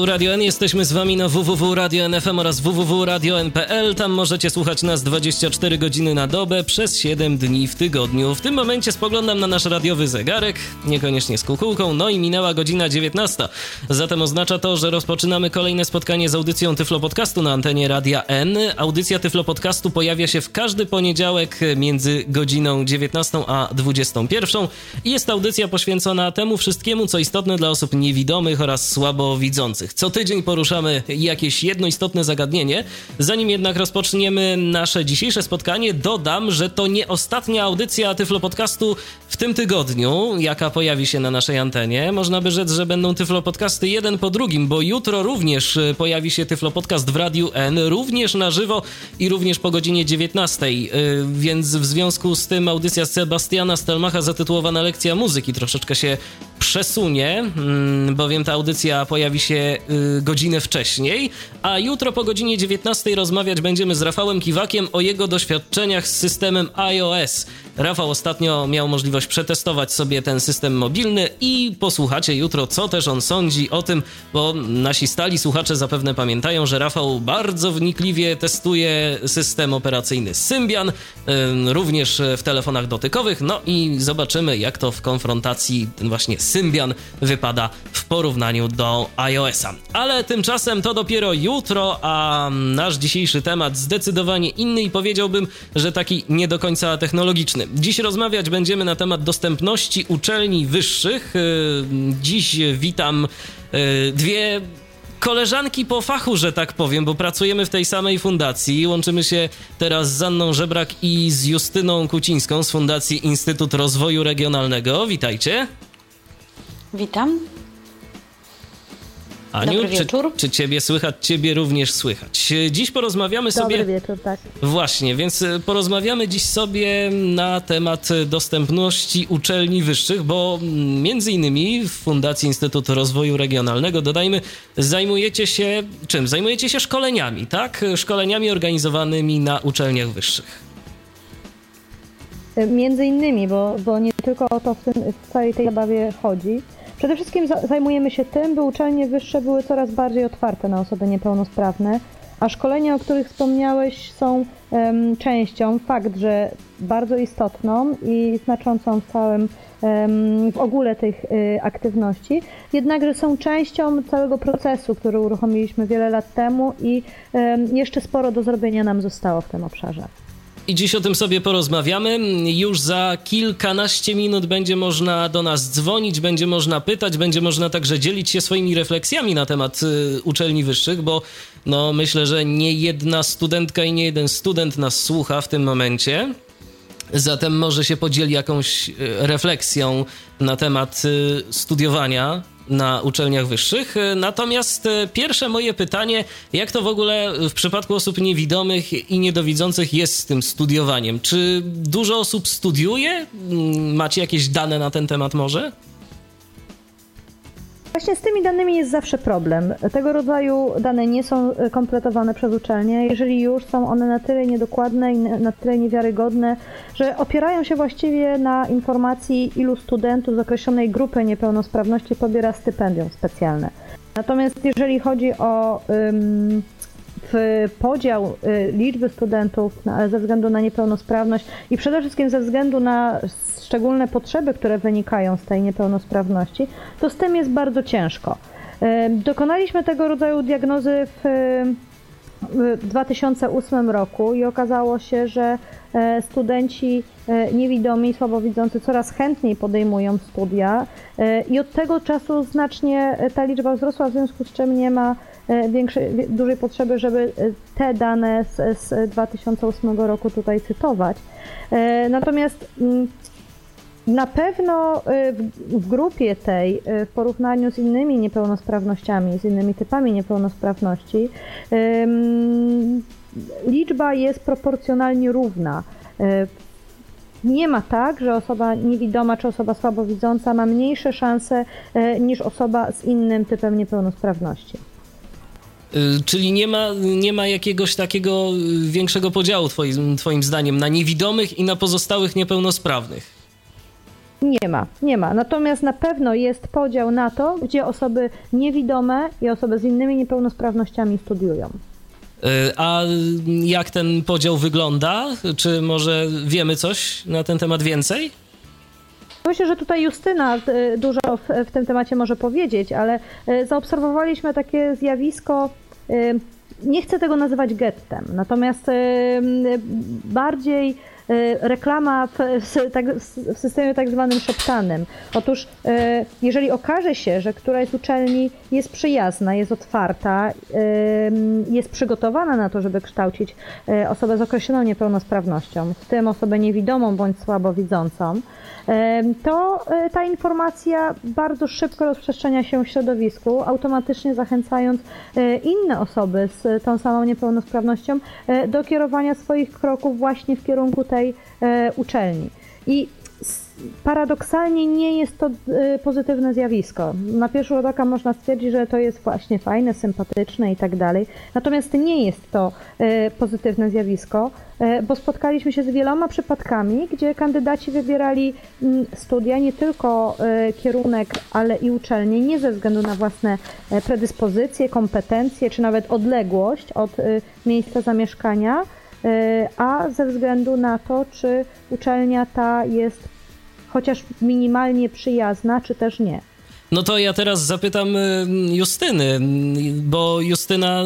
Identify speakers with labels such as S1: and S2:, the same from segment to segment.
S1: Tu Radio N, jesteśmy z wami na www.radio.nfm oraz www.radio.npl. Tam możecie słuchać nas 24 godziny na dobę przez 7 dni w tygodniu. W tym momencie spoglądam na nasz radiowy zegarek, niekoniecznie z kukułką, no i minęła godzina 19. Zatem oznacza to, że rozpoczynamy kolejne spotkanie z audycją Tyflo Podcastu na antenie Radia N. Audycja Tyflo Podcastu pojawia się w każdy poniedziałek między godziną 19 a 21 i jest audycja poświęcona temu wszystkiemu, co istotne dla osób niewidomych oraz Co tydzień poruszamy jakieś jedno istotne zagadnienie. Zanim jednak rozpoczniemy nasze dzisiejsze spotkanie, dodam, że to nie ostatnia audycja Tyflo Podcastu w tym tygodniu, jaka pojawi się na naszej antenie. Można by rzec, że będą Tyflo Podcasty jeden po drugim, bo jutro również pojawi się Tyflo Podcast w Radiu N, również na żywo i również po godzinie 19. Więc w związku z tym audycja Sebastiana Stelmacha zatytułowana Lekcja Muzyki troszeczkę się przesunie, bowiem ta audycja pojawi się Y, godzinę wcześniej, a jutro po godzinie 19 rozmawiać będziemy z Rafałem Kiwakiem o jego doświadczeniach z systemem iOS. Rafał ostatnio miał możliwość przetestować sobie ten system mobilny i posłuchacie jutro, co też on sądzi o tym, bo nasi stali słuchacze zapewne pamiętają, że Rafał bardzo wnikliwie testuje system operacyjny Symbian, również w telefonach dotykowych, no i zobaczymy, jak to w konfrontacji właśnie Symbian wypada w porównaniu do Ale tymczasem to dopiero jutro, a nasz dzisiejszy temat zdecydowanie inny i powiedziałbym, że taki nie do końca technologiczny. Dziś rozmawiać będziemy na temat dostępności uczelni wyższych. Y, dziś witam y, dwie koleżanki po fachu, że tak powiem, bo pracujemy w tej samej fundacji. Łączymy się teraz z Anną Żebrak i z Justyną Kucińską z Fundacji Instytut Rozwoju Regionalnego. Witajcie.
S2: Witam.
S1: Aniu, czy, czy ciebie słychać? Ciebie również słychać. Dziś porozmawiamy
S3: sobie...
S1: Dobry
S3: wieczór, tak.
S1: Właśnie, więc e, porozmawiamy dziś sobie na temat dostępności uczelni wyższych, bo mm, między innymi w Fundacji Instytutu Rozwoju Regionalnego, dodajmy, zajmujecie się czym? Zajmujecie się szkoleniami, tak? Szkoleniami organizowanymi na uczelniach wyższych.
S3: E, między innymi, bo, bo nie tylko o to w, tym, w całej tej zabawie chodzi. Przede wszystkim zajmujemy się tym, by uczelnie wyższe były coraz bardziej otwarte na osoby niepełnosprawne, a szkolenia, o których wspomniałeś, są um, częścią, fakt, że bardzo istotną i znaczącą w całym, um, w ogóle tych y, aktywności, jednakże są częścią całego procesu, który uruchomiliśmy wiele lat temu i um, jeszcze sporo do zrobienia nam zostało w tym obszarze.
S1: I dziś o tym sobie porozmawiamy. Już za kilkanaście minut będzie można do nas dzwonić, będzie można pytać, będzie można także dzielić się swoimi refleksjami na temat y, uczelni wyższych, bo no, myślę, że nie jedna studentka i nie jeden student nas słucha w tym momencie. Zatem może się podzieli jakąś y, refleksją na temat y, studiowania na uczelniach wyższych. Natomiast e, pierwsze moje pytanie, jak to w ogóle w przypadku osób niewidomych i niedowidzących jest z tym studiowaniem? Czy dużo osób studiuje? Mm, macie jakieś dane na ten temat może?
S3: Właśnie z tymi danymi jest zawsze problem. Tego rodzaju dane nie są e, kompletowane przez uczelnie. Jeżeli już są one na tyle niedokładne i na tyle niewiarygodne, że opierają się właściwie na informacji, ilu studentów z określonej grupy niepełnosprawności pobiera stypendium specjalne. Natomiast jeżeli chodzi o podział y, liczby studentów ze względu na niepełnosprawność i przede wszystkim ze względu na szczególne potrzeby, które wynikają z tej niepełnosprawności, to z tym jest bardzo ciężko. Dokonaliśmy tego rodzaju diagnozy w 2008 roku i okazało się, że e, studenci e, niewidomi, słabowidzący coraz chętniej podejmują studia e, i od tego czasu znacznie ta liczba wzrosła, w związku z czym nie ma większej, dużej potrzeby, żeby te dane z, z 2008 roku tutaj cytować. Natomiast mm, Na pewno w, grupie tej, w porównaniu z innymi niepełnosprawnościami, z innymi typami niepełnosprawności, liczba jest proporcjonalnie równa. Nie ma tak, że osoba niewidoma czy osoba słabowidząca ma mniejsze szanse niż osoba z innym typem niepełnosprawności.
S1: Y, czyli nie ma, nie ma jakiegoś takiego większego podziału, twoim, twoim zdaniem, na niewidomych i na pozostałych niepełnosprawnych?
S3: Nie ma, nie ma. Natomiast na pewno jest podział na to, gdzie osoby niewidome i osoby z innymi niepełnosprawnościami studiują.
S1: Y, a jak ten podział wygląda? Czy może wiemy coś na ten temat więcej?
S3: Myślę, że tutaj Justyna y, dużo w, w tym temacie może powiedzieć, ale zaobserwowaliśmy takie zjawisko nie chcę tego nazywać gettem, natomiast bardziej y, reklama w, tak, w systemie tak zwanym szeptanym. Otóż y, jeżeli okaże się, że któraś z uczelni jest przyjazna, jest otwarta, jest przygotowana na to, żeby kształcić y, osobę z określoną niepełnosprawnością, w tym osobę niewidomą bądź słabowidzącą, to e, ta informacja bardzo szybko rozprzestrzenia się w środowisku, automatycznie zachęcając e, inne osoby z tą samą niepełnosprawnością e, do kierowania swoich kroków właśnie w kierunku tej uczelni. I paradoksalnie nie jest to y, pozytywne zjawisko. Na pierwszy rzut oka można stwierdzić, że to jest właśnie fajne, sympatyczne i tak dalej. Natomiast nie jest to y, pozytywne zjawisko, y, bo spotkaliśmy się z wieloma przypadkami, gdzie kandydaci wybierali mm, studia, nie tylko kierunek, ale i uczelnie, nie ze względu na własne predyspozycje, kompetencje, czy nawet odległość od miejsca zamieszkania, a ze względu na to, czy uczelnia ta jest chociaż minimalnie przyjazna, czy też nie.
S1: No to ja teraz zapytam y, Justyny, bo Justyna,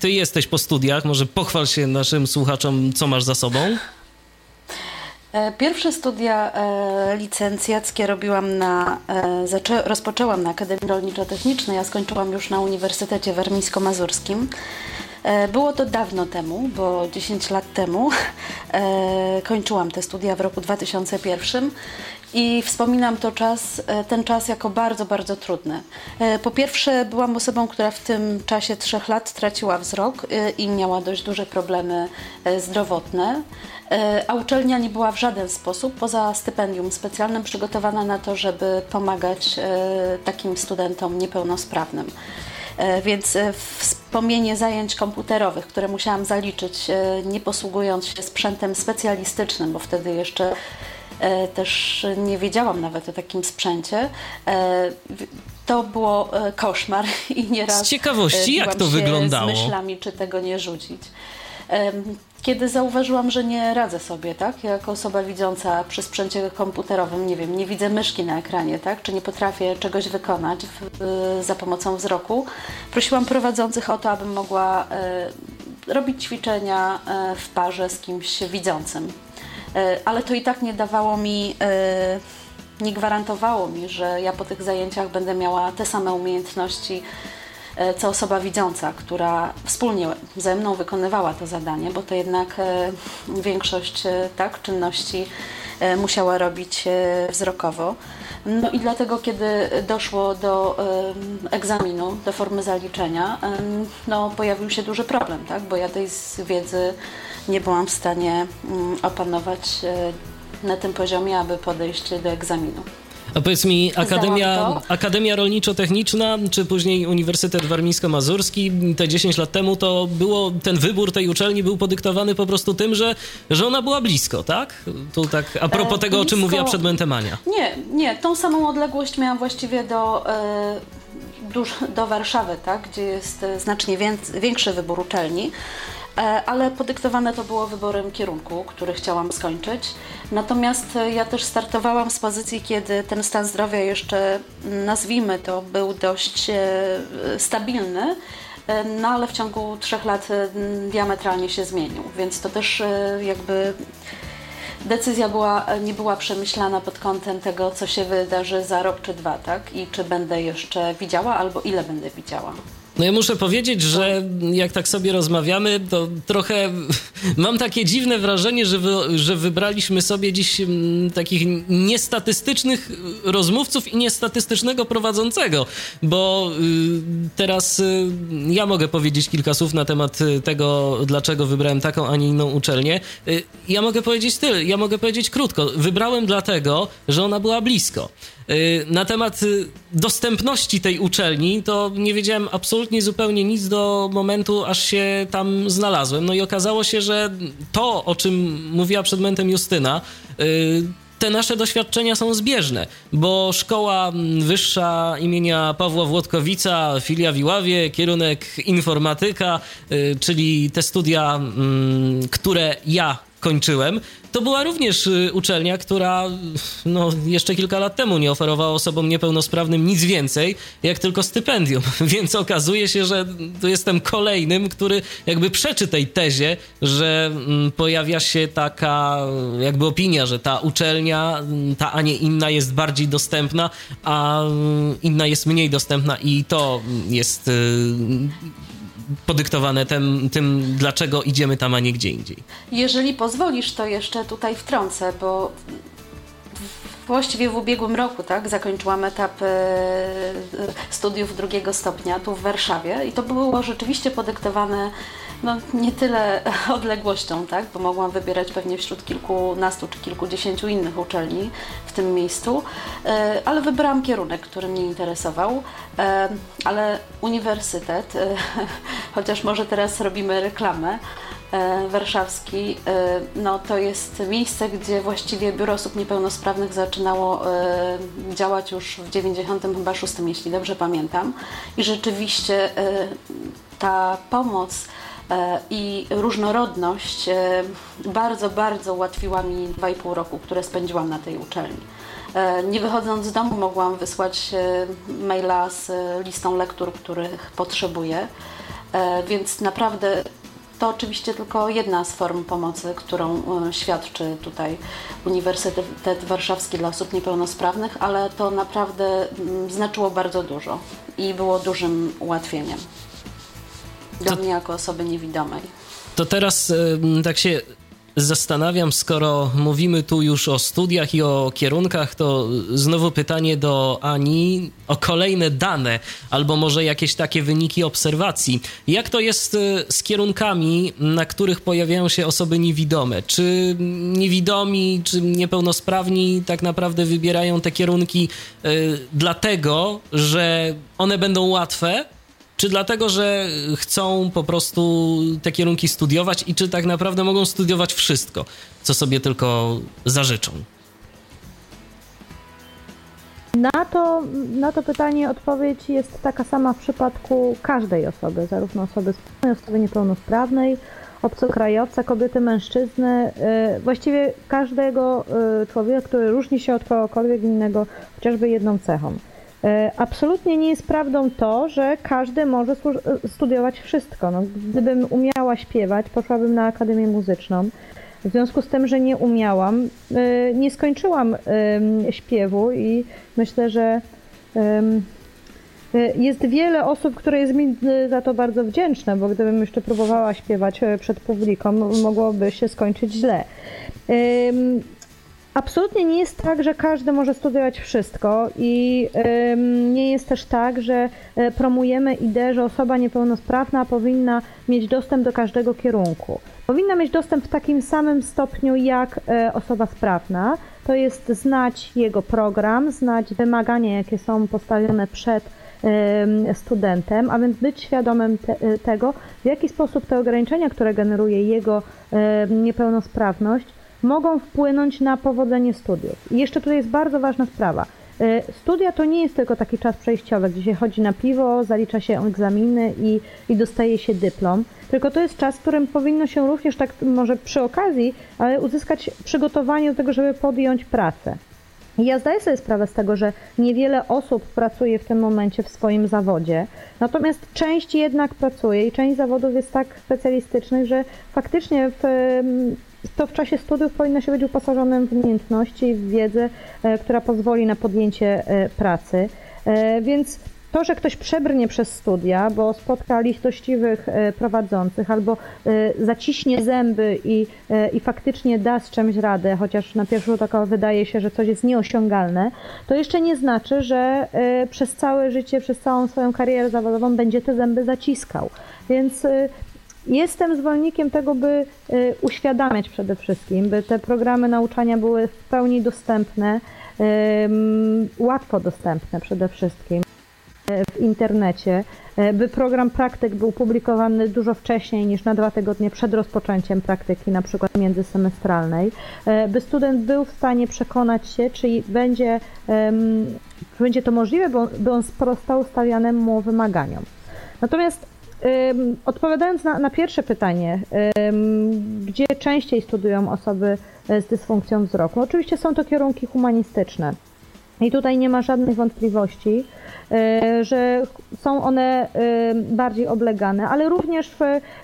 S1: ty jesteś po studiach, może pochwal się naszym słuchaczom, co masz za sobą.
S2: E, pierwsze studia e, licencjackie robiłam na, e, rozpoczęłam na Akademii Rolniczo-Technicznej, a skończyłam już na Uniwersytecie Warmińsko-Mazurskim. Było to dawno temu, bo 10 lat temu kończyłam te studia w roku 2001 i wspominam to czas, e, ten czas jako bardzo, bardzo trudny. Po pierwsze, byłam osobą, która w tym czasie trzech lat traciła wzrok i miała dość duże problemy zdrowotne, a uczelnia nie była w żaden sposób, poza stypendium specjalnym, przygotowana na to, żeby pomagać takim studentom niepełnosprawnym. E, więc e, wspomnienie zajęć komputerowych, które musiałam zaliczyć, e, nie posługując się sprzętem specjalistycznym, bo wtedy jeszcze też nie wiedziałam nawet o takim sprzęcie. To było koszmar i nieraz.
S1: Z ciekawości, jak to wyglądało?
S2: Z myślami, czy tego nie rzucić kiedy zauważyłam, że nie radzę sobie, tak? Jako osoba widząca przy sprzęcie komputerowym, nie wiem, nie widzę myszki na ekranie, tak? Czy nie potrafię czegoś wykonać w, y, za pomocą wzroku, prosiłam prowadzących o to, abym mogła y, robić ćwiczenia y, w parze z kimś widzącym. Y, ale to i tak nie dawało mi y, nie gwarantowało mi, że ja po tych zajęciach będę miała te same umiejętności E, co osoba widząca, która wspólnie ze mną wykonywała to zadanie, bo to jednak e, większość e, tak, czynności musiała robić wzrokowo. No i dlatego, kiedy doszło do egzaminu, do formy zaliczenia, no, pojawił się duży problem, tak? bo ja tej wiedzy nie byłam w stanie mm, opanować na tym poziomie, aby podejść do egzaminu.
S1: A powiedz mi, Akademia, Akademia Rolniczo-Techniczna, czy później Uniwersytet Warmińsko-Mazurski te 10 lat temu, to było, ten wybór tej uczelni był podyktowany po prostu tym, że, że ona była blisko, tak? Tu tak a propos e, tego, blisko... o czym mówiła przed momentem Ania.
S2: Nie, nie, tą samą odległość miałam właściwie do... E, do Warszawy, tak, gdzie jest e, znacznie większy wybór uczelni. E, ale podyktowane to było wyborem kierunku, który chciałam skończyć. Natomiast e, ja też startowałam z pozycji, kiedy ten stan zdrowia jeszcze, mm, nazwijmy to, był dość e, stabilny, no ale w ciągu trzech lat diametralnie się zmienił, więc to też jakby decyzja była, nie była przemyślana pod kątem tego, co się wydarzy za rok czy dwa, tak? I czy będę jeszcze widziała, albo ile będę widziała.
S1: No ja muszę powiedzieć, że jak tak sobie rozmawiamy, to trochę mam takie dziwne wrażenie, że, wy, że wybraliśmy sobie dziś mm, takich niestatystycznych rozmówców i niestatystycznego prowadzącego, bo y, teraz y, ja mogę powiedzieć kilka słów na temat y, tego, dlaczego wybrałem taką, a nie inną uczelnię. Ja mogę powiedzieć tyle, ja mogę powiedzieć krótko. Wybrałem dlatego, że ona była blisko. Y, na temat y, dostępności tej uczelni, to nie wiedziałem absolutnie zupełnie nic do momentu, aż się tam znalazłem. No i okazało się, że to, o czym mówiła przed momentem Justyna, y, te nasze doświadczenia są zbieżne, bo szkoła wyższa imienia Pawła Włodkowica, filia w Iławie, kierunek informatyka, czyli te studia, które ja kończyłem, to była również y, uczelnia, która no, jeszcze kilka lat temu nie oferowała osobom niepełnosprawnym nic więcej, jak tylko stypendium. Więc okazuje się, że tu jestem kolejnym, który jakby przeczy tej tezie, że mm, pojawia się taka jakby opinia, że ta uczelnia, mm, ta a nie inna jest bardziej dostępna, a mm, inna jest mniej dostępna i to jest y, podyktowane tym, tym, dlaczego idziemy tam, a nie gdzie indziej.
S2: Jeżeli pozwolisz, to jeszcze tutaj wtrącę, bo właściwie w ubiegłym roku tak, zakończyłam etap e, studiów drugiego stopnia tu w Warszawie i to było rzeczywiście podyktowane no, nie tyle odległością, tak, bo mogłam wybierać pewnie wśród kilkunastu czy kilkudziesięciu innych uczelni w tym miejscu, e, ale wybrałam kierunek, który mnie interesował, e, ale uniwersytet, e, chociaż może teraz robimy reklamę, warszawski, no to jest miejsce, gdzie właściwie Biuro Osób Niepełnosprawnych zaczynało działać już w 96, jeśli dobrze pamiętam. I rzeczywiście ta pomoc i różnorodność e, bardzo, bardzo ułatwiła mi 2,5 roku, które spędziłam na tej uczelni. E, nie wychodząc z domu mogłam wysłać maila z listą lektur, których potrzebuję, więc naprawdę to oczywiście tylko jedna z form pomocy, którą świadczy tutaj Uniwersytet Warszawski dla osób niepełnosprawnych, ale to naprawdę mm, znaczyło bardzo dużo i było dużym ułatwieniem dla to, mnie jako osoby niewidomej.
S1: To teraz tak się zastanawiam, skoro mówimy tu już o studiach i o kierunkach, to znowu pytanie do Ani o kolejne dane, albo może jakieś takie wyniki obserwacji. Jak to jest y, z kierunkami, na których pojawiają się osoby niewidome? Czy niewidomi, czy niepełnosprawni tak naprawdę wybierają te kierunki y, dlatego, że one będą łatwe? Czy dlatego, że chcą po prostu te kierunki studiować i czy tak naprawdę mogą studiować wszystko, co sobie tylko zażyczą?
S3: Na to, na to pytanie odpowiedź jest taka sama w przypadku każdej osoby, zarówno osoby osoby niepełnosprawnej, obcokrajowca, kobiety, mężczyzny, y, właściwie każdego y, człowieka, który różni się od kogokolwiek innego chociażby jedną cechą. E, absolutnie nie jest prawdą to, że każdy może studiować wszystko. No, gdybym umiała śpiewać, poszłabym na Akademię Muzyczną. W związku z tym, że nie umiałam, e, nie skończyłam śpiewu i myślę, że e, jest wiele osób, które jest mi za to bardzo wdzięczne, bo gdybym jeszcze próbowała śpiewać przed publiką, mogłoby się skończyć źle. Absolutnie nie jest tak, że każdy może studiować wszystko i nie jest też tak, że e, promujemy ideę, że osoba niepełnosprawna powinna mieć dostęp do każdego kierunku. Powinna mieć dostęp w takim samym stopniu jak e, osoba sprawna, to jest znać jego program, znać wymagania, jakie są postawione przed studentem, a więc być świadomym te, e, tego, w jaki sposób te ograniczenia, które generuje jego niepełnosprawność, mogą wpłynąć na powodzenie studiów. I jeszcze tutaj jest bardzo ważna sprawa. E, studia to nie jest tylko taki czas przejściowy, gdzie się chodzi na piwo, zalicza się egzaminy i, i dostaje się dyplom, tylko to jest czas, w którym powinno się również tak może przy okazji, ale uzyskać przygotowanie do tego, żeby podjąć pracę. Ja zdaję sobie sprawę z tego, że niewiele osób pracuje w tym momencie w swoim zawodzie, natomiast część jednak pracuje i część zawodów jest tak specjalistycznych, że faktycznie w to w czasie studiów powinno się być uposażonym w umiejętności, w wiedzę, e, która pozwoli na podjęcie e, pracy. E, więc to, że ktoś przebrnie przez studia, bo spotka listościwych prowadzących albo zaciśnie zęby i, i faktycznie da z czymś radę, chociaż na pierwszy rzut oka wydaje się, że coś jest nieosiągalne, to jeszcze nie znaczy, że przez całe życie, przez całą swoją karierę zawodową będzie te zęby zaciskał. Więc jestem zwolennikiem tego, by uświadamiać przede wszystkim, by te programy nauczania były w pełni dostępne, łatwo dostępne przede wszystkim w internecie, e, by program praktyk był publikowany dużo wcześniej niż na dwa tygodnie przed rozpoczęciem praktyki, na przykład międzysemestralnej, by student był w stanie przekonać się, czy będzie, czy będzie to możliwe, by on sprostał stawianemu wymaganiom. Natomiast Odpowiadając na, na, pierwsze pytanie, gdzie częściej studiują osoby e, z dysfunkcją wzroku? Oczywiście są to kierunki humanistyczne. I tutaj nie ma żadnych wątpliwości, że są one e, bardziej oblegane, ale również w,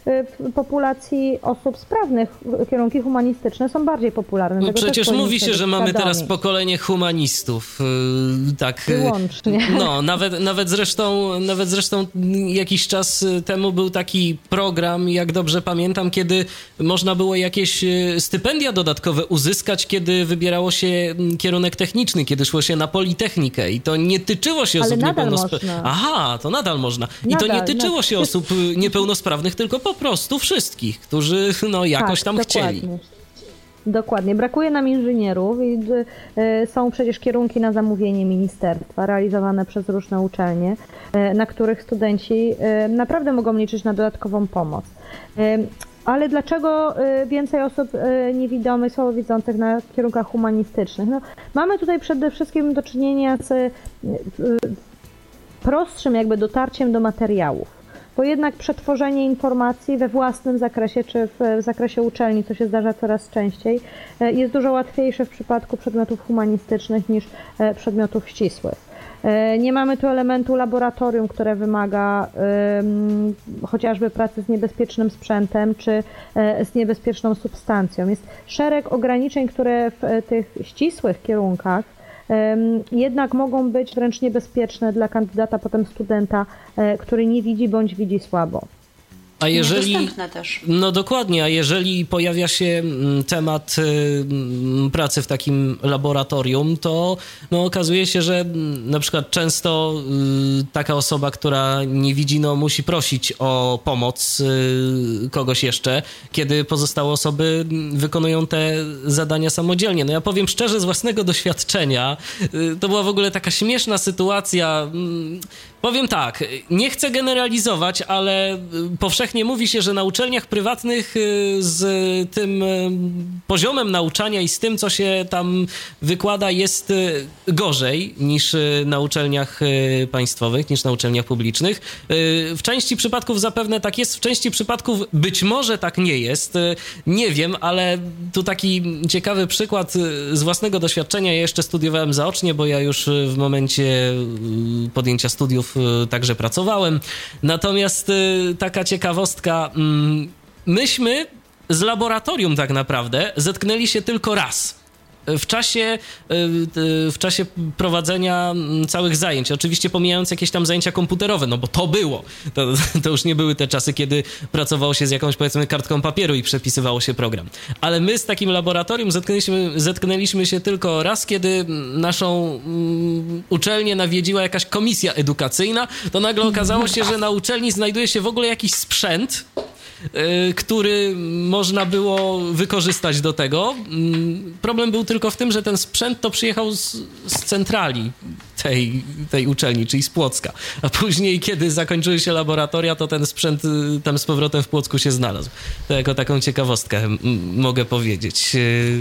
S3: w populacji osób sprawnych kierunki humanistyczne są bardziej popularne.
S1: No przecież mówi się, że mamy teraz pokolenie humanistów. E, tak.
S3: Wyłącznie.
S1: No, nawet, nawet, zresztą, nawet zresztą jakiś czas temu był taki program, jak dobrze pamiętam, kiedy można było jakieś stypendia dodatkowe uzyskać, kiedy wybierało się kierunek techniczny, kiedy szło się na Politechnikę i to nie tyczyło się osób niepełnosprawnych. Aha, to nadal można. I nadal, to nie tyczyło się osób y, niepełnosprawnych, tylko po prostu wszystkich, którzy no, jakoś tak, tam dokładnie. chcieli.
S3: Dokładnie. Brakuje nam inżynierów i y, są przecież kierunki na zamówienie ministerstwa realizowane przez różne uczelnie, y, na których studenci naprawdę mogą liczyć na dodatkową pomoc. Ale dlaczego więcej osób niewidomych, słabowidzących na kierunkach humanistycznych? No, mamy tutaj przede wszystkim do czynienia z prostszym jakby dotarciem do materiałów bo jednak przetworzenie informacji we własnym zakresie czy w zakresie uczelni, co się zdarza coraz częściej, jest dużo łatwiejsze w przypadku przedmiotów humanistycznych niż przedmiotów ścisłych. E, nie mamy tu elementu laboratorium, które wymaga chociażby pracy z niebezpiecznym sprzętem czy e, z niebezpieczną substancją. Jest szereg ograniczeń, które w e, tych ścisłych kierunkach jednak mogą być wręcz niebezpieczne dla kandydata, potem studenta, który nie widzi bądź widzi słabo.
S1: A jeżeli. No dokładnie, a jeżeli pojawia się mm, temat y, pracy w takim laboratorium, to no, okazuje się, że mm, na przykład często y, taka osoba, która nie widzi, no, musi prosić o pomoc y, kogoś jeszcze, kiedy pozostałe osoby mm, wykonują te zadania samodzielnie. No ja powiem szczerze, z własnego doświadczenia, to była w ogóle taka śmieszna sytuacja. Powiem tak, nie chcę generalizować, ale powszechnie mówi się, że na uczelniach prywatnych y, z tym y, poziomem nauczania i z tym, co się tam wykłada, jest y, gorzej niż na uczelniach państwowych, niż na uczelniach publicznych. W części przypadków zapewne tak jest, w części przypadków być może tak nie jest. Nie wiem, ale tu taki ciekawy przykład z własnego doświadczenia. Ja jeszcze studiowałem zaocznie, bo ja już w momencie podjęcia studiów Y, także pracowałem. Natomiast y, taka ciekawostka, mm, myśmy z laboratorium tak naprawdę zetknęli się tylko raz w czasie, y, w czasie prowadzenia mm, całych zajęć. Oczywiście pomijając jakieś tam zajęcia komputerowe, no bo to było. To, to, już nie były te czasy, kiedy pracowało się z jakąś powiedzmy kartką papieru i przepisywało się program. Ale my z takim laboratorium zetknęliśmy, zetknęliśmy się tylko raz, kiedy naszą um, uczelnię nawiedziła jakaś komisja edukacyjna, to nagle okazało się, że na uczelni znajduje się w ogóle jakiś sprzęt, Y, który można było wykorzystać do tego. Mm, problem był tylko w tym, że ten sprzęt to przyjechał z, z centrali tej, tej uczelni, czyli z Płocka. A później, kiedy zakończyły się laboratoria, to ten sprzęt y, tam z powrotem w Płocku się znalazł. To jako taką ciekawostkę mogę powiedzieć. Y,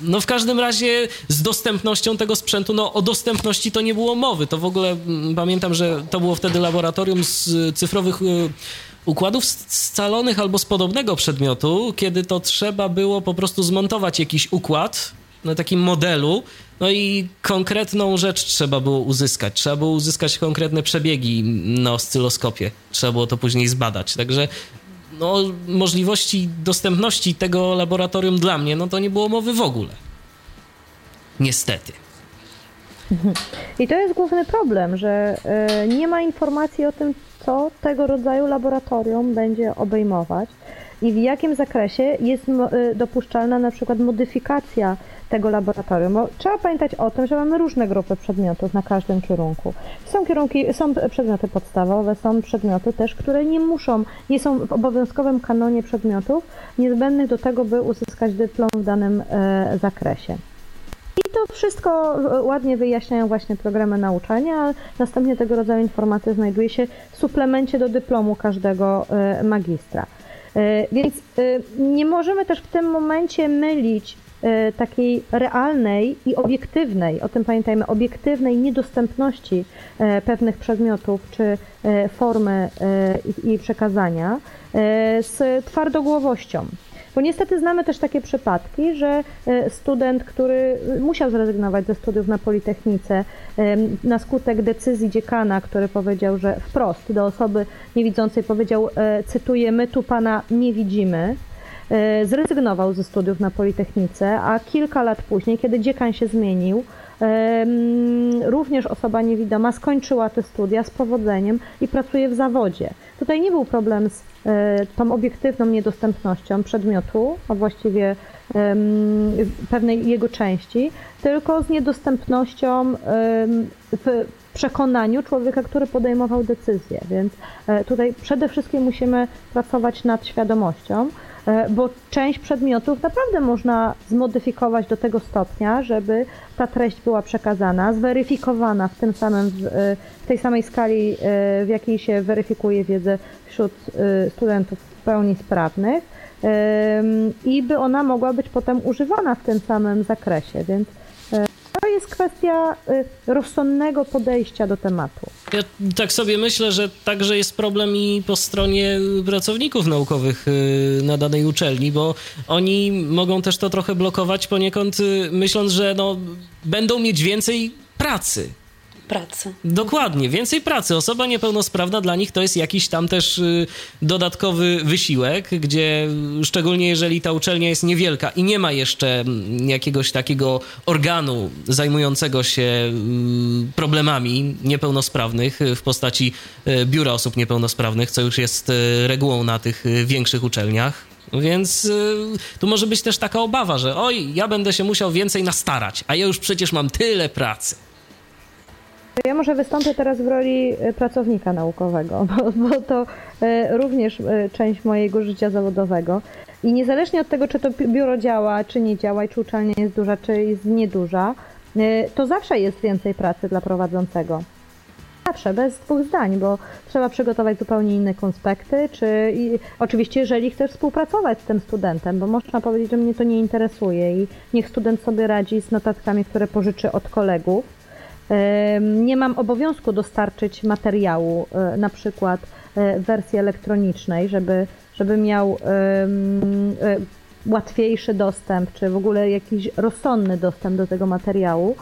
S1: no w każdym razie z dostępnością tego sprzętu, no o dostępności to nie było mowy. To w ogóle pamiętam, że to było wtedy laboratorium z cyfrowych układów scalonych albo z podobnego przedmiotu, kiedy to trzeba było po prostu zmontować jakiś układ na takim modelu, no i konkretną rzecz trzeba było uzyskać. Trzeba było uzyskać konkretne przebiegi na oscyloskopie. Trzeba było to później zbadać. Także no, możliwości dostępności tego laboratorium dla mnie, no to nie było mowy w ogóle. Niestety.
S3: I to jest główny problem, że nie ma informacji o tym, co tego rodzaju laboratorium będzie obejmować i w jakim zakresie jest dopuszczalna na przykład modyfikacja tego laboratorium. Bo trzeba pamiętać o tym, że mamy różne grupy przedmiotów na każdym kierunku. Są kierunki, są przedmioty podstawowe, są przedmioty też, które nie muszą, nie są w obowiązkowym kanonie przedmiotów niezbędnych do tego, by uzyskać dyplom w danym e, zakresie. I to wszystko e, ładnie wyjaśniają właśnie programy nauczania, następnie tego rodzaju informacje znajduje się w suplemencie do dyplomu każdego e, magistra. Więc nie możemy też w tym momencie mylić E, takiej realnej i obiektywnej, o tym pamiętajmy, obiektywnej niedostępności e, pewnych przedmiotów czy e, formy i przekazania z twardogłowością. Bo niestety znamy też takie przypadki, że student, który musiał zrezygnować ze studiów na Politechnice na skutek decyzji dziekana, który powiedział, że wprost do osoby niewidzącej powiedział, cytuję, my tu pana nie widzimy, E, zrezygnował ze studiów na Politechnice, a kilka lat później, kiedy dziekan się zmienił, również osoba niewidoma skończyła te studia z powodzeniem i pracuje w zawodzie. Tutaj nie był problem z e, tą obiektywną niedostępnością przedmiotu, a właściwie pewnej jego części, tylko z niedostępnością w przekonaniu człowieka, który podejmował decyzję. Więc e, tutaj przede wszystkim musimy pracować nad świadomością. E, bo część przedmiotów naprawdę można zmodyfikować do tego stopnia, żeby ta treść była przekazana, zweryfikowana w tym samym, e, w tej samej skali, e, w jakiej się weryfikuje wiedzę wśród studentów w pełni sprawnych. I by ona mogła być potem używana w tym samym zakresie, więc to jest kwestia rozsądnego podejścia do tematu.
S1: Ja tak sobie myślę, że także jest problem i po stronie pracowników naukowych y, na danej uczelni, bo oni mogą też to trochę blokować poniekąd, y, myśląc, że no, będą mieć więcej pracy
S2: pracy.
S1: Dokładnie, więcej pracy. Osoba niepełnosprawna dla nich to jest jakiś tam też y, dodatkowy wysiłek, gdzie szczególnie jeżeli ta uczelnia jest niewielka i nie ma jeszcze mm, jakiegoś takiego organu zajmującego się y, problemami niepełnosprawnych w postaci y, biura osób niepełnosprawnych, co już jest regułą na tych większych uczelniach. Więc tu może być też taka obawa, że oj, ja będę się musiał więcej nastarać, a ja już przecież mam tyle pracy.
S3: Ja może wystąpię teraz w roli e, pracownika naukowego, bo, bo, to e, również e, część mojego życia zawodowego. I niezależnie od tego, czy to biuro działa, czy nie działa, czy uczelnia jest duża, czy jest nieduża, to zawsze jest więcej pracy dla prowadzącego. Zawsze, bez dwóch zdań, bo trzeba przygotować zupełnie inne konspekty, czy i, oczywiście jeżeli chcesz współpracować z tym studentem, bo można powiedzieć, że mnie to nie interesuje i niech student sobie radzi z notatkami, które pożyczy od kolegów, nie mam obowiązku dostarczyć materiału, e, na przykład e, wersji elektronicznej, żeby, żeby miał e, łatwiejszy dostęp, czy w ogóle jakiś rozsądny dostęp do tego materiału.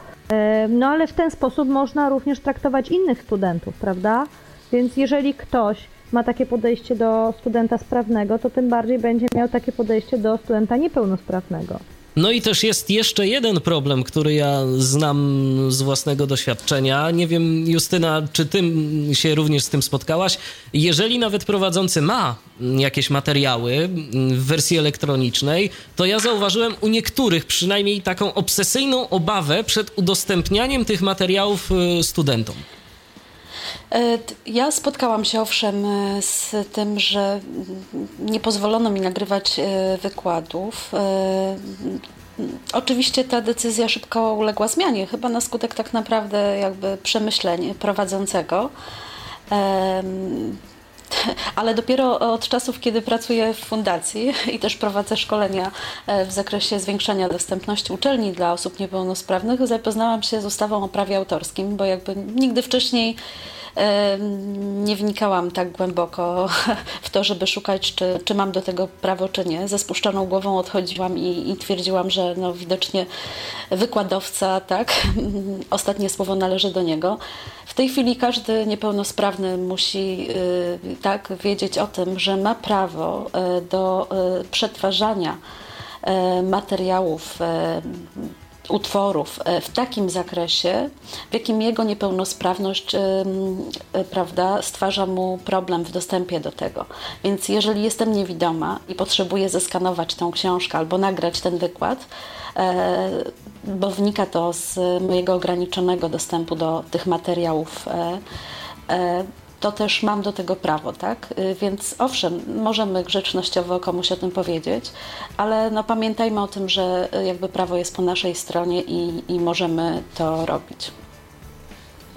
S3: No ale w ten sposób można również traktować innych studentów, prawda? Więc jeżeli ktoś ma takie podejście do studenta sprawnego, to tym bardziej będzie miał takie podejście do studenta niepełnosprawnego.
S1: No i też jest jeszcze jeden problem, który ja znam z własnego doświadczenia. Nie wiem, Justyna, czy ty się również z tym spotkałaś? Jeżeli nawet prowadzący ma jakieś materiały w wersji elektronicznej, to ja zauważyłem u niektórych przynajmniej taką obsesyjną obawę przed udostępnianiem tych materiałów y, studentom.
S2: E, ja spotkałam się owszem e, z tym, że nie pozwolono mi nagrywać e, wykładów. Oczywiście ta decyzja szybko uległa zmianie, chyba na skutek tak naprawdę jakby przemyśleń prowadzącego. Ale dopiero od czasów, kiedy pracuję w fundacji i też prowadzę szkolenia w zakresie zwiększania dostępności uczelni dla osób niepełnosprawnych, zapoznałam się z ustawą o prawie autorskim, bo jakby nigdy wcześniej nie wnikałam tak głęboko w to, żeby szukać, czy, czy mam do tego prawo, czy nie. Ze spuszczoną głową odchodziłam i, i twierdziłam, że no, widocznie wykładowca, tak, ostatnie słowo należy do niego. W tej chwili każdy niepełnosprawny musi y, tak wiedzieć o tym, że ma prawo y, do y, przetwarzania materiałów utworów e, w takim zakresie, w jakim jego niepełnosprawność prawda, stwarza mu problem w dostępie do tego. Więc jeżeli jestem niewidoma i potrzebuję zeskanować tę książkę albo nagrać ten wykład, bo wynika to z mojego ograniczonego dostępu do tych materiałów to też mam do tego prawo, tak? Y, więc owszem, możemy grzecznościowo komuś o tym powiedzieć, ale no pamiętajmy o tym, że y, jakby prawo jest po naszej stronie i, i możemy to robić.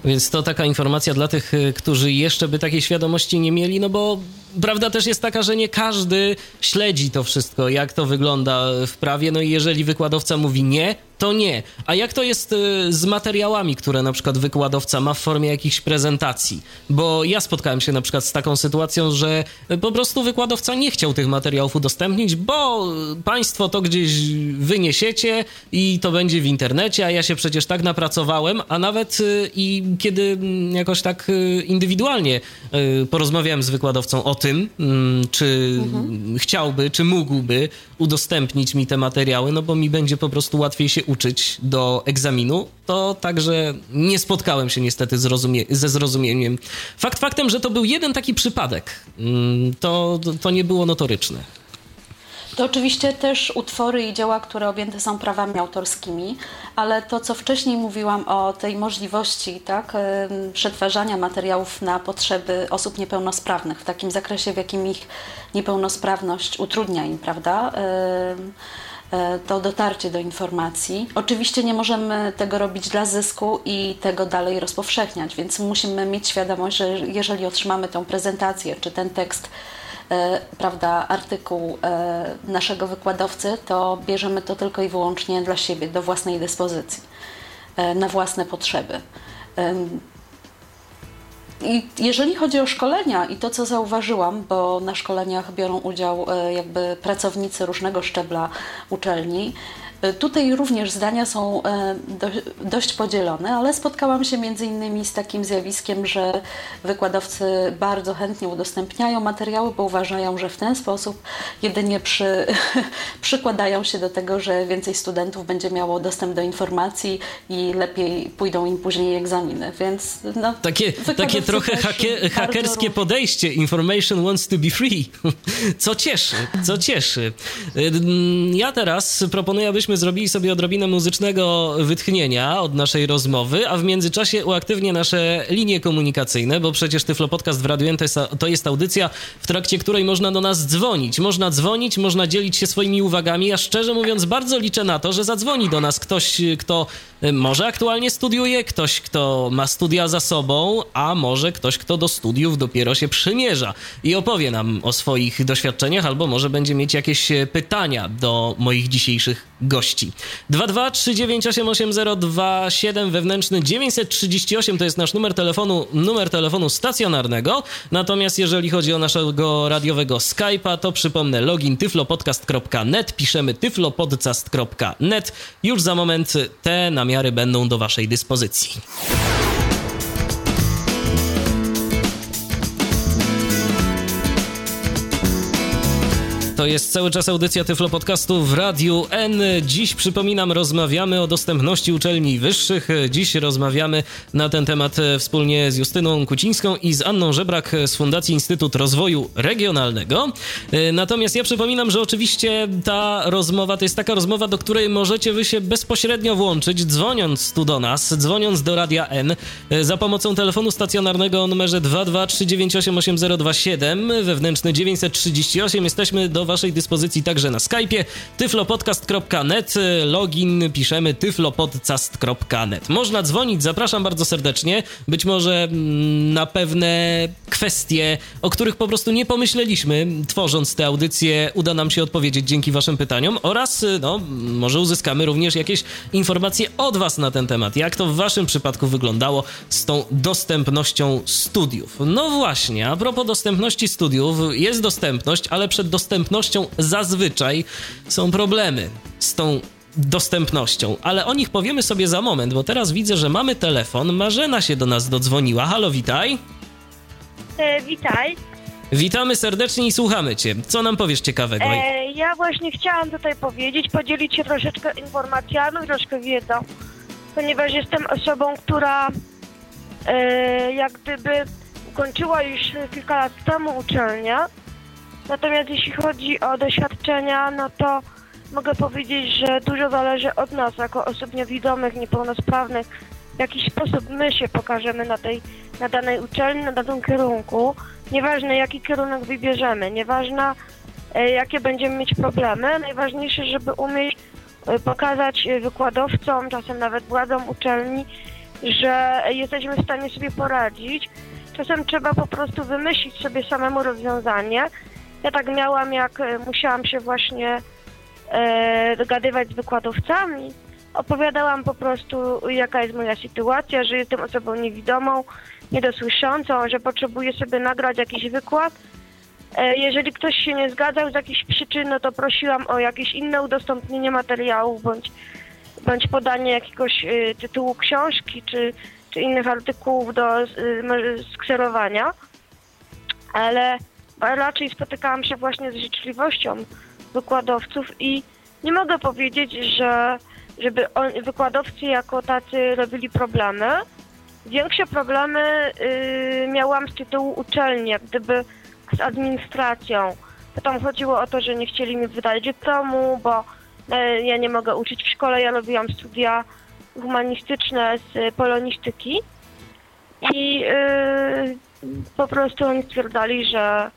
S1: Więc to taka informacja dla tych, y, którzy jeszcze by takiej świadomości nie mieli, no bo prawda też jest taka, że nie każdy śledzi to wszystko, jak to wygląda w prawie. No i jeżeli wykładowca mówi nie, to nie. A jak to jest y, z materiałami, które na przykład wykładowca ma w formie jakichś prezentacji? Bo ja spotkałem się na przykład z taką sytuacją, że po prostu wykładowca nie chciał tych materiałów udostępnić, bo państwo to gdzieś wyniesiecie i to będzie w internecie, a ja się przecież tak napracowałem, a nawet y, i kiedy mm, jakoś tak y, indywidualnie porozmawiałem z wykładowcą o tym, mm, czy mhm. chciałby, czy mógłby udostępnić mi te materiały, no bo mi będzie po prostu łatwiej się uczyć do egzaminu, to także nie spotkałem się niestety zrozumie ze zrozumieniem. Fakt faktem, że to był jeden taki przypadek, mm, to, to nie było notoryczne.
S2: To oczywiście też utwory i dzieła, które objęte są prawami autorskimi, ale to, co wcześniej mówiłam o tej możliwości tak, przetwarzania materiałów na potrzeby osób niepełnosprawnych, w takim zakresie, w jakim ich niepełnosprawność utrudnia im, prawda? E, to dotarcie do informacji. Oczywiście nie możemy tego robić dla zysku i tego dalej rozpowszechniać, więc musimy mieć świadomość, że jeżeli otrzymamy tę prezentację czy ten tekst, prawda, artykuł e, naszego wykładowcy, to bierzemy to tylko i wyłącznie dla siebie, do własnej dyspozycji, na własne potrzeby. I jeżeli chodzi o szkolenia i to, co zauważyłam, bo na szkoleniach biorą udział e, jakby pracownicy różnego szczebla uczelni, E, tutaj również zdania są e, dość podzielone, ale spotkałam się między innymi z takim zjawiskiem, że wykładowcy bardzo chętnie udostępniają materiały, bo uważają, że w ten sposób jedynie przy, przykładają się do tego, że więcej studentów będzie miało dostęp do informacji i lepiej pójdą im później egzaminy. Więc no,
S1: takie, takie trochę hakie, hakerskie podejście. Information wants to be free. Co cieszy, co cieszy. E, ja teraz proponuję, abyśmy zrobili sobie odrobinę muzycznego wytchnienia od naszej rozmowy, a w międzyczasie uaktywnię nasze linie komunikacyjne, bo przecież Tyflo Podcast w Radio N to jest audycja, w trakcie której można do nas dzwonić. Można dzwonić, można dzielić się swoimi uwagami, a szczerze mówiąc bardzo liczę na to, że zadzwoni do nas ktoś, kto y, może aktualnie studiuje, ktoś, kto ma studia za sobą, a może ktoś, kto do studiów dopiero się przymierza i opowie nam o swoich doświadczeniach, albo może będzie mieć jakieś pytania do moich dzisiejszych gości. 223988027 wewnętrzny 938 to jest nasz numer telefonu, numer telefonu stacjonarnego. Natomiast jeżeli chodzi o naszego radiowego Skype'a, to przypomnę login tyflopodcast.net, piszemy tyflopodcast.net. Już za moment te namiary będą do waszej dyspozycji. Jest cały czas audycja Tyflo Podcastu w Radiu N. Dziś, przypominam, rozmawiamy o dostępności uczelni wyższych. Dziś rozmawiamy na ten temat wspólnie z Justyną Kucińską i z Anną Żebrak z Fundacji Instytut Rozwoju Regionalnego. Natomiast ja przypominam, że oczywiście ta rozmowa to jest taka rozmowa, do której możecie wy się bezpośrednio włączyć, dzwoniąc tu do nas, dzwoniąc do Radia N za pomocą telefonu stacjonarnego o numerze 223988027 wewnętrzny 938. Jesteśmy do Waszej dyspozycji także na Skype'ie tyflopodcast.net, login piszemy tyflopodcast.net. Można dzwonić, zapraszam bardzo serdecznie, być może mm, na pewne kwestie, o których po prostu nie pomyśleliśmy, tworząc tę audycję, uda nam się odpowiedzieć dzięki Waszym pytaniom oraz, no, może uzyskamy również jakieś informacje od Was na ten temat, jak to w Waszym przypadku wyglądało z tą dostępnością studiów. No właśnie, a propos dostępności studiów, jest dostępność, ale przed dostępnością dostępnością zazwyczaj są problemy z tą dostępnością, ale o nich powiemy sobie za moment, bo teraz widzę, że mamy telefon. Marzena się do nas dodzwoniła. Halo, witaj.
S4: E, witaj.
S1: Witamy serdecznie i słuchamy Cię. Co nam powiesz ciekawego? E,
S4: ja właśnie chciałam tutaj powiedzieć, podzielić się troszeczkę informacjami, troszkę wiedzą, ponieważ jestem osobą, która e, jak gdyby ukończyła już kilka lat temu uczelnię. Natomiast jeśli chodzi o doświadczenia, no to mogę powiedzieć, że dużo zależy od nas, jako osób niewidomych, niepełnosprawnych, w jaki sposób my się pokażemy na tej, na danej uczelni, na danym kierunku. Nieważne jaki kierunek wybierzemy, nieważne e, jakie będziemy mieć problemy, najważniejsze, żeby umieć e, pokazać e, wykładowcom, czasem nawet władzom uczelni, że jesteśmy w stanie sobie poradzić. Czasem trzeba po prostu wymyślić sobie samemu rozwiązanie. Ja tak miałam, jak musiałam się właśnie e, dogadywać z wykładowcami. Opowiadałam po prostu, jaka jest moja sytuacja, że jestem osobą niewidomą, niedosłyszącą, że potrzebuję sobie nagrać jakiś wykład. E, jeżeli ktoś się nie zgadzał z jakichś przyczyn, no to prosiłam o jakieś inne udostępnienie materiałów bądź, bądź podanie jakiegoś y, tytułu książki czy, czy innych artykułów do y, skserowania. Ale raczej spotykałam się właśnie z życzliwością wykładowców i nie mogę powiedzieć, że żeby on, wykładowcy jako tacy robili problemy. Większe problemy y, miałam z tytułu uczelni, jak gdyby z administracją. Tam chodziło o to, że nie chcieli mi wydać dyplomu, bo y, ja nie mogę uczyć w szkole. Ja robiłam studia humanistyczne z polonistyki i y, po prostu oni stwierdzali, że,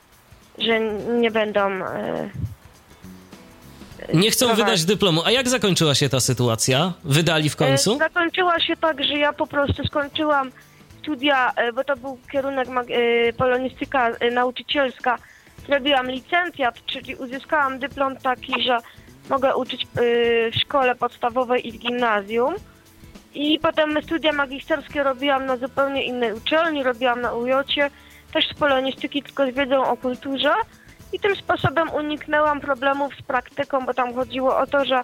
S4: że nie będą y,
S1: nie chcą wydać dyplomu. A jak zakończyła się ta sytuacja? Wydali w końcu?
S4: E, zakończyła się tak, że ja po prostu skończyłam studia, e, bo to był kierunek e, polonistyka nauczycielska. Zrobiłam licencjat, czyli uzyskałam dyplom taki, że mogę uczyć w szkole podstawowej i w gimnazjum. I potem studia magisterskie robiłam na zupełnie innej uczelni, robiłam na UJ-cie, też z polonistyki, tylko z wiedzą o kulturze. I tym sposobem uniknęłam problemów z praktyką, bo tam chodziło o to, że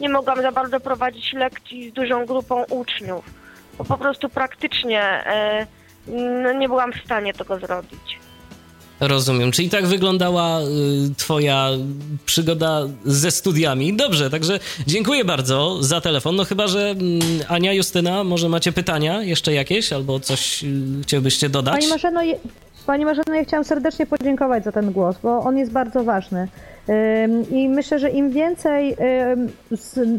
S4: nie mogłam za bardzo prowadzić lekcji z dużą grupą uczniów, bo po prostu praktycznie no, nie byłam w stanie tego zrobić.
S1: Rozumiem. Czyli tak wyglądała y, Twoja przygoda ze studiami. Dobrze, także dziękuję bardzo za telefon. No chyba, że mm, Ania, Justyna, może macie pytania jeszcze jakieś albo coś y, chciałbyście dodać?
S3: Pani Marzeno, Pani Marzeno, ja chciałam serdecznie podziękować za ten głos, bo on jest bardzo ważny. I myślę, że im więcej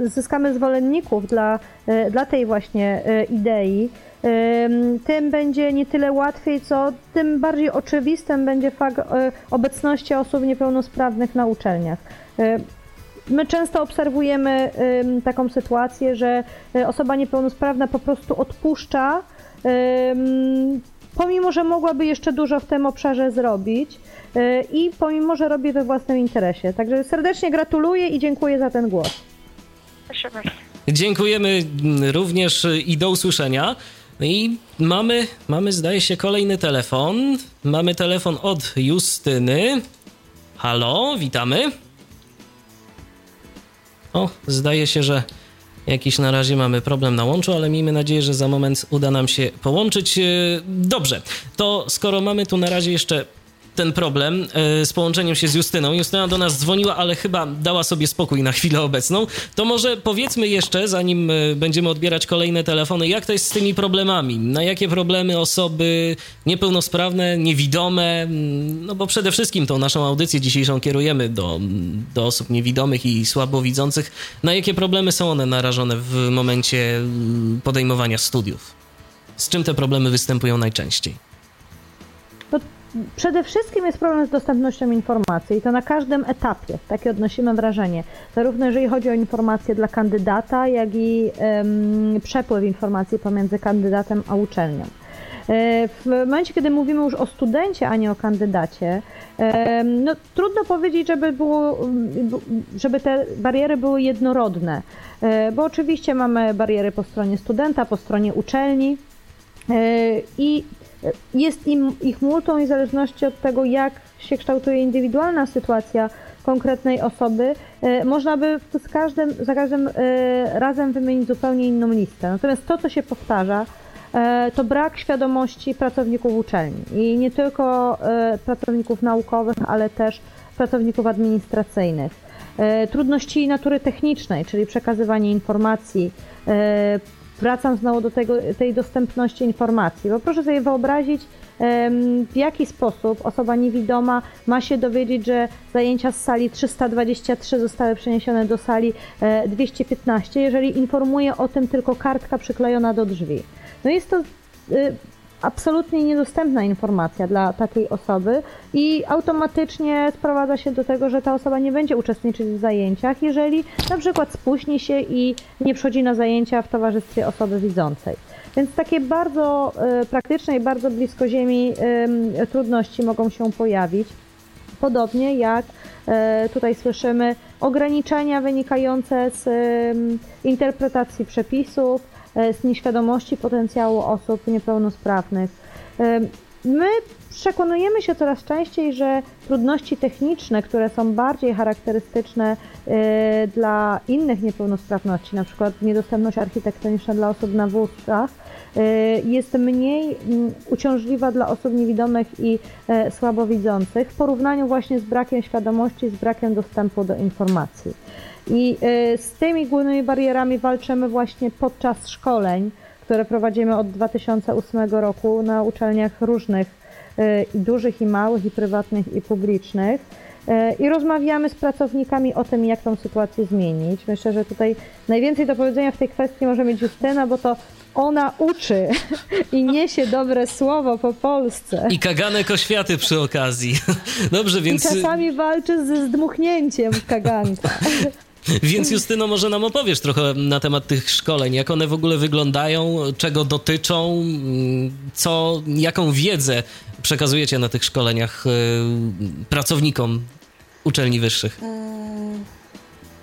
S3: zyskamy zwolenników dla, e, dla tej właśnie e, idei, tym będzie nie tyle łatwiej, co tym bardziej oczywistym będzie fakt e, obecności osób niepełnosprawnych na uczelniach. My często obserwujemy taką sytuację, że osoba niepełnosprawna po prostu odpuszcza pomimo, że mogłaby jeszcze dużo w tym obszarze zrobić i pomimo, że robi we własnym interesie. Także serdecznie gratuluję i dziękuję za ten głos.
S4: Proszę bardzo.
S1: Dziękujemy również i do usłyszenia. No I mamy, mamy, zdaje się, kolejny telefon. Mamy telefon od Justyny. Halo, witamy. O, zdaje się, że Jakiś na razie mamy problem na łączu, ale miejmy nadzieję, że za moment uda nam się połączyć. E, dobrze, to skoro mamy tu na razie jeszcze ten problem e, z połączeniem się z Justyną. Justyna do nas dzwoniła, ale chyba dała sobie spokój na chwilę obecną. To może powiedzmy jeszcze, zanim e, będziemy odbierać kolejne telefony, jak to jest z tymi problemami? Na jakie problemy osoby niepełnosprawne, niewidome, mm, no bo przede wszystkim tą naszą audycję dzisiejszą kierujemy do, do osób niewidomych i słabowidzących. Na jakie problemy są one narażone w momencie mm, podejmowania studiów? Z czym te problemy występują najczęściej?
S3: Przede wszystkim jest problem z dostępnością informacji i to na każdym etapie, takie odnosimy wrażenie. Zarówno jeżeli chodzi o informacje dla kandydata, jak i um, przepływ informacji pomiędzy kandydatem a uczelnią. E, w momencie, kiedy mówimy już o studencie, a nie o kandydacie, no, trudno powiedzieć, żeby, było, żeby te bariery były jednorodne, e, bo oczywiście mamy bariery po stronie studenta, po stronie uczelni e, i jest im, ich multą i w zależności od tego, jak się kształtuje indywidualna sytuacja konkretnej osoby, e, można by z każdym, za każdym e, razem wymienić zupełnie inną listę. Natomiast to, co się powtarza, e, to brak świadomości pracowników uczelni i nie tylko pracowników naukowych, ale też pracowników administracyjnych. trudności natury technicznej, czyli przekazywanie informacji, wracam znowu do tego, tej dostępności informacji, bo proszę sobie wyobrazić, w jaki sposób osoba niewidoma ma się dowiedzieć, że zajęcia z sali 323 zostały przeniesione do sali 215, e, jeżeli informuje o tym tylko kartka przyklejona do drzwi. No jest to y, absolutnie niedostępna informacja dla takiej osoby i automatycznie sprowadza się do tego, że ta osoba nie będzie uczestniczyć w zajęciach, jeżeli na przykład spóźni się i nie przychodzi na zajęcia w towarzystwie osoby widzącej. Więc takie bardzo y, praktyczne i bardzo blisko ziemi y, trudności mogą się pojawić. Podobnie jak y, tutaj słyszymy ograniczenia wynikające z interpretacji przepisów, z nieświadomości potencjału osób niepełnosprawnych. E, my przekonujemy się coraz częściej, że trudności techniczne, które są bardziej charakterystyczne e, dla innych niepełnosprawności, na przykład niedostępność architektoniczna dla osób na wózkach, jest mniej mm, uciążliwa dla osób niewidomych i słabowidzących w porównaniu właśnie z brakiem świadomości, z brakiem dostępu do informacji. I y, z tymi głównymi barierami walczymy właśnie podczas szkoleń, które prowadzimy od 2008 roku na uczelniach różnych, y, i dużych i małych, i prywatnych, i publicznych. Y, I rozmawiamy z pracownikami o tym, jak tą sytuację zmienić. Myślę, że tutaj najwięcej do powiedzenia w tej kwestii może mieć Justyna, bo to ona uczy i niesie dobre słowo po Polsce.
S1: I kaganek oświaty przy okazji. Dobrze, więc...
S3: I czasami walczy ze zdmuchnięciem kaganka.
S1: Więc Justyno, może nam opowiesz trochę na temat tych szkoleń, jak one w ogóle wyglądają, czego dotyczą, co, jaką wiedzę przekazujecie na tych szkoleniach y, pracownikom uczelni wyższych? Hmm,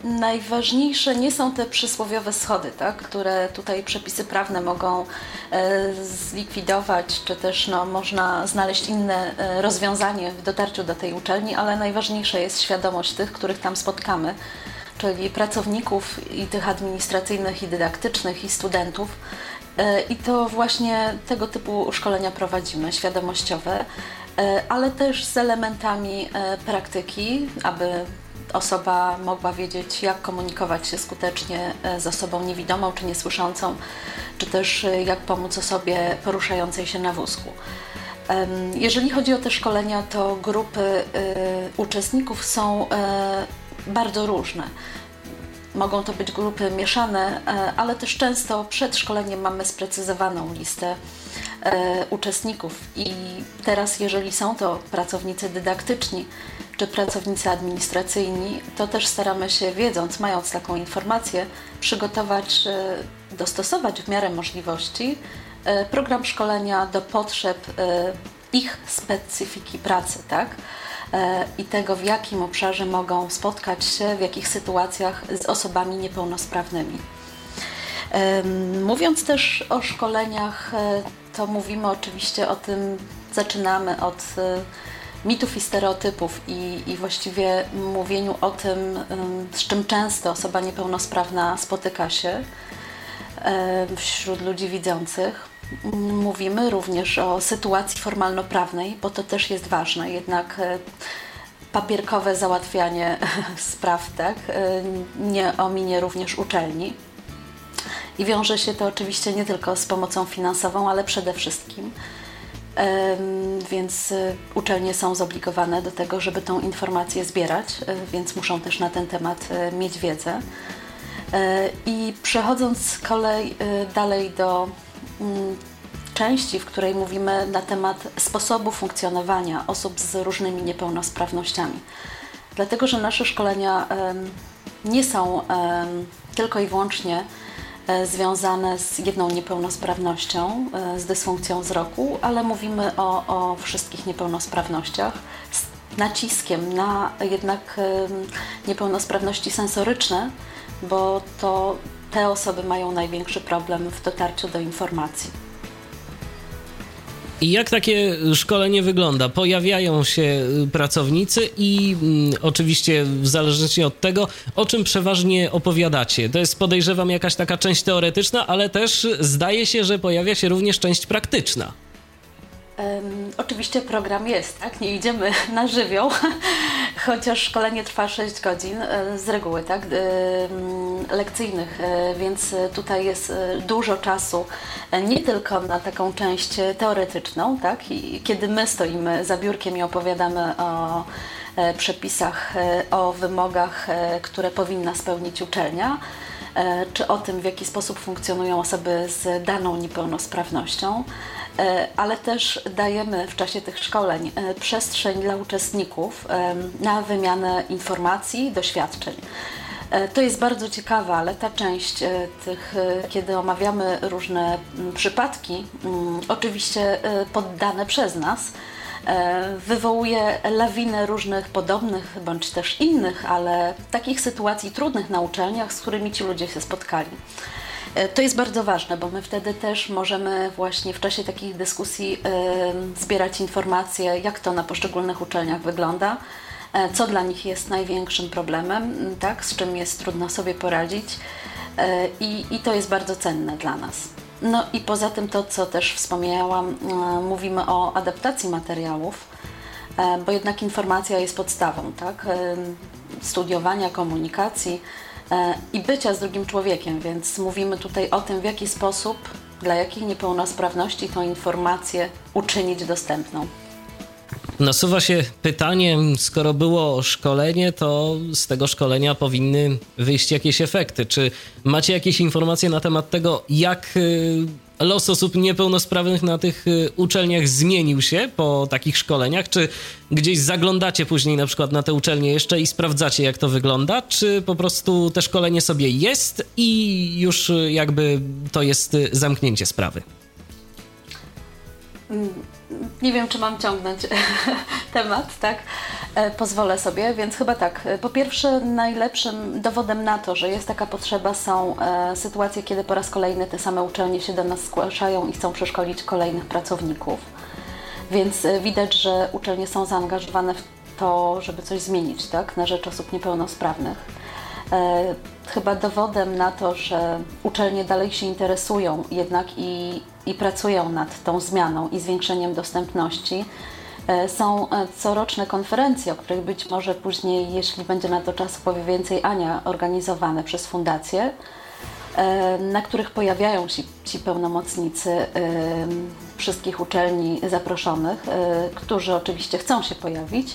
S2: najważniejsze nie są te przysłowiowe schody, tak, które tutaj przepisy prawne mogą e, zlikwidować, czy też no, można znaleźć inne e, rozwiązanie w dotarciu do tej uczelni, ale najważniejsza jest świadomość tych, których tam spotkamy czyli pracowników i tych administracyjnych, i dydaktycznych, i studentów. E, I to właśnie tego typu szkolenia prowadzimy, świadomościowe, e, ale też z elementami e, praktyki, aby osoba mogła wiedzieć, jak komunikować się skutecznie z osobą niewidomą czy niesłyszącą, czy też jak pomóc osobie poruszającej się na wózku. Jeżeli chodzi o te szkolenia, to grupy uczestników są bardzo różne. Mogą to być grupy mieszane, e, ale też często przed szkoleniem mamy sprecyzowaną listę e, uczestników i teraz jeżeli są to pracownicy dydaktyczni czy pracownicy administracyjni, to też staramy się, wiedząc, mając taką informację, przygotować, e, dostosować w miarę możliwości program szkolenia do potrzeb ich specyfiki pracy, tak? E, i tego, w jakim obszarze mogą spotkać się, w jakich sytuacjach z osobami niepełnosprawnymi. Mówiąc też o szkoleniach, e, to mówimy oczywiście o tym, zaczynamy od e, mitów i stereotypów i, i właściwie mówieniu o tym, z czym często osoba niepełnosprawna spotyka się wśród ludzi widzących. Mówimy również o sytuacji formalno-prawnej, bo to też jest ważne. Jednak e, papierkowe załatwianie spraw tak, e, nie ominie również uczelni. I wiąże się to oczywiście nie tylko z pomocą finansową, ale przede wszystkim. Więc e, uczelnie są zobligowane do tego, żeby tą informację zbierać, więc muszą też na ten temat mieć wiedzę. I przechodząc z kolei dalej do części, w której mówimy na temat sposobu funkcjonowania osób z różnymi niepełnosprawnościami. Dlatego, że nasze szkolenia nie są tylko i wyłącznie e, związane z jedną niepełnosprawnością, e, z dysfunkcją wzroku, ale mówimy o, o wszystkich niepełnosprawnościach z naciskiem na jednak niepełnosprawności sensoryczne, bo to te osoby mają największy problem w dotarciu do informacji.
S1: I jak takie szkolenie wygląda? Pojawiają się y, pracownicy i mm, oczywiście w zależności od tego, o czym przeważnie opowiadacie. To jest podejrzewam jakaś taka część teoretyczna, ale też zdaje się, że pojawia się również część praktyczna.
S2: Um, oczywiście program jest, tak? Nie idziemy na żywioł, chociaż szkolenie trwa 6 godzin e, z reguły, tak? lekcyjnych, e, więc tutaj jest dużo czasu nie tylko na taką część teoretyczną, tak? I kiedy my stoimy za biurkiem i opowiadamy o przepisach, o wymogach, które powinna spełnić uczelnia, czy o tym, w jaki sposób funkcjonują osoby z daną niepełnosprawnością, E, ale też dajemy w czasie tych szkoleń e, przestrzeń dla uczestników e, na wymianę informacji, doświadczeń. To jest bardzo ciekawe, ale ta część tych, kiedy omawiamy różne przypadki, oczywiście poddane przez nas, wywołuje lawinę różnych podobnych bądź też innych, ale takich sytuacji trudnych na uczelniach, z którymi ci ludzie się spotkali. E, to jest bardzo ważne, bo my wtedy też możemy właśnie w czasie takich dyskusji zbierać informacje, jak to na poszczególnych uczelniach wygląda, e, co dla nich jest największym problemem, tak, z czym jest trudno sobie poradzić e, i, i to jest bardzo cenne dla nas. No i poza tym to, co też wspomniałam, mówimy o adaptacji materiałów, bo jednak informacja jest podstawą, tak, studiowania, komunikacji, E, i bycia z drugim człowiekiem, więc mówimy tutaj o tym, w jaki sposób, dla jakich niepełnosprawności tą informację uczynić dostępną.
S1: Nasuwa się pytanie, skoro było szkolenie, to z tego szkolenia powinny wyjść jakieś efekty. Czy macie jakieś informacje na temat tego, jak y, los osób niepełnosprawnych na tych y, uczelniach zmienił się po takich szkoleniach? Czy gdzieś zaglądacie później na przykład na te uczelnie jeszcze i sprawdzacie, jak to wygląda? Czy po prostu te szkolenie sobie jest i już y, jakby to jest zamknięcie sprawy?
S2: Mm, nie wiem, czy mam ciągnąć temat, tak? E, pozwolę sobie, więc chyba tak. E, po pierwsze, najlepszym dowodem na to, że jest taka potrzeba, są e, sytuacje, kiedy po raz kolejny te same uczelnie się do nas zgłaszają i chcą przeszkolić kolejnych pracowników. Więc widać, że uczelnie są zaangażowane w to, żeby coś zmienić, tak? Na rzecz osób niepełnosprawnych. Chyba dowodem na to, że uczelnie dalej się interesują jednak i i pracują nad tą zmianą i zwiększeniem dostępności. E, są e, coroczne konferencje, o których być może później, jeśli będzie na to czas, powie więcej Ania, organizowane przez fundację, e, na których pojawiają się ci pełnomocnicy wszystkich uczelni zaproszonych, którzy oczywiście chcą się pojawić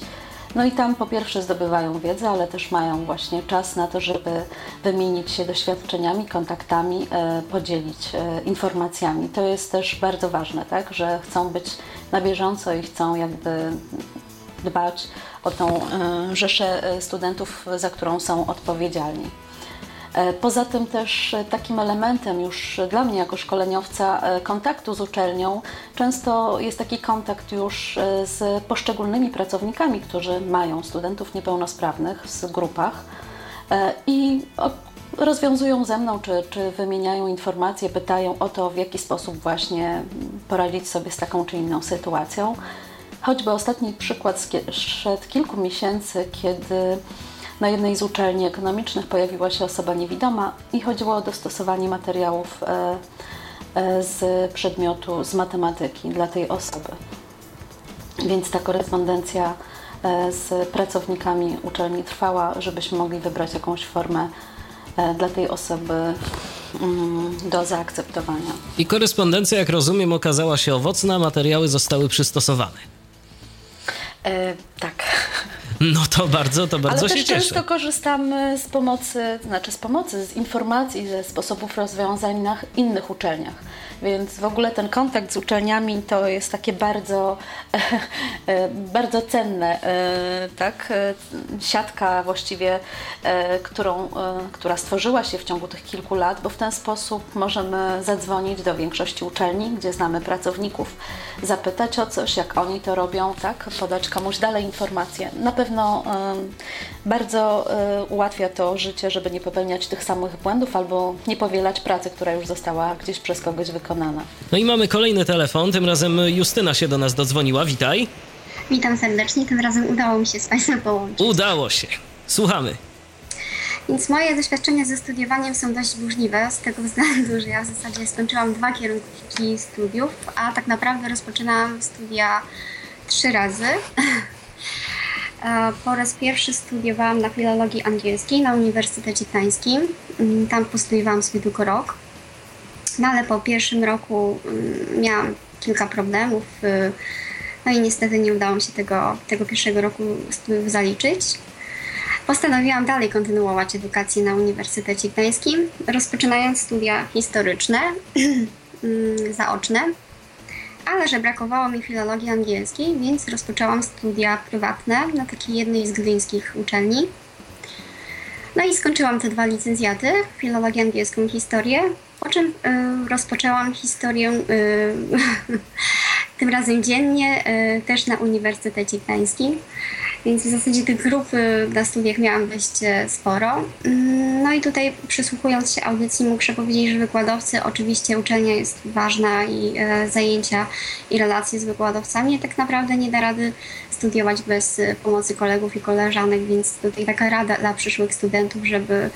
S2: no i tam po pierwsze zdobywają wiedzę, ale też mają właśnie czas na to, żeby wymienić się doświadczeniami, kontaktami, e, podzielić e, informacjami. To jest też bardzo ważne, tak, że chcą być na bieżąco i chcą jakby dbać o tą e, rzeszę studentów, za którą są odpowiedzialni. E, poza tym też takim elementem już dla mnie jako szkoleniowca e, kontaktu z uczelnią często jest taki kontakt już e, z poszczególnymi pracownikami, którzy mają studentów niepełnosprawnych w grupach i rozwiązują ze mną, czy, czy wymieniają informacje, pytają o to, w jaki sposób właśnie poradzić sobie z taką czy inną sytuacją. Choćby ostatni przykład sprzed kilku miesięcy, kiedy na jednej z uczelni ekonomicznych pojawiła się osoba niewidoma i chodziło o dostosowanie materiałów e, e, z przedmiotu z matematyki dla tej osoby. Więc ta korespondencja e, z pracownikami uczelni trwała, żebyśmy mogli wybrać jakąś formę dla tej osoby mm, do zaakceptowania.
S1: I korespondencja, jak rozumiem, okazała się owocna, materiały zostały przystosowane.
S2: E, tak.
S1: No to bardzo, to bardzo
S2: Ale
S1: się cieszę.
S2: Też często korzystamy z pomocy, znaczy z pomocy, z informacji, ze sposobów rozwiązań na innych uczelniach. Więc w ogóle ten kontakt z uczelniami to jest takie bardzo, e, bardzo cenne, e, tak? E, siatka właściwie, którą, która stworzyła się w ciągu tych kilku lat, bo w ten sposób możemy zadzwonić do większości uczelni, gdzie znamy pracowników, zapytać o coś, jak oni to robią, tak? Podać komuś dalej informacje. Na pewno bardzo ułatwia to życie, żeby nie popełniać tych samych błędów albo nie powielać pracy, która już została gdzieś przez kogoś wykonana wykonana.
S1: No i mamy kolejny telefon, tym razem Justyna się do nas dodzwoniła. Witaj.
S5: Witam serdecznie, tym razem udało mi się z Państwem połączyć.
S1: Udało się. Słuchamy.
S5: Więc moje doświadczenia ze studiowaniem są dość burzliwe, z tego względu, że ja w zasadzie skończyłam dwa kierunki studiów, a tak naprawdę rozpoczynałam studia trzy razy. Po raz pierwszy studiowałam na filologii angielskiej na Uniwersytecie Gdańskim. Mm, tam postudiowałam sobie tylko rok. No ale po pierwszym roku mm, miałam kilka problemów. Y, no i niestety nie udało mi się tego, tego pierwszego roku studiów zaliczyć. Postanowiłam dalej kontynuować edukację na Uniwersytecie Gdańskim, rozpoczynając studia historyczne, mm, zaoczne, ale że brakowało mi filologii angielskiej, więc rozpoczęłam studia prywatne na takiej jednej z gdyńskich uczelni. No i skończyłam te dwa licencjaty, filologię angielską i historię, po czym y, rozpoczęłam historię y, tym razem dziennie, y, też na Uniwersytecie Gdańskim. Więc w zasadzie tych grup y, na studiach miałam dość sporo. Mm, no i tutaj przysłuchując się audycji muszę powiedzieć, że wykładowcy, oczywiście uczelnia jest ważna i e, zajęcia i relacje z wykładowcami tak naprawdę nie da rady studiować bez y, pomocy kolegów i koleżanek, więc tutaj taka rada dla przyszłych studentów, żeby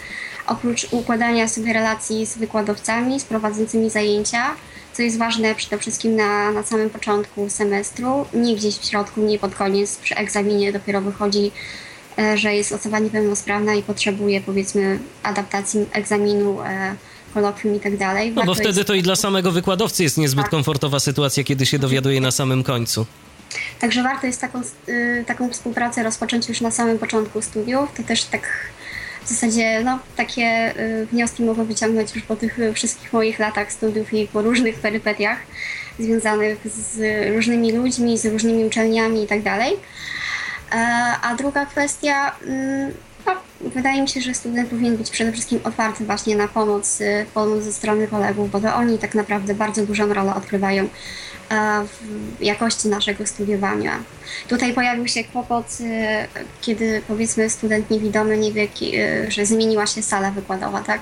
S5: oprócz układania sobie relacji z wykładowcami, z prowadzącymi zajęcia, co jest ważne przede wszystkim na, na samym początku semestru, nie gdzieś w środku, nie pod koniec, przy egzaminie dopiero wychodzi, e, że jest osoba niepełnosprawna i potrzebuje powiedzmy adaptacji egzaminu, e, kolokwium i tak dalej.
S1: No bo wtedy jest... to i dla samego wykładowcy jest niezbyt tak. komfortowa sytuacja, kiedy się dowiaduje na samym końcu.
S5: Także warto jest taką, y, taką współpracę rozpocząć już na samym początku studiów. To też tak w zasadzie no, takie y, wnioski mogę wyciągnąć już po tych wszystkich moich latach studiów i po różnych perypetiach związanych z różnymi ludźmi, z różnymi uczelniami i tak. E, a druga kwestia, mm, no, wydaje mi się, że student powinien być przede wszystkim otwarty właśnie na pomoc, y, pomoc ze strony kolegów, bo to oni tak naprawdę bardzo dużą rolę odgrywają w jakości naszego studiowania. Tutaj pojawił się kłopot, e, kiedy powiedzmy student niewidomy nie wie, e, że zmieniła się sala wykładowa, tak?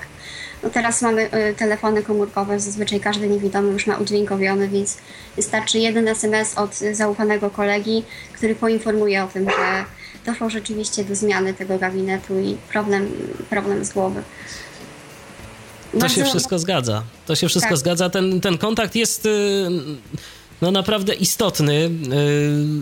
S5: No teraz mamy e, telefony komórkowe, zazwyczaj każdy niewidomy już ma udźwiękowiony, więc wystarczy jeden SMS od zaufanego kolegi, który poinformuje o tym, że doszło rzeczywiście do zmiany tego gabinetu i problem, problem z głowy.
S1: To Bardzo... się wszystko zgadza. To się wszystko tak. zgadza. Ten, ten kontakt jest y, no naprawdę istotny,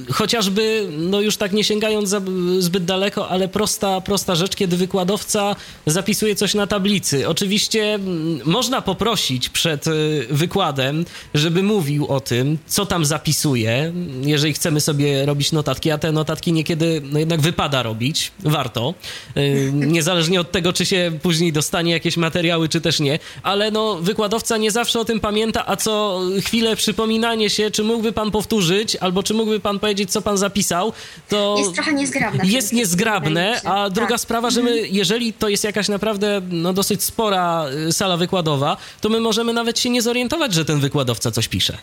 S1: yy, chociażby, no już tak nie sięgając za, zbyt daleko, ale prosta, prosta rzecz, kiedy wykładowca zapisuje coś na tablicy. Oczywiście mm, można poprosić przed y, wykładem, żeby mówił o tym, co tam zapisuje, jeżeli chcemy sobie robić notatki, a te notatki niekiedy no jednak wypada robić, warto, yy, niezależnie od tego, czy się później dostanie jakieś materiały, czy też nie, ale no wykładowca nie zawsze o tym pamięta, a co chwilę przypominanie się czy mógłby pan powtórzyć, albo czy mógłby pan powiedzieć, co pan zapisał, to...
S5: Jest trochę niezgrabne.
S1: Jest niezgrabne, a druga tak. sprawa, że my, mhm. jeżeli to jest jakaś naprawdę no, dosyć spora y, sala wykładowa, to my możemy nawet się nie zorientować, że ten wykładowca coś pisze.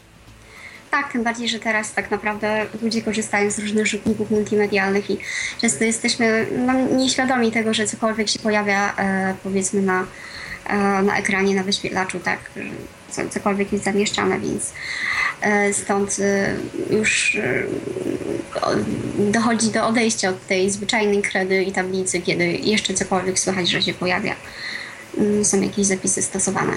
S5: Tak, tym bardziej, że teraz tak naprawdę ludzie korzystają z różnych rzutników multimedialnych i często jesteśmy no, nieświadomi tego, że cokolwiek się pojawia e, powiedzmy na, e, na ekranie, na wyświetlaczu, tak, cokolwiek jest zamieszczane, więc e, stąd e, już e, dochodzi do odejścia od tej zwyczajnej kredy i tablicy, kiedy jeszcze cokolwiek słychać, że się pojawia. Mm, są jakieś zapisy stosowane.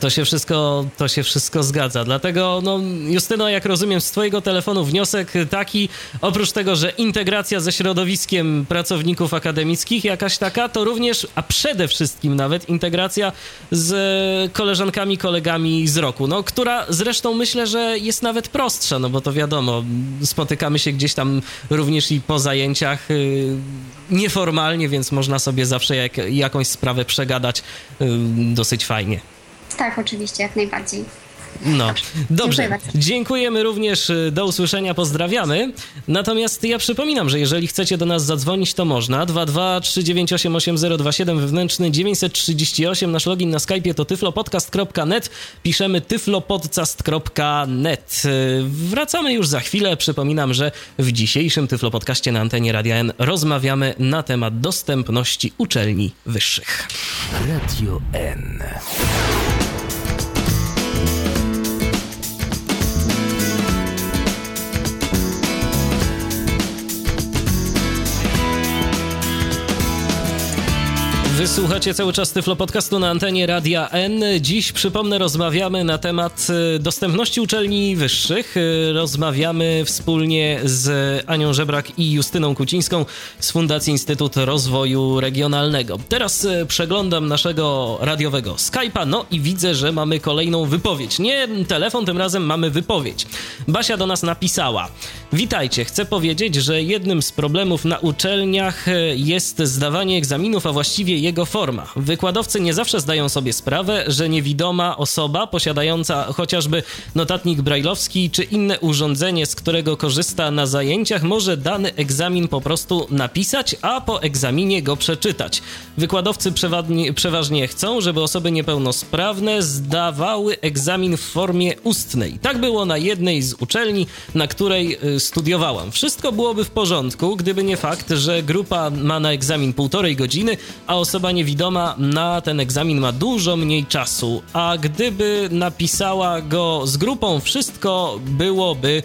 S1: To się wszystko, to się wszystko zgadza. Dlatego, no, Justyno, jak rozumiem z Twojego telefonu wniosek taki, oprócz tego, że integracja ze środowiskiem pracowników akademickich jakaś taka, to również, a przede wszystkim nawet integracja z koleżankami, kolegami z roku, no, która zresztą myślę, że jest nawet prostsza, no bo to wiadomo, spotykamy się gdzieś tam również i po zajęciach yy, nieformalnie, więc można sobie zawsze jak, jakąś sprawę przegadać yy, dosyć fajnie.
S5: Tak, oczywiście, jak najbardziej.
S1: No, dobrze. Dziękujemy również, y, do usłyszenia, pozdrawiamy. Natomiast ja przypominam, że jeżeli chcecie do nas zadzwonić, to można. 22 398 8027 wewnętrzny 938. Nasz login na Skype to tyflopodcast.net. Piszemy tyflopodcast.net. Y, wracamy już za chwilę. Przypominam, że w dzisiejszym Tyflopodcaście na antenie Radia N rozmawiamy na temat dostępności uczelni wyższych. Radio N. Wysłuchacie cały czas Tyflo Podcastu na antenie Radia N. Dziś, przypomnę, rozmawiamy na temat e, dostępności uczelni wyższych. E, rozmawiamy wspólnie z Anią Żebrak i Justyną Kucińską z Fundacji Instytut Rozwoju Regionalnego. Teraz e, przeglądam naszego radiowego Skype'a, no i widzę, że mamy kolejną wypowiedź. Nie telefon, tym razem mamy wypowiedź. Basia do nas napisała. Witajcie, chcę powiedzieć, że jednym z problemów na uczelniach jest zdawanie egzaminów, a właściwie jego forma. Wykładowcy nie zawsze zdają sobie sprawę, że niewidoma osoba posiadająca chociażby notatnik brajlowski czy inne urządzenie, z którego korzysta na zajęciach, może dany egzamin po prostu napisać, a po egzaminie go przeczytać. Wykładowcy przeważnie chcą, żeby osoby niepełnosprawne zdawały egzamin w formie ustnej. Tak było na jednej z uczelni, na której y, studiowałam. Wszystko byłoby w porządku, gdyby nie fakt, że grupa ma na egzamin półtorej godziny, a osoba niewidoma na ten egzamin ma dużo mniej czasu, a gdyby napisała go z grupą, wszystko byłoby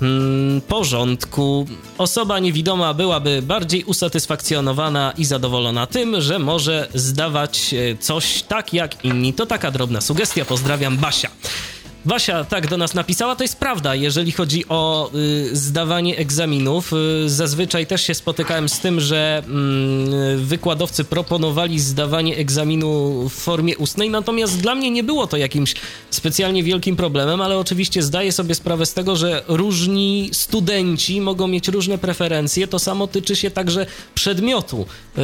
S1: hmm, porządku. Osoba niewidoma byłaby bardziej usatysfakcjonowana i zadowolona tym, że może zdawać e, coś tak jak inni. To taka drobna sugestia. Pozdrawiam, Basia. Wasia tak do nas napisała, to jest prawda, jeżeli chodzi o y, zdawanie egzaminów. Y, zazwyczaj też się spotykałem z tym, że y, wykładowcy proponowali zdawanie egzaminu w formie ustnej, natomiast dla mnie nie było to jakimś specjalnie wielkim problemem, ale oczywiście zdaję sobie sprawę z tego, że różni studenci mogą mieć różne preferencje. To samo tyczy się także przedmiotu, y,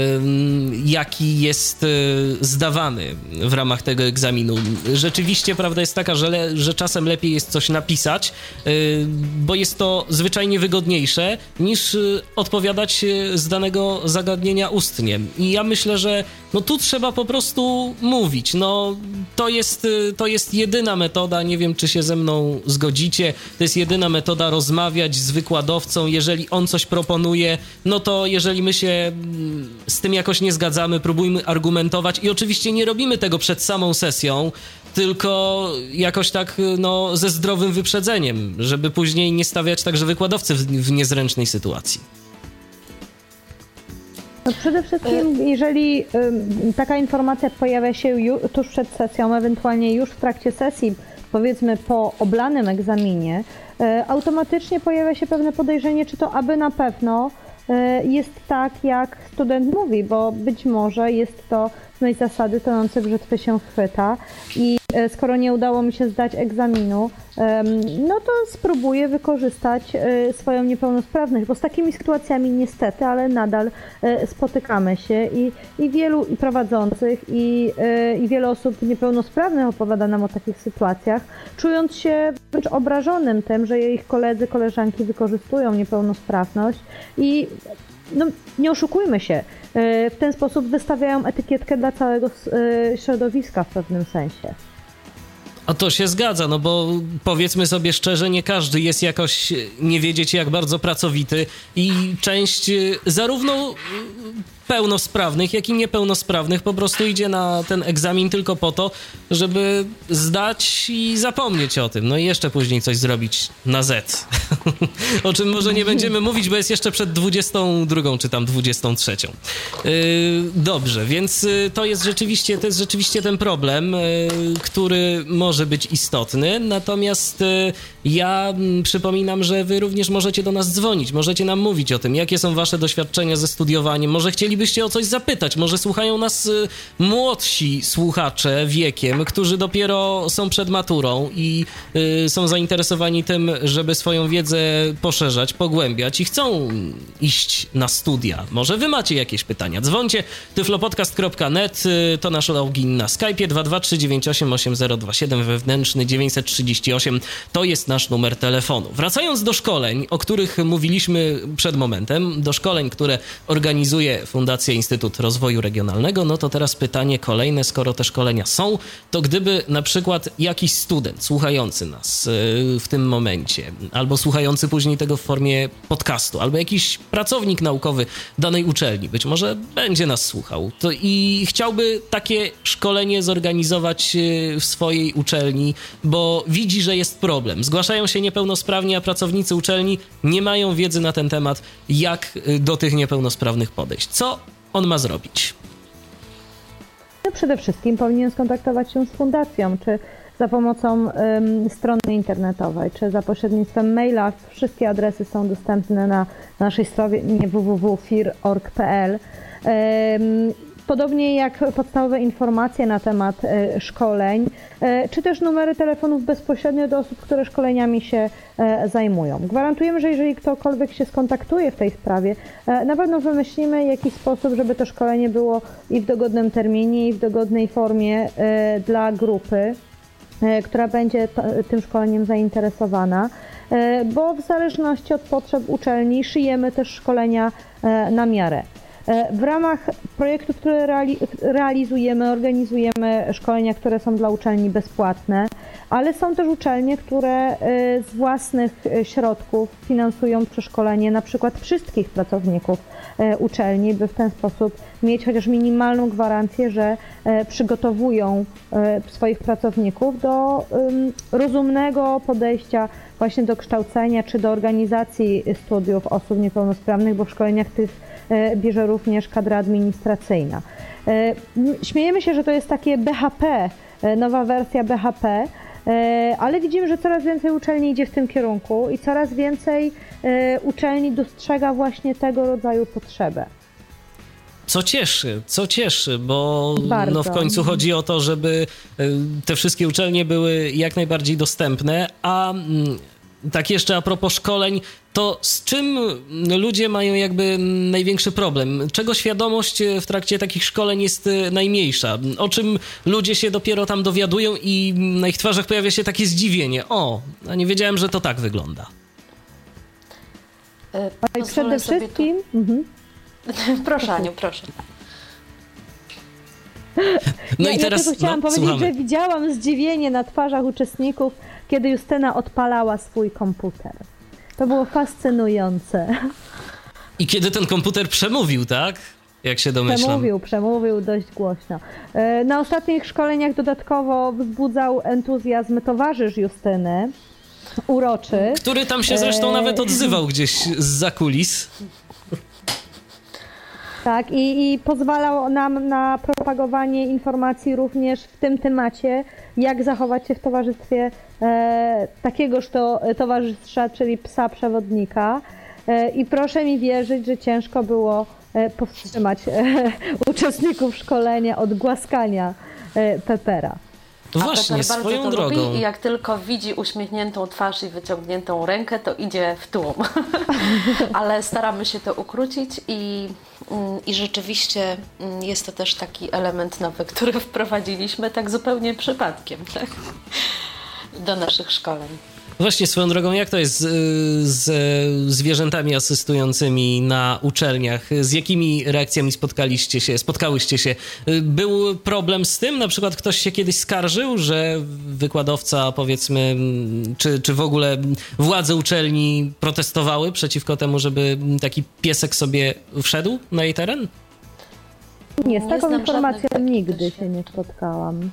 S1: jaki jest y, zdawany w ramach tego egzaminu. Rzeczywiście prawda jest taka, że, że czasem lepiej jest coś napisać, y, bo jest to zwyczajnie wygodniejsze niż y, odpowiadać y, z danego zagadnienia ustnie. I ja myślę, że no tu trzeba po prostu mówić. No to jest, to jest jedyna metoda, nie wiem czy się ze mną zgodzicie, to jest jedyna metoda rozmawiać z wykładowcą, jeżeli on coś proponuje, no to jeżeli my się mm, z tym jakoś nie zgadzamy, próbujmy argumentować i oczywiście nie robimy tego przed samą sesją, tylko jakoś tak no, ze zdrowym wyprzedzeniem, żeby później nie stawiać także wykładowcy w, w niezręcznej sytuacji.
S3: No przede wszystkim, jeżeli taka informacja pojawia się ju, tuż przed sesją, ewentualnie już w trakcie sesji, powiedzmy po oblanym egzaminie, y, automatycznie pojawia się pewne podejrzenie, czy to aby na pewno y, jest tak, jak student mówi, bo być może jest to zasady tonący brzytwy się chwyta. I E, skoro nie udało mi się zdać egzaminu, no to spróbuję wykorzystać e, swoją niepełnosprawność, bo z takimi sytuacjami niestety, ale nadal e, spotykamy się i, i wielu i prowadzących, i, i wiele osób niepełnosprawnych opowiada nam o takich sytuacjach, czując się wręcz obrażonym tym, że ich koledzy, koleżanki wykorzystują niepełnosprawność. I no, nie oszukujmy się, w ten sposób wystawiają etykietkę dla całego środowiska w pewnym sensie.
S1: A to się zgadza, no bo powiedzmy sobie szczerze, nie każdy jest jakoś, nie wiedzieć jak bardzo pracowity i część y, zarówno pełnosprawnych, jak i niepełnosprawnych po prostu idzie na ten egzamin tylko po to, żeby zdać i zapomnieć o tym. No i jeszcze później coś zrobić na Z. o czym może nie będziemy mówić, bo jest jeszcze przed 22 czy tam 23. Yy, dobrze, więc yy, to jest rzeczywiście, to jest rzeczywiście ten problem, yy, który może być istotny. Natomiast yy, ja mm, przypominam, że wy również możecie do nas dzwonić, możecie nam mówić o tym, jakie są wasze doświadczenia ze studiowaniem. Może chcielibyście o coś zapytać, może słuchają nas y, młodsi słuchacze wiekiem, którzy dopiero są przed maturą i y, są zainteresowani tym, żeby swoją wiedzę poszerzać, pogłębiać i chcą iść na studia. Może wy macie jakieś pytania? Dzwoncie tyflopodcast.net y, to nasz login na Skype 223988027 wewnętrzny 938 to jest nasz numer telefonu. Wracając do szkoleń, o których mówiliśmy przed momentem, do szkoleń, które organizuje Fundacja Instytut Rozwoju Regionalnego, no to teraz pytanie kolejne, skoro te szkolenia są, to gdyby na przykład jakiś student słuchający nas y, w tym momencie, albo słuchający później tego w formie podcastu, albo jakiś pracownik naukowy danej uczelni, być może będzie nas słuchał, to i chciałby takie szkolenie zorganizować y, w swojej uczelni, bo widzi, że jest problem. Zgłasza zgłaszają się niepełnosprawni, a pracownicy uczelni nie mają wiedzy na ten temat, jak y, do tych niepełnosprawnych podejść. Co on ma zrobić?
S3: przede wszystkim powinien skontaktować się z fundacją, czy za pomocą um, strony internetowej, czy za pośrednictwem maila. Wszystkie adresy są dostępne na, na naszej stronie www.fir.org.pl. Um, Podobnie jak podstawowe informacje na temat e, szkoleń, e, czy też numery telefonów bezpośrednio do osób, które szkoleniami się e, zajmują. Gwarantujemy, że jeżeli ktokolwiek się skontaktuje w tej sprawie, na pewno wymyślimy jakiś sposób, żeby to szkolenie było i w dogodnym terminie, i w dogodnej formie dla grupy, która będzie tym szkoleniem zainteresowana, bo w zależności od potrzeb uczelni szyjemy też szkolenia na miarę. E, w ramach projektu, który realizujemy, organizujemy szkolenia, które są dla uczelni bezpłatne, ale są też uczelnie, które e, z własnych e, środków finansują przeszkolenie na przykład wszystkich pracowników uczelni, by w ten sposób mieć chociaż minimalną gwarancję, że przygotowują swoich pracowników do rozumnego podejścia właśnie do kształcenia czy do organizacji studiów osób niepełnosprawnych, bo w szkoleniach tych bierze również kadra administracyjna. E, śmiejemy się, że to jest takie BHP, e, nowa wersja BHP, ale widzimy, że coraz więcej uczelni idzie w tym kierunku i coraz więcej uczelni dostrzega właśnie tego rodzaju potrzebę.
S1: Co cieszy, co cieszy, bo no w końcu chodzi o to, żeby te wszystkie uczelnie były jak najbardziej dostępne, a tak jeszcze a propos szkoleń, to z czym ludzie mają jakby największy problem? Czego świadomość w trakcie takich szkoleń jest e, najmniejsza? O czym ludzie się dopiero tam dowiadują i na ich twarzach pojawia się takie zdziwienie. O, a nie wiedziałem, że to tak wygląda.
S3: E, przede wszystkim... Tu... Mhm.
S2: proszę Aniu, proszę.
S3: No ja, i teraz ja chciałam no, powiedzieć, słuchamy. że widziałam zdziwienie na twarzach uczestników, kiedy Justyna odpalała swój komputer. To było fascynujące.
S1: I kiedy ten komputer przemówił, tak? Jak się domyślam.
S3: Przemówił, przemówił dość głośno. E, na ostatnich szkoleniach dodatkowo wzbudzał entuzjazm towarzysz Justyny, uroczy.
S1: Który tam się zresztą e... nawet odzywał gdzieś z zakulis.
S3: Tak, i, i pozwalał nam na propagowanie informacji również w tym temacie, jak zachować się w towarzystwie e, takiegoż to czyli psa przewodnika. E, I proszę mi wierzyć, że ciężko było e, powstrzymać e, uczestników szkolenia od głaskania e, Pepera.
S1: Właśnie, swoją
S2: bardzo to
S1: drogą.
S2: Lubi I jak tylko widzi uśmiechniętą twarz i wyciągniętą rękę, to idzie w tłum. Ale staramy się to ukrócić i, mm, i rzeczywiście mm, jest to też taki element nowy, który wprowadziliśmy tak zupełnie przypadkiem tak? do naszych szkoleń.
S1: Właśnie swoją drogą, jak to jest z, z, zwierzętami asystującymi na uczelniach? Z jakimi reakcjami spotkaliście się, spotkałyście się? Był problem z tym? Na przykład ktoś się kiedyś skarżył, że wykładowca, powiedzmy, czy, czy w ogóle władze uczelni protestowały przeciwko temu, żeby taki piesek sobie wszedł na jej teren?
S3: Nie, z taką informacją nigdy się nie spotkałam.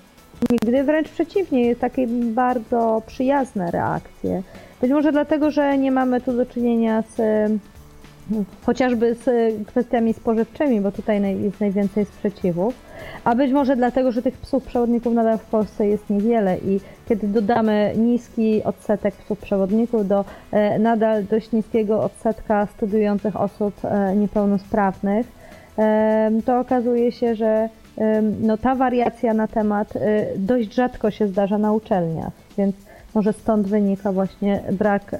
S3: Nigdy wręcz przeciwnie, takie bardzo przyjazne reakcje. Być może dlatego, że nie mamy tu do czynienia z chociażby z kwestiami spożywczymi, bo tutaj jest najwięcej sprzeciwów, a być może dlatego, że tych psów przewodników nadal w Polsce jest niewiele i kiedy dodamy niski odsetek psów przewodników do e, nadal dość niskiego odsetka studiujących osób e, niepełnosprawnych, to okazuje się, że no, ta wariacja na temat y, dość rzadko się zdarza na uczelniach, więc może stąd wynika właśnie brak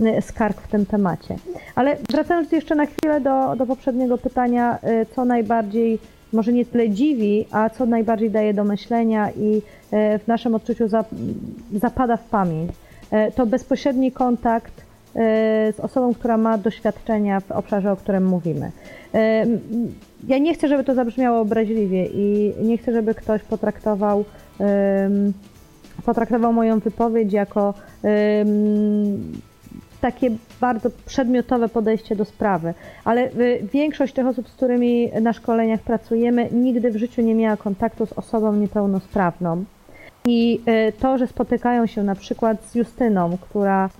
S3: y, skarg w tym temacie. Ale wracając jeszcze na chwilę do, do poprzedniego pytania, y, co najbardziej może nie tyle dziwi, a co najbardziej daje do myślenia i w naszym odczuciu zapada w pamięć, to bezpośredni kontakt z osobą, która ma doświadczenia w obszarze, o którym mówimy ja nie chcę, żeby to zabrzmiało obraźliwie i nie chcę, żeby ktoś potraktował, um, potraktował moją wypowiedź jako um, takie bardzo przedmiotowe podejście do sprawy, ale y, większość tych osób, z którymi na szkoleniach pracujemy, nigdy w życiu nie miała kontaktu z osobą niepełnosprawną. I to, że spotykają się na przykład z Justyną, która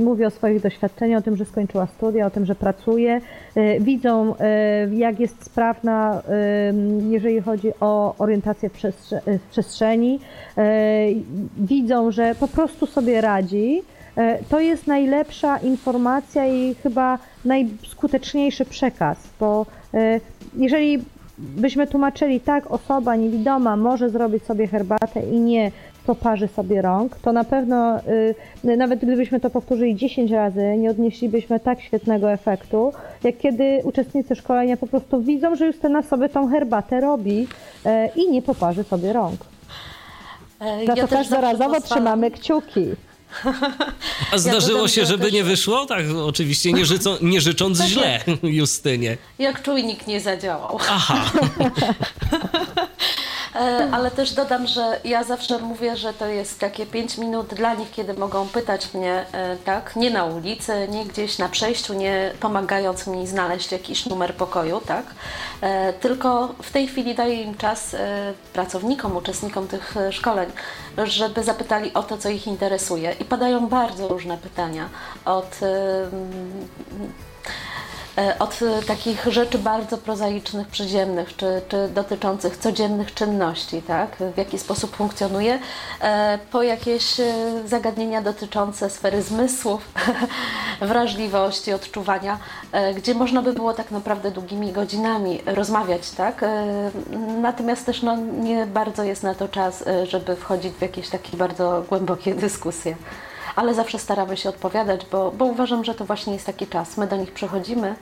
S3: mówi o swoich doświadczeniach, o tym, że skończyła studia, o tym, że pracuje. Widzą, jak jest sprawna, jeżeli chodzi o orientację w przestrzeni. Widzą, że po prostu sobie radzi. To jest najlepsza informacja i chyba najskuteczniejszy przekaz, bo jeżeli byśmy tłumaczyli, tak, osoba niewidoma może zrobić sobie herbatę i nie poparzy sobie rąk, to na pewno y, nawet gdybyśmy to powtórzyli 10 razy, nie odnieślibyśmy tak świetnego efektu, jak kiedy uczestnicy szkolenia po prostu widzą, że Justyna sobie tą herbatę robi y, i nie poparzy sobie rąk. Za ja to każdorazowo trzymamy kciuki.
S1: A zdarzyło ja się, żeby też... nie wyszło? Tak, oczywiście nie, życo, nie życząc tak źle Justynie.
S2: Jak czujnik nie zadziałał.
S1: Aha.
S2: E, ale też dodam, że ja zawsze mówię, że to jest takie 5 minut dla nich, kiedy mogą pytać mnie, e, tak, nie na ulicy, nie gdzieś na przejściu, nie pomagając mi znaleźć jakiś numer pokoju, tak, e, tylko w tej chwili daję im czas pracownikom, uczestnikom tych szkoleń, żeby zapytali o to, co ich interesuje. I padają bardzo różne pytania od od takich rzeczy bardzo prozaicznych, przyziemnych, czy, czy dotyczących codziennych czynności, tak? w jaki sposób funkcjonuje, e, po jakieś e, zagadnienia dotyczące sfery zmysłów, wrażliwości, odczuwania, gdzie można by było tak naprawdę długimi godzinami rozmawiać, tak? Natomiast też no, nie bardzo jest na to czas, żeby wchodzić w jakieś takie bardzo głębokie dyskusje ale zawsze staramy się odpowiadać, bo, bo uważam, że to właśnie jest taki czas. My do nich przechodzimy,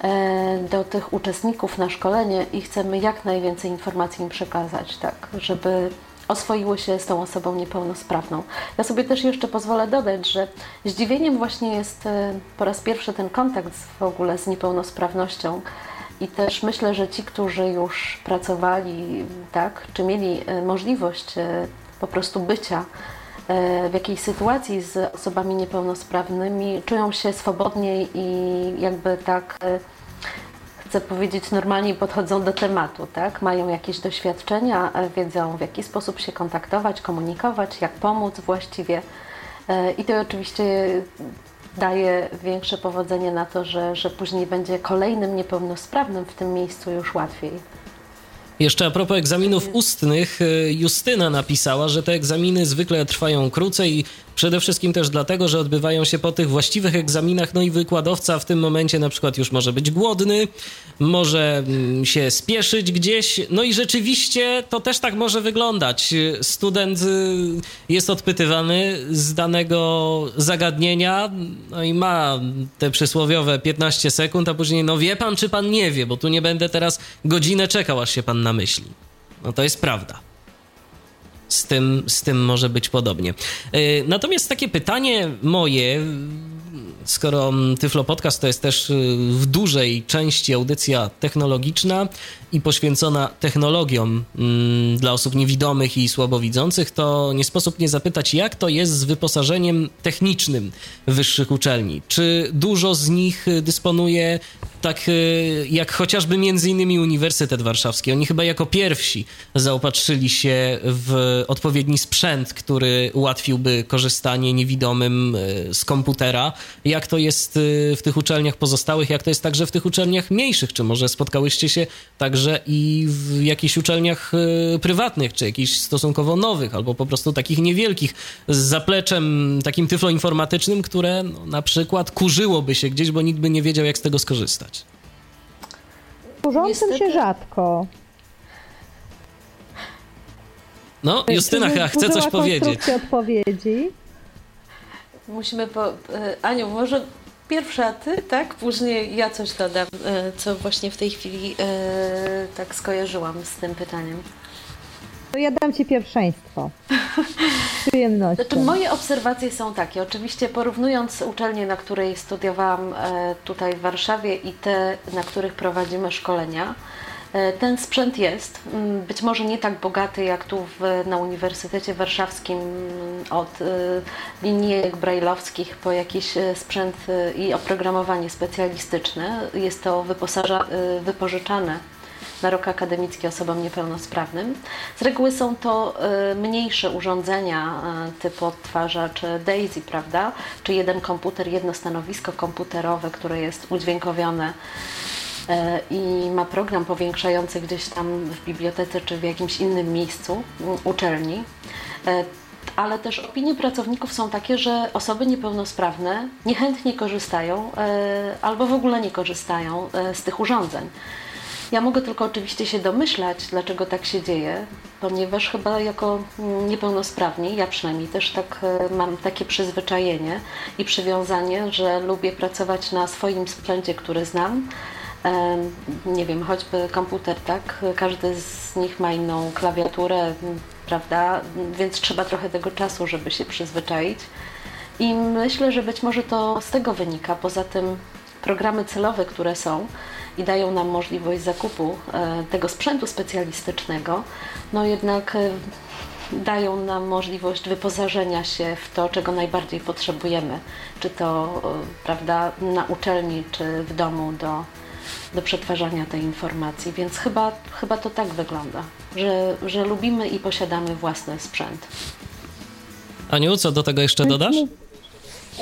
S2: e, do tych uczestników na szkolenie i chcemy jak najwięcej informacji im przekazać, tak, żeby oswoiły się z tą osobą niepełnosprawną. Ja sobie też jeszcze pozwolę dodać, że zdziwieniem właśnie jest e, po raz pierwszy ten kontakt w ogóle z niepełnosprawnością. I też myślę, że ci, którzy już pracowali, tak, czy mieli e, możliwość po prostu bycia w jakiejś sytuacji z osobami niepełnosprawnymi czują się swobodniej i jakby tak e, chcę powiedzieć, normalnie podchodzą do tematu, tak? Mają jakieś doświadczenia, e, wiedzą w jaki sposób się kontaktować, komunikować, jak pomóc właściwie. I to oczywiście daje większe powodzenie na to, że, że później będzie kolejnym niepełnosprawnym w tym miejscu już łatwiej.
S1: Jeszcze a propos egzaminów ustnych, y, Justyna napisała, że te egzaminy zwykle trwają krócej Przede wszystkim też dlatego, że odbywają się po tych właściwych egzaminach, no i wykładowca w tym momencie na przykład już może być głodny, może mm, się spieszyć gdzieś, no i rzeczywiście to też tak może wyglądać. Student y, jest odpytywany z danego zagadnienia, no i ma te przysłowiowe 15 sekund, a później, no wie pan, czy pan nie wie, bo tu nie będę teraz godzinę czekał, aż się pan namyśli. No to jest prawda z tym, z tym może być podobnie. E, natomiast takie pytanie moje, skoro Tyflo Podcast to jest też y, w dużej części audycja technologiczna i poświęcona technologiom mm, dla osób niewidomych i słabowidzących, to nie sposób nie zapytać, jak to jest z wyposażeniem technicznym wyższych uczelni. Czy dużo z nich dysponuje tak y, jak chociażby między innymi Uniwersytet Warszawski. Oni chyba jako pierwsi zaopatrzyli się w odpowiedni sprzęt, który ułatwiłby korzystanie niewidomym y, z komputera. Jak to jest y, w tych uczelniach pozostałych, jak to jest także w tych uczelniach mniejszych? Czy może spotkałyście się także i w jakichś uczelniach prywatnych, czy jakichś stosunkowo nowych, albo po prostu takich niewielkich, z zapleczem takim tyfloinformatycznym, które no, na przykład kurzyłoby się gdzieś, bo nikt by nie wiedział, jak z tego skorzystać?
S3: Służącym Niestety... się rzadko.
S1: No, Justyna chyba chce coś powiedzieć.
S3: odpowiedzi.
S2: Musimy po... E, Aniu, może pierwsza ty, tak? Później ja coś dodam, e, co właśnie w tej chwili e, tak skojarzyłam z tym pytaniem.
S3: To ja dam Ci pierwszeństwo. Z przyjemnością.
S2: Znaczy, moje obserwacje są takie. Oczywiście porównując uczelnię, na której studiowałam e, tutaj w Warszawie i te, na których prowadzimy szkolenia, e, ten sprzęt jest. Mm, być może nie tak bogaty jak tu w, na Uniwersytecie Warszawskim mm, od y, linijek brajlowskich po jakiś sprzęt i oprogramowanie specjalistyczne. Jest to wyposaża, wypożyczane na rok akademicki osobom niepełnosprawnym. Z reguły są to e, mniejsze urządzenia e, typu odtwarzacz DAISY, prawda? Czy jeden komputer, jedno stanowisko komputerowe, które jest udźwiękowione e, i ma program powiększający gdzieś tam w bibliotece czy w jakimś innym miejscu uczelni ale też opinie pracowników są takie, że osoby niepełnosprawne niechętnie korzystają albo w ogóle nie korzystają z tych urządzeń. Ja mogę tylko oczywiście się domyślać, dlaczego tak się dzieje, ponieważ chyba jako niepełnosprawni, ja przynajmniej też tak e, mam takie przyzwyczajenie i przywiązanie, że lubię pracować na swoim sprzęcie, który znam. Nie wiem, choćby komputer, tak? Każdy z nich ma inną klawiaturę, prawda? Więc trzeba trochę tego czasu, żeby się przyzwyczaić. I myślę, że być może to z tego wynika. Poza tym programy celowe, które są, i dają nam możliwość zakupu e, tego sprzętu specjalistycznego, no jednak e, dają nam możliwość wyposażenia się w to, czego najbardziej potrzebujemy, czy to e, prawda, na uczelni, czy w domu do, do przetwarzania tej informacji. Więc chyba, chyba to tak wygląda, że, że lubimy i posiadamy własny sprzęt.
S1: Aniu, co do tego jeszcze dodasz?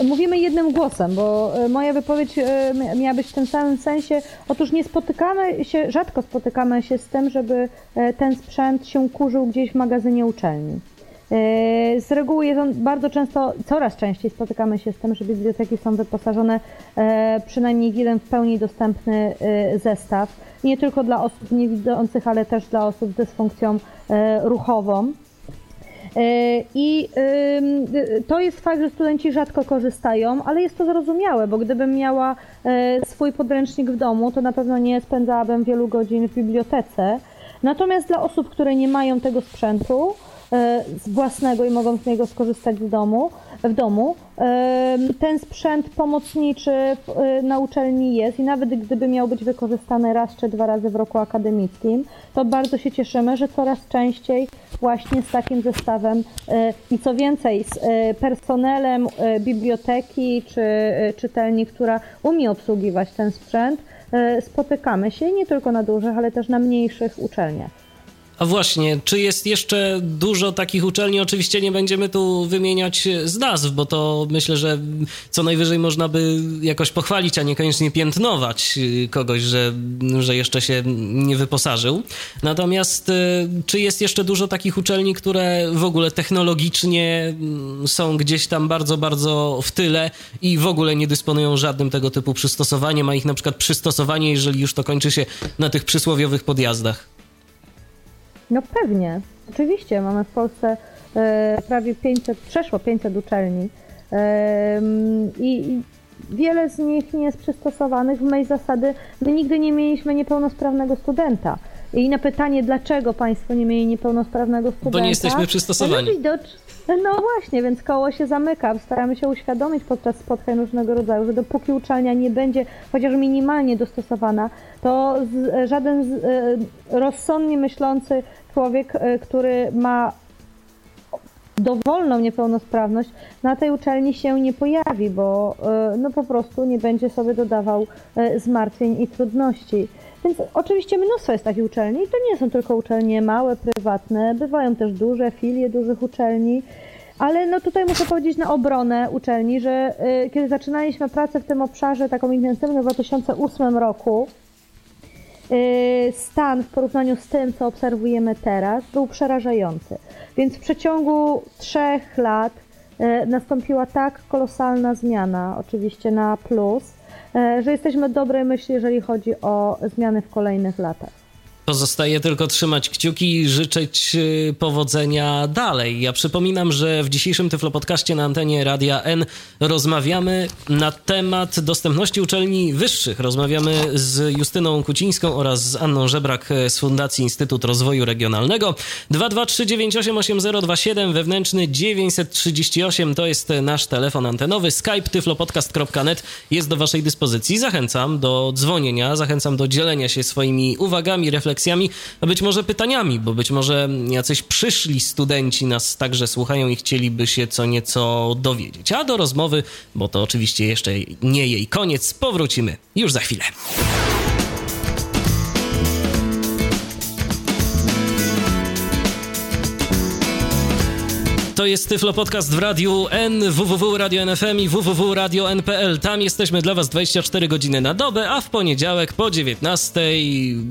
S3: Mówimy jednym głosem, bo e, moja wypowiedź e, miała być w tym samym sensie. Otóż nie spotykamy się, rzadko spotykamy się z tym, żeby e, ten sprzęt się kurzył gdzieś w magazynie uczelni. Z reguły jest on bardzo często, coraz częściej spotykamy się z tym, że biblioteki są wyposażone przynajmniej w jeden w pełni dostępny zestaw. Nie tylko dla osób niewidzących, ale też dla osób z dysfunkcją ruchową. E, I to jest fakt, że studenci rzadko korzystają, ale jest to zrozumiałe, bo gdybym miała e, swój podręcznik w domu, to na pewno nie spędzałabym wielu godzin w bibliotece. Natomiast dla osób, które nie mają tego sprzętu e, własnego i mogą z niego skorzystać w domu, w domu. Ten sprzęt pomocniczy na uczelni jest i nawet gdyby miał być wykorzystany raz czy dwa razy w roku akademickim, to bardzo się cieszymy, że coraz częściej właśnie z takim zestawem e, i co więcej z e, personelem biblioteki czy czytelni, która umie obsługiwać ten sprzęt, spotykamy się nie tylko na dużych, ale też na mniejszych uczelniach.
S1: A właśnie, czy jest jeszcze dużo takich uczelni? Oczywiście nie będziemy tu wymieniać z nazw, bo to myślę, że co najwyżej można by jakoś pochwalić, a niekoniecznie piętnować kogoś, że, że jeszcze się nie wyposażył. Natomiast y, czy jest jeszcze dużo takich uczelni, które w ogóle technologicznie mm, są gdzieś tam bardzo, bardzo w tyle i w ogóle nie dysponują żadnym tego typu przystosowaniem, a ich na przykład przystosowanie, jeżeli już to kończy się na tych przysłowiowych podjazdach?
S3: No pewnie. Oczywiście mamy w Polsce e, prawie 500, przeszło 500 uczelni i wiele z nich nie jest przystosowanych w mej zasady. My nigdy nie mieliśmy niepełnosprawnego studenta. I na pytanie, dlaczego Państwo nie mieli niepełnosprawnego studenta?
S1: Bo nie jesteśmy przystosowani.
S3: No, no właśnie, więc koło się zamyka. Staramy się uświadomić podczas spotkań różnego rodzaju, że dopóki uczelnia nie będzie chociaż minimalnie dostosowana, to żaden z, e, rozsądnie myślący człowiek, e, który ma dowolną niepełnosprawność, na tej uczelni się nie pojawi, bo e, no po prostu nie będzie sobie dodawał zmartwień i trudności. Więc oczywiście mnóstwo jest takich uczelni. To nie są tylko uczelnie małe, prywatne, bywają też duże filie dużych uczelni. Ale no tutaj muszę powiedzieć na obronę uczelni, że y, kiedy zaczynaliśmy pracę w tym obszarze taką intensywną w 2008 roku, y, stan w porównaniu z tym, co obserwujemy teraz, był przerażający. Więc w przeciągu trzech lat y, nastąpiła tak kolosalna zmiana, oczywiście na plus, że jesteśmy dobrej myśli, jeżeli chodzi o zmiany w kolejnych latach.
S1: Pozostaje tylko trzymać kciuki i życzyć y, powodzenia dalej. Ja przypominam, że w dzisiejszym Tyflo Podcaście na antenie Radia N rozmawiamy na temat dostępności uczelni wyższych. Rozmawiamy z Justyną Kucińską oraz z Anną Żebrak z Fundacji Instytut Rozwoju Regionalnego. 223988027 wewnętrzny 938 to jest nasz telefon antenowy. Skype tyflopodcast.net jest do waszej dyspozycji. Zachęcam do dzwonienia, zachęcam do dzielenia się swoimi uwagami, refleksjami refleksjami, a być może pytaniami, bo być może jacyś przyszli studenci nas także słuchają i chcieliby się co nieco dowiedzieć. A do rozmowy, bo to oczywiście jeszcze nie jej koniec, powrócimy już za chwilę. To jest Tyflo Podcast w Radiu N, www Radio NFM i www.radio.npl. Tam jesteśmy dla Was 24 godziny na dobę, a w poniedziałek po 19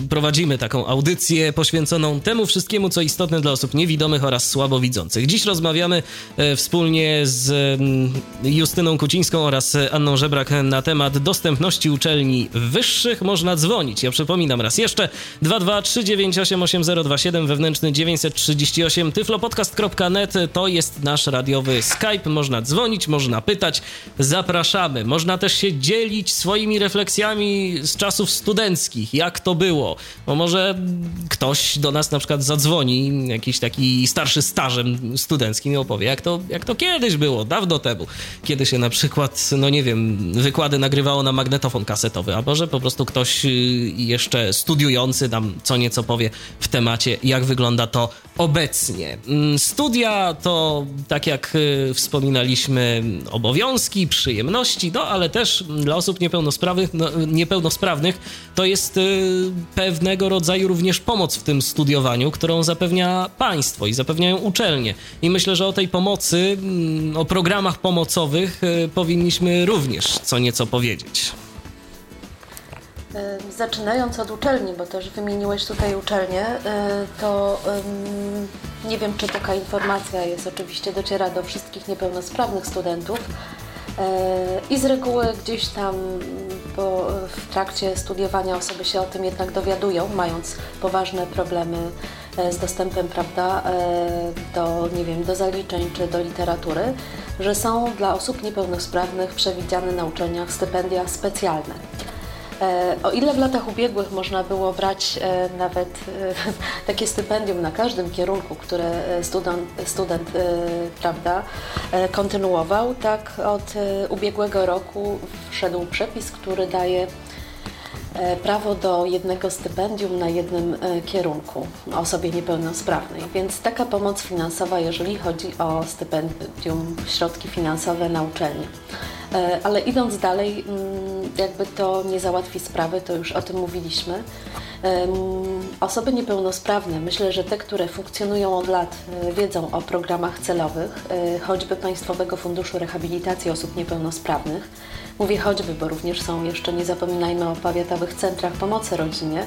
S1: prowadzimy taką audycję poświęconą temu wszystkiemu, co istotne dla osób niewidomych oraz słabowidzących. Dziś rozmawiamy e, wspólnie z mm, Justyną Kucińską oraz Anną Żebrak na temat dostępności uczelni wyższych. Można dzwonić. Ja przypominam raz jeszcze 223988027 wewnętrzny 938 tyflopodcast.net to jest nasz radiowy Skype. Można dzwonić, można pytać. Zapraszamy. Można też się dzielić swoimi refleksjami z czasów studenckich. Jak to było? Bo może ktoś do nas na przykład zadzwoni, jakiś taki starszy stażem studenckim i opowie, jak to, jak to kiedyś było, dawno temu. Kiedy się na przykład, no nie wiem, wykłady nagrywało na magnetofon kasetowy, a może po prostu ktoś y, jeszcze studiujący nam co nieco powie w temacie, jak wygląda to obecnie. Mm, studia to, tak jak y, wspominaliśmy, obowiązki, przyjemności, no ale też dla osób niepełnosprawnych, no, niepełnosprawnych to jest y, pewnego rodzaju również pomoc w tym studiowaniu, którą zapewnia państwo i zapewniają uczelnie. I myślę, że o tej pomocy, mm, o programach pomocowych y, powinniśmy również co nieco powiedzieć.
S2: Zaczynając od uczelni, bo też wymieniłeś tutaj uczelnię, to nie wiem, czy taka informacja jest, oczywiście dociera do wszystkich niepełnosprawnych studentów. I z reguły gdzieś tam bo w trakcie studiowania osoby się o tym jednak dowiadują, mając poważne problemy z dostępem prawda, do, nie wiem, do zaliczeń czy do literatury, że są dla osób niepełnosprawnych przewidziane na uczelniach stypendia specjalne. E, o ile w latach ubiegłych można było brać e, nawet e, takie stypendium na każdym kierunku, które student, student prawda, kontynuował, tak od ubiegłego roku wszedł przepis, który daje prawo do jednego stypendium na jednym kierunku osobie niepełnosprawnej. Więc taka pomoc finansowa, jeżeli chodzi o stypendium, środki finansowe na uczelni. E, ale idąc dalej, mm, jakby to nie załatwi sprawy, to już o tym mówiliśmy. Osoby niepełnosprawne, myślę, że te, które funkcjonują od lat, e, wiedzą o programach celowych, e, choćby Państwowego Funduszu Rehabilitacji Osób Niepełnosprawnych. Mówię choćby, bo również są jeszcze, nie zapominajmy o powiatowych centrach pomocy rodzinie,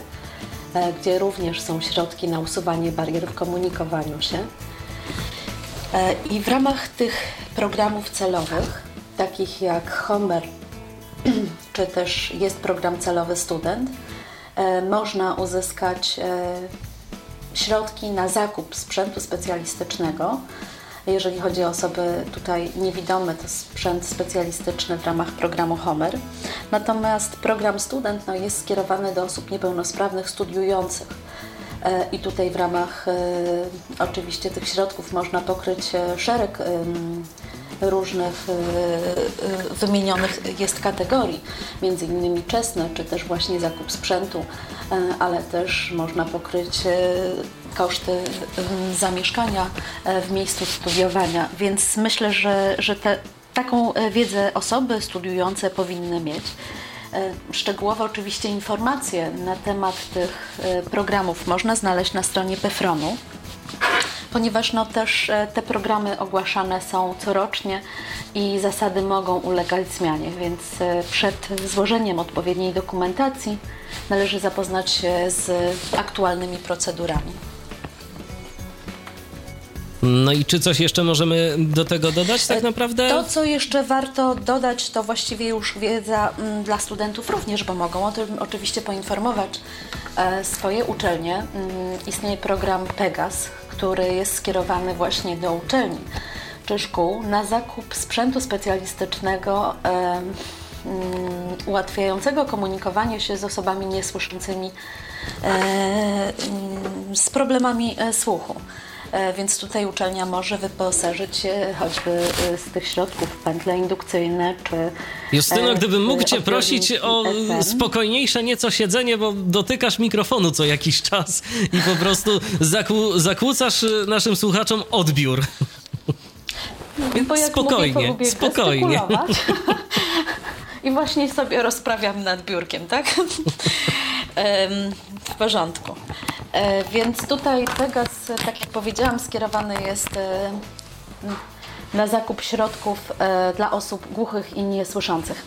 S2: gdzie również są środki na usuwanie barier w komunikowaniu się. I w ramach tych programów celowych takich jak Homer, czy też jest program celowy Student, e, można uzyskać e, środki na zakup sprzętu specjalistycznego. Jeżeli chodzi o osoby tutaj niewidome, to sprzęt specjalistyczny w ramach programu Homer. Natomiast program Student no, jest skierowany do osób niepełnosprawnych studiujących. E, I tutaj w ramach oczywiście tych środków można pokryć szereg różnych wymienionych jest kategorii, między innymi czesne, czy też właśnie zakup sprzętu, ale też można pokryć koszty zamieszkania w miejscu studiowania, więc myślę, że, że te, taką wiedzę osoby studiujące powinny mieć. Szczegółowe oczywiście informacje na temat tych programów można znaleźć na stronie PEFRONu ponieważ no też e, te programy ogłaszane są corocznie i zasady mogą ulegać zmianie, więc e, przed złożeniem odpowiedniej dokumentacji należy zapoznać się z aktualnymi procedurami.
S1: No i czy coś jeszcze możemy do tego dodać tak e, naprawdę?
S2: To, co jeszcze warto dodać, to właściwie już wiedza mm, dla studentów również, bo mogą o tym oczywiście poinformować swoje uczelnie. Mm, istnieje program Pegas, który jest skierowany właśnie do uczelni czy szkół na zakup sprzętu specjalistycznego um, ułatwiającego komunikowanie się z osobami niesłyszącymi z problemami e, słuchu. E, więc tutaj uczelnia może wyposażyć się choćby z tych środków pętle indukcyjne czy.
S1: Justyno, gdybym mógł Cię prosić o spokojniejsze nieco siedzenie, bo dotykasz mikrofonu co jakiś czas i po prostu zakłu zakłócasz naszym słuchaczom odbiór.
S2: Spokojnie, mówię, spokojnie. I właśnie sobie rozprawiam nad biurkiem, tak? w porządku. E, więc tutaj Pegas, tak jak powiedziałam, skierowany jest e, na zakup środków e, dla osób głuchych i niesłyszących.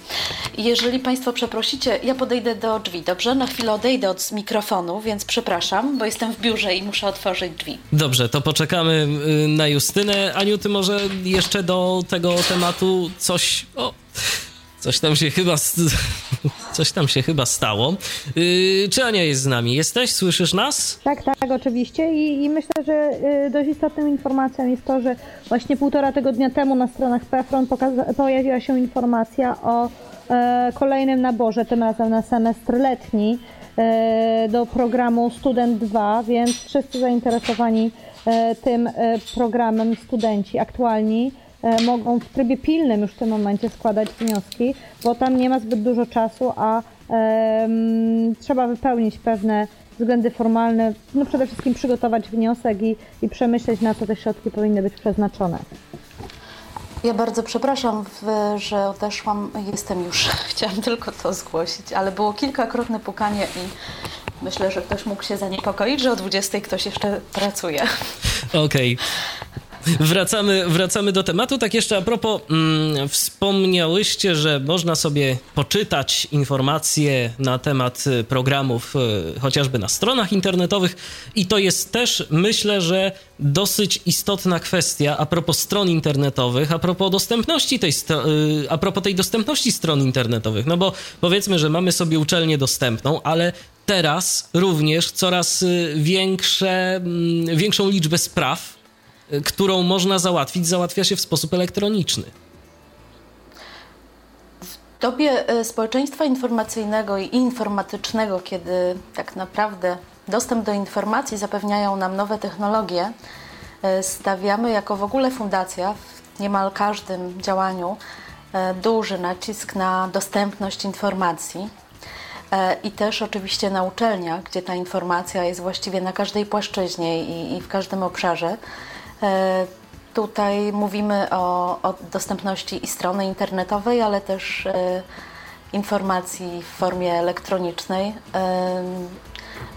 S2: Jeżeli Państwo przeprosicie, ja podejdę do drzwi, dobrze? Na chwilę odejdę od mikrofonu, więc przepraszam, bo jestem w biurze i muszę otworzyć drzwi.
S1: Dobrze, to poczekamy y, na Justynę. Aniu, ty może jeszcze do tego tematu coś... O, coś tam się chyba... Coś tam się chyba stało. Yy, czy Ania jest z nami? Jesteś? Słyszysz nas?
S3: Tak, tak, oczywiście. I, i myślę, że y, dość istotną informacją jest to, że właśnie półtora tygodnia temu na stronach PFRON pojawiła się informacja o e, kolejnym naborze, tym razem na semestr letni e, do programu Student 2, więc wszyscy zainteresowani e, tym programem studenci aktualni mogą w trybie pilnym już w tym momencie składać wnioski, bo tam nie ma zbyt dużo czasu, a trzeba wypełnić pewne względy formalne, no przede wszystkim przygotować wniosek i, i przemyśleć, na co te środki powinny być przeznaczone.
S2: Ja bardzo przepraszam, że odeszłam. Jestem już. Chciałam tylko to zgłosić, ale było kilkakrotne pukanie i myślę, że ktoś mógł się zaniepokoić, że o 20 ktoś jeszcze pracuje.
S1: Okej. Okay. Wracamy, wracamy do tematu. Tak jeszcze a propos, mm, wspomniałyście, że można sobie poczytać informacje na temat y, programów y, chociażby na stronach internetowych i to jest też, myślę, że dosyć istotna kwestia a propos stron internetowych, a propos dostępności tej, y, a propos tej dostępności stron internetowych. No bo powiedzmy, że mamy sobie uczelnię dostępną, ale teraz również coraz większe, mm, większą liczbę spraw którą można załatwić, załatwia się w sposób elektroniczny.
S2: W dobie e, społeczeństwa informacyjnego i informatycznego, kiedy tak naprawdę dostęp do informacji zapewniają nam nowe technologie, e, stawiamy jako w ogóle fundacja w niemal każdym działaniu e, duży nacisk na dostępność informacji. I też oczywiście na uczelniach, gdzie ta informacja jest właściwie na każdej płaszczyźnie i, i w każdym obszarze. E, tutaj mówimy o, o, dostępności i strony internetowej, ale też e, informacji w formie elektronicznej. E,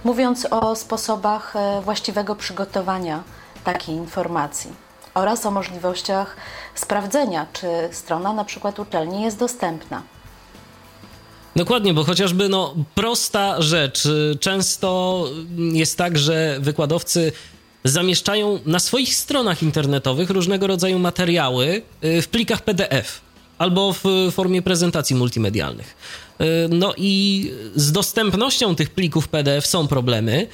S2: mówiąc o sposobach właściwego przygotowania takiej informacji oraz o możliwościach sprawdzenia, czy strona na przykład uczelni jest dostępna.
S1: Dokładnie, bo chociażby no, prosta rzecz. Często jest tak, że wykładowcy zamieszczają na swoich stronach internetowych różnego rodzaju materiały y, w plikach PDF albo w formie prezentacji multimedialnych. Y, no i z dostępnością tych plików PDF są problemy.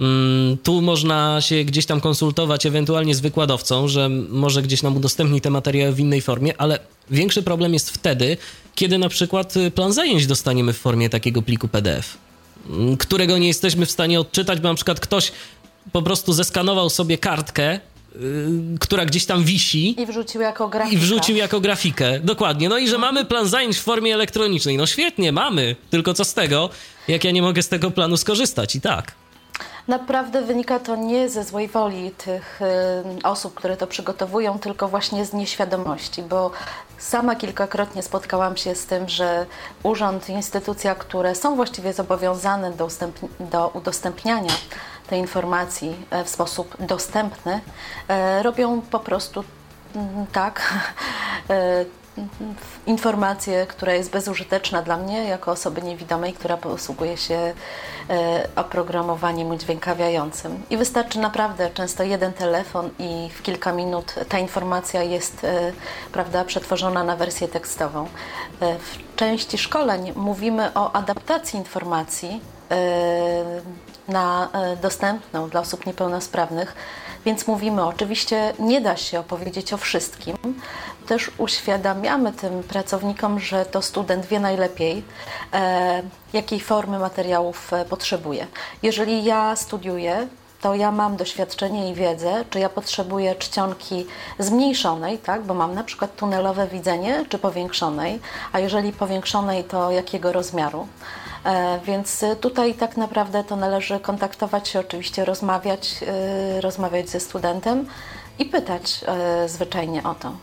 S1: Mm, tu można się gdzieś tam konsultować ewentualnie z wykładowcą, że może gdzieś nam udostępni te materiały w innej formie, ale większy problem jest wtedy, kiedy na przykład plan zajęć dostaniemy w formie takiego pliku PDF, mm, którego nie jesteśmy w stanie odczytać, bo na przykład ktoś po prostu zeskanował sobie kartkę, yy, która gdzieś tam wisi.
S2: I wrzucił jako grafikę.
S1: I wrzucił jako grafikę, dokładnie. No i że mamy plan zajęć w formie elektronicznej. No świetnie, mamy. Tylko co z tego, jak ja nie mogę z tego planu skorzystać i tak.
S2: Naprawdę wynika to nie ze złej woli tych y, osób, które to przygotowują, tylko właśnie z nieświadomości, bo sama kilkakrotnie spotkałam się z tym, że urząd, instytucja, które są właściwie zobowiązane do udostępniania tej informacji e, w sposób dostępny, e, robią po prostu mm, tak e, informację, która jest bezużyteczna dla mnie jako osoby niewidomej, która posługuje się oprogramowaniem udźwiękawiającym. I wystarczy naprawdę często jeden telefon i w kilka minut ta informacja jest prawda, przetworzona na wersję tekstową. W części szkoleń mówimy o adaptacji informacji na e, dostępną dla osób niepełnosprawnych, więc mówimy, oczywiście nie da się opowiedzieć o wszystkim. Też uświadamiamy tym pracownikom, że to student wie najlepiej, e, jakiej formy materiałów e, potrzebuje. Jeżeli ja studiuję, to ja mam doświadczenie i wiedzę, czy ja potrzebuję czcionki zmniejszonej, tak, bo mam na przykład tunelowe widzenie, czy powiększonej, a jeżeli powiększonej, to jakiego rozmiaru. E, więc tutaj tak naprawdę to należy kontaktować się, oczywiście rozmawiać, e, rozmawiać ze studentem i pytać e, zwyczajnie o to.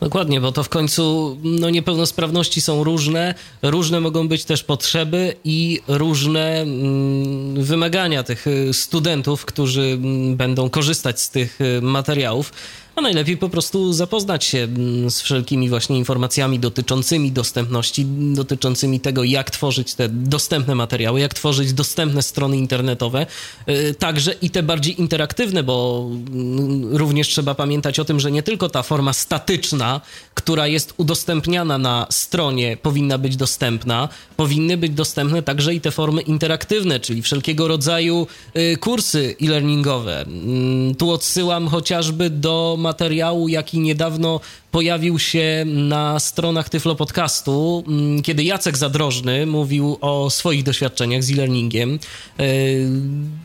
S1: Dokładnie, bo to w końcu no, niepełnosprawności są różne, różne mogą być też potrzeby i różne mm, wymagania tych studentów, którzy mm, będą korzystać z tych materiałów. A najlepiej po prostu zapoznać się mm, z wszelkimi właśnie informacjami dotyczącymi dostępności, dotyczącymi tego, jak tworzyć te dostępne materiały, jak tworzyć dostępne strony internetowe, y, także i te bardziej interaktywne, bo mm, również trzeba pamiętać o tym, że nie tylko ta forma statyczna, która jest udostępniana na stronie, powinna być dostępna, powinny być dostępne także i te formy interaktywne, czyli wszelkiego rodzaju y, kursy e-learningowe. Mm, tu odsyłam chociażby do materiału, jaki niedawno pojawił się na stronach Tyflo Podcastu, mm, kiedy Jacek Zadrożny mówił o swoich doświadczeniach z e-learningiem. E,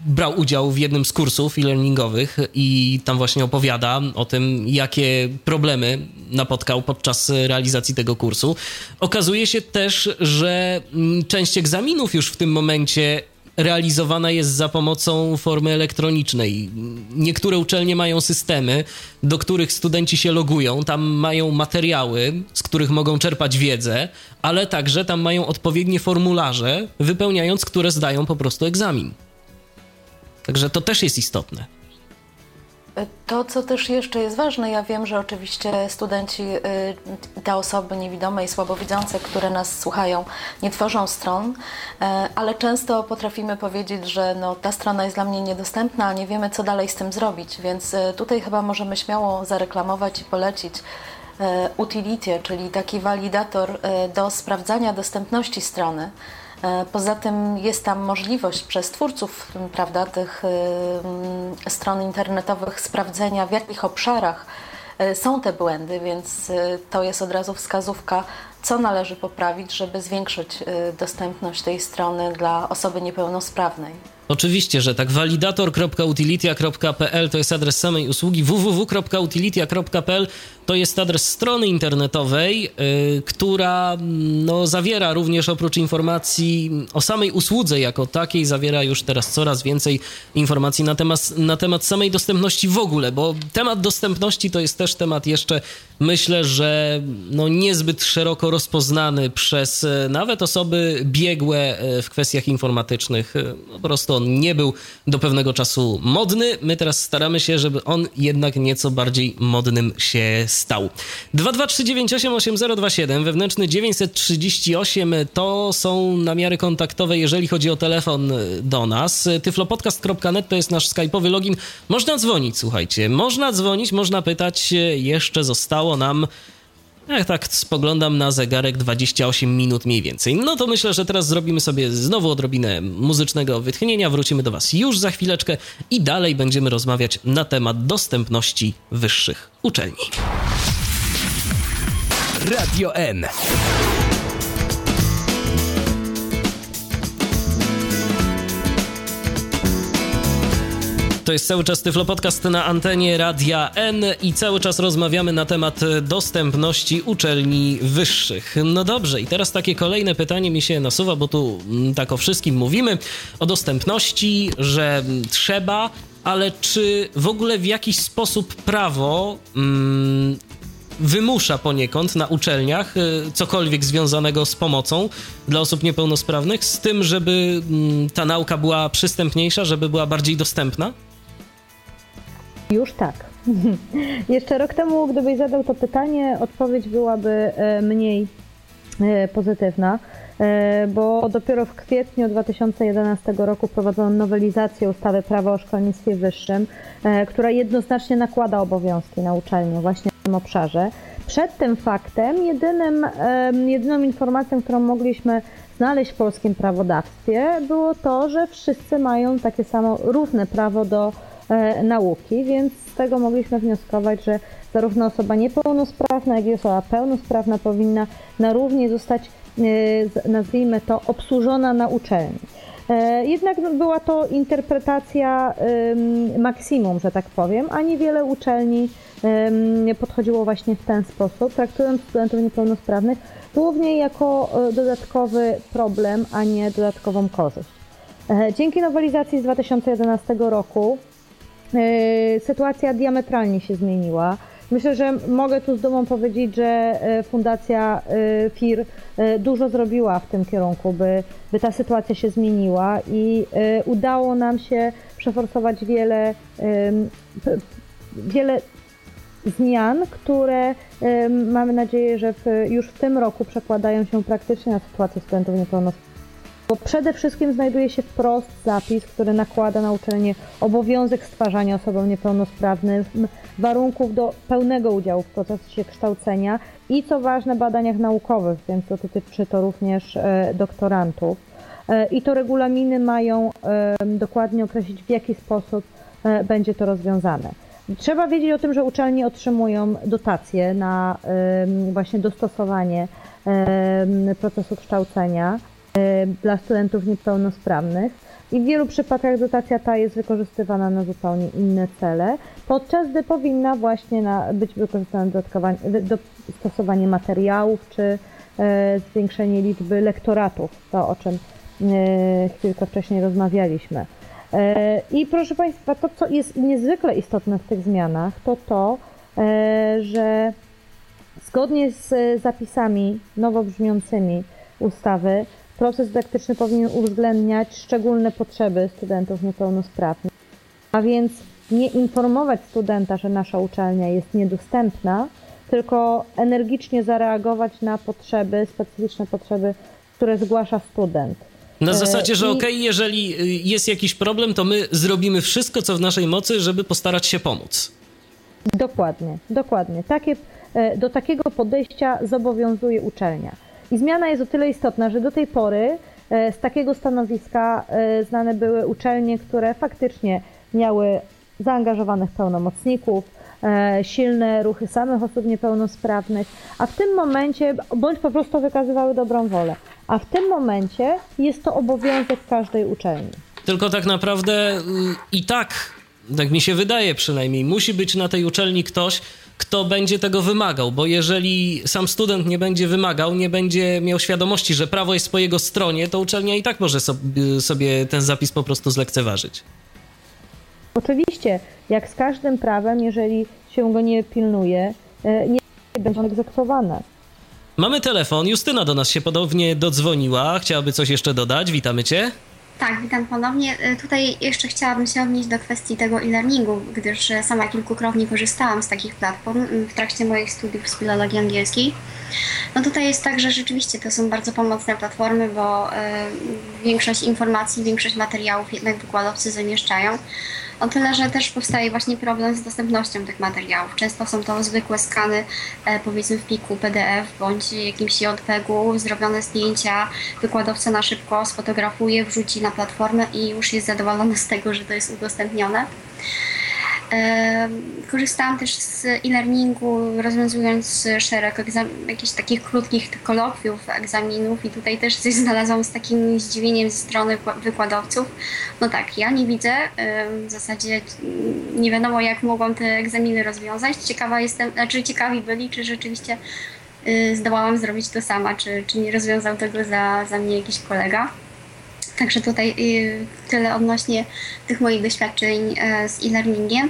S1: brał udział w jednym z kursów e-learningowych i tam właśnie opowiada o tym, jakie problemy napotkał podczas realizacji tego kursu. Okazuje się też, że mm, część egzaminów już w tym momencie realizowana jest za pomocą formy elektronicznej. Niektóre uczelnie mają systemy, do których studenci się logują, tam mają materiały, z których mogą czerpać wiedzę, ale także tam mają odpowiednie formularze, wypełniając które zdają po prostu egzamin. Także to też jest istotne.
S2: To, co też jeszcze jest ważne, ja wiem, że oczywiście studenci, y, te osoby niewidome i słabowidzące, które nas słuchają, nie tworzą stron, y, ale często potrafimy powiedzieć, że no, ta strona jest dla mnie niedostępna, a nie wiemy, co dalej z tym zrobić, więc y, tutaj chyba możemy śmiało zareklamować i polecić Utility, czyli taki walidator do sprawdzania dostępności strony. E, poza tym jest tam możliwość przez twórców prawda, tych stron internetowych sprawdzenia, w jakich obszarach e, są te błędy, więc y, to jest od razu wskazówka, co należy poprawić, żeby zwiększyć dostępność tej strony dla osoby niepełnosprawnej.
S1: Oczywiście, że tak. Validator.utilitia.pl to jest adres samej usługi. www.utilitia.pl to jest adres strony internetowej, yy, która no, zawiera również oprócz informacji o samej usłudze jako takiej, zawiera już teraz coraz więcej informacji na temat, na temat samej dostępności w ogóle, bo temat dostępności to jest też temat jeszcze, myślę, że no, niezbyt szeroko rozpoznany przez e, nawet osoby biegłe e, w kwestiach informatycznych. E, po prostu on nie był do pewnego czasu modny. My teraz staramy się, żeby on jednak nieco bardziej modnym się stał. 223988027, wewnętrzny 938 to są namiary kontaktowe, jeżeli chodzi o telefon do nas. tyflopodcast.net to jest nasz skype'owy login. Można dzwonić, słuchajcie. Można dzwonić, można pytać. Jeszcze zostało nam jak tak spoglądam na zegarek 28 minut mniej więcej. No to myślę, że teraz zrobimy sobie znowu odrobinę muzycznego wytchnienia. Wrócimy do Was już za chwileczkę i dalej będziemy rozmawiać na temat dostępności wyższych uczelni.
S6: Radio N.
S1: To jest cały czas Tyflo Podcast na antenie Radia N i cały czas rozmawiamy na temat dostępności uczelni wyższych. No dobrze, i teraz takie kolejne pytanie mi się nasuwa, bo tu mm, tak o wszystkim mówimy, o dostępności, że trzeba, ale czy w ogóle w jakiś sposób prawo mm, wymusza poniekąd na uczelniach y, cokolwiek związanego z pomocą dla osób niepełnosprawnych, z tym, żeby mm, ta nauka była przystępniejsza, żeby była bardziej dostępna?
S3: Już tak. Jeszcze rok temu, gdybyś zadał to pytanie, odpowiedź byłaby e, mniej e, pozytywna, e, bo dopiero w kwietniu 2011 roku prowadzono nowelizację ustawy Prawo o szkolnictwie wyższym, która jednoznacznie nakłada obowiązki na uczelnię właśnie w tym obszarze. Przed tym faktem jedynym, jedyną informacją, którą mogliśmy znaleźć w polskim prawodawstwie było to, że wszyscy mają takie samo równe prawo do nauki, więc z tego mogliśmy wnioskować, że zarówno osoba niepełnosprawna, jak i osoba pełnosprawna powinna na równi zostać, e, nazwijmy to, obsłużona na uczelni. E, jednak była to interpretacja maksimum, że tak powiem, a niewiele uczelni podchodziło właśnie w ten sposób, traktując studentów niepełnosprawnych głównie jako dodatkowy problem, a nie dodatkową korzyść. Dzięki nowelizacji z 2011 roku E, sytuacja diametralnie się zmieniła. Myślę, że mogę tu z dumą powiedzieć, że e, Fundacja e, FIR dużo zrobiła w tym kierunku, by, by ta sytuacja się zmieniła i udało nam się przeforsować wiele, wiele zmian, które mamy nadzieję, że w, już w tym roku przekładają się praktycznie na sytuację studentów niepełnosprawnych. Bo przede wszystkim znajduje się wprost zapis, który nakłada na uczelnię obowiązek stwarzania osobom niepełnosprawnym warunków do pełnego udziału w procesie kształcenia i co ważne badaniach naukowych, więc dotyczy to również e, doktorantów. E, I to regulaminy mają dokładnie określić, w jaki sposób e, będzie to rozwiązane. Trzeba wiedzieć o tym, że uczelnie otrzymują dotacje na właśnie dostosowanie procesu kształcenia dla studentów niepełnosprawnych i w wielu przypadkach dotacja ta jest wykorzystywana na zupełnie inne cele, podczas gdy powinna właśnie na, być wykorzystana do stosowanie materiałów czy e, zwiększenie liczby lektoratów, to o czym e, chwilkę wcześniej rozmawialiśmy. I proszę Państwa, to co jest niezwykle istotne w tych zmianach, to to, że zgodnie z zapisami nowo brzmiącymi ustawy, proces dydaktyczny powinien uwzględniać szczególne potrzeby studentów niepełnosprawnych. A więc nie informować studenta, że nasza uczelnia jest niedostępna, tylko energicznie zareagować na potrzeby, specyficzne potrzeby, które zgłasza student.
S1: Na e, zasadzie, że I... okej, okay, jeżeli y, jest jakiś problem, to my zrobimy wszystko, co w naszej mocy, żeby postarać się pomóc.
S3: Dokładnie, dokładnie. Takie, e, do takiego podejścia zobowiązuje uczelnia. I zmiana jest o tyle istotna, że do tej pory e, z takiego stanowiska znane były uczelnie, które faktycznie miały zaangażowanych pełnomocników, E, silne ruchy samych osób niepełnosprawnych, a w tym momencie, bądź po prostu wykazywały dobrą wolę, a w tym momencie jest to obowiązek każdej uczelni.
S1: Tylko tak naprawdę y, i tak, tak mi się wydaje przynajmniej, musi być na tej uczelni ktoś, kto będzie tego wymagał, bo jeżeli sam student nie będzie wymagał, nie będzie miał świadomości, że prawo jest po jego stronie, to uczelnia i tak może sobie ten zapis po prostu zlekceważyć.
S3: Oczywiście, jak z każdym prawem, jeżeli się go nie pilnuje, e, nie będzie on egzekwowane.
S1: Mamy telefon. Justyna do nas się podobnie dodzwoniła. Chciałaby coś jeszcze dodać. Witamy Cię.
S5: Tak, witam ponownie. E, tutaj jeszcze chciałabym się odnieść do kwestii tego e-learningu, gdyż e, sama kilkukrotnie korzystałam z takich platform w trakcie moich studiów z filologii angielskiej. No tutaj jest tak, że rzeczywiście to są bardzo pomocne platformy, bo większość informacji, większość materiałów jednak wykładowcy zamieszczają. O tyle, że też powstaje właśnie problem z dostępnością tych materiałów. Często są to zwykłe skany, e, powiedzmy w pliku PDF bądź jakimś JPEG-u, zrobione zdjęcia, wykładowca na szybko sfotografuje, wrzuci na platformę i już jest zadowolony z tego, że to jest udostępnione. Korzystałam też z e-learningu, rozwiązując szereg jakichś takich krótkich kolokwiów, egzaminów i tutaj też coś znalazłam z takim zdziwieniem ze strony wykładowców. No tak, ja nie widzę, w zasadzie nie wiadomo jak mogłam te egzaminy rozwiązać. Ciekawa jestem, znaczy ciekawi byli, czy rzeczywiście y, zdołałam zrobić to sama, czy, czy nie rozwiązał tego za, za mnie jakiś kolega. Także tutaj y, tyle odnośnie tych moich doświadczeń e, z e-learningiem.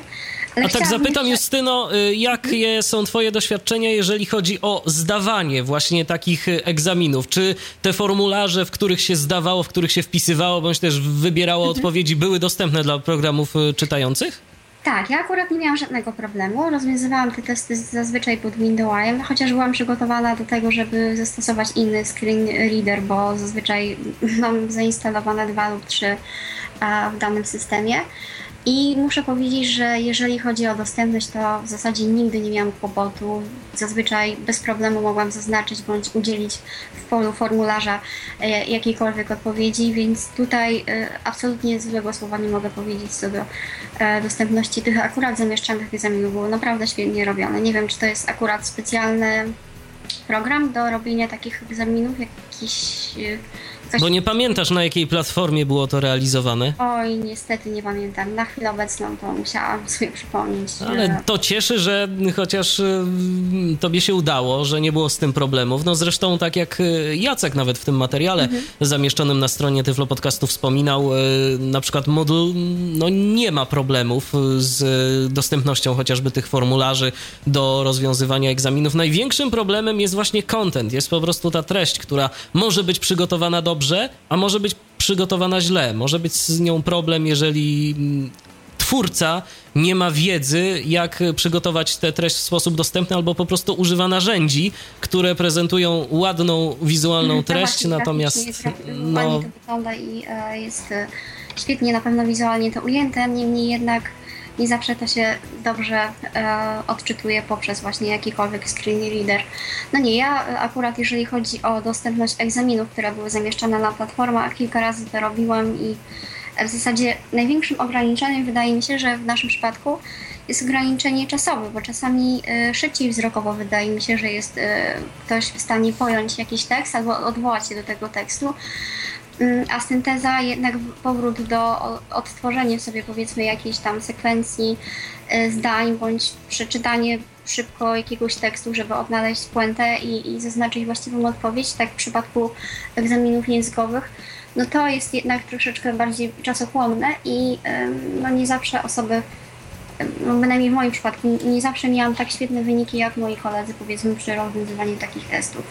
S1: A tak zapytam, jeszcze... Justyno, y, jakie są Twoje doświadczenia, jeżeli chodzi o zdawanie właśnie takich y, egzaminów? Czy te formularze, w których się zdawało, w których się wpisywało, bądź też wybierało mhm. odpowiedzi, były dostępne dla programów czytających?
S5: Tak, ja akurat nie miałam żadnego problemu. Rozwiązywałam te testy zazwyczaj pod Windowsem, chociaż byłam przygotowana do tego, żeby zastosować inny screen reader, bo zazwyczaj mam zainstalowane dwa lub trzy w danym systemie. I muszę powiedzieć, że jeżeli chodzi o dostępność, to w zasadzie nigdy nie miałam kłopotu. Zazwyczaj bez problemu mogłam zaznaczyć bądź udzielić w polu formularza e, jakiejkolwiek odpowiedzi, więc tutaj e, absolutnie złego słowa nie mogę powiedzieć co do e, dostępności tych akurat zamieszczanych egzaminów. Było naprawdę świetnie robione. Nie wiem, czy to jest akurat specjalny program do robienia takich egzaminów, jakiś
S1: Coś... Bo nie pamiętasz, na jakiej platformie było to realizowane?
S5: Oj, niestety nie pamiętam. Na chwilę obecną to musiałam sobie przypomnieć.
S1: Ale to cieszy, że chociaż y, tobie się udało, że nie było z tym problemów. No zresztą tak jak y, Jacek nawet w tym materiale mhm. zamieszczonym na stronie Tyflo Podcastu wspominał, y, na przykład Moodle no nie ma problemów z dostępnością chociażby tych formularzy do rozwiązywania egzaminów. Największym problemem jest właśnie content, jest po prostu ta treść, która może być przygotowana dobrze, a może być przygotowana źle. Może być z nią problem, jeżeli mm, twórca nie ma wiedzy, jak przygotować tę treść w sposób dostępny, albo po prostu używa narzędzi, które prezentują ładną, wizualną mhm. treść, no, natomiast...
S5: Jest, no... to wygląda i e, jest e, świetnie na pewno wizualnie to ujęte, niemniej jednak nie zawsze to się dobrze e, odczytuje poprzez właśnie jakikolwiek screen reader. No nie, ja akurat jeżeli chodzi o dostępność egzaminów, które były zamieszczane na platformach, kilka razy to robiłam i w zasadzie największym ograniczeniem wydaje mi się, że w naszym przypadku jest ograniczenie czasowe, bo czasami e, szybciej wzrokowo wydaje mi się, że jest e, ktoś w stanie pojąć jakiś tekst albo odwołać się do tego tekstu, a synteza jednak powrót do odtworzenia sobie powiedzmy jakiejś tam sekwencji e, zdań bądź przeczytanie szybko jakiegoś tekstu, żeby odnaleźć puentę i, i zaznaczyć właściwą odpowiedź, tak w przypadku egzaminów językowych no to jest jednak troszeczkę bardziej czasochłonne i no nie zawsze osoby, no bynajmniej w moim przypadku, nie zawsze miałam tak świetne wyniki jak moi koledzy, powiedzmy, przy rozwiązywaniu takich testów.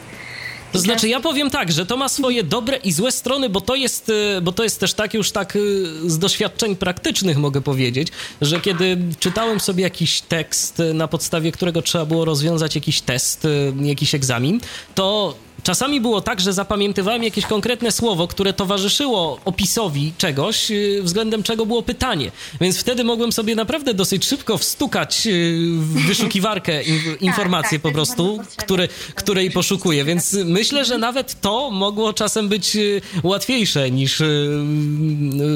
S1: To znaczy, ja powiem tak, że to ma swoje dobre i złe strony, bo to jest, y, bo to jest też tak już tak y, z doświadczeń praktycznych mogę powiedzieć, że kiedy czytałem sobie jakiś tekst, y, na podstawie którego trzeba było rozwiązać jakiś test, jakiś egzamin, to Czasami było tak, że zapamiętywałem jakieś konkretne słowo, które towarzyszyło opisowi czegoś, y, względem czego było pytanie. Więc wtedy mogłem sobie naprawdę dosyć szybko wstukać y, w wyszukiwarkę tak, informacje tak, po prostu, które, której poszukuję. Więc myślę, że nawet to mogło czasem być y, łatwiejsze niż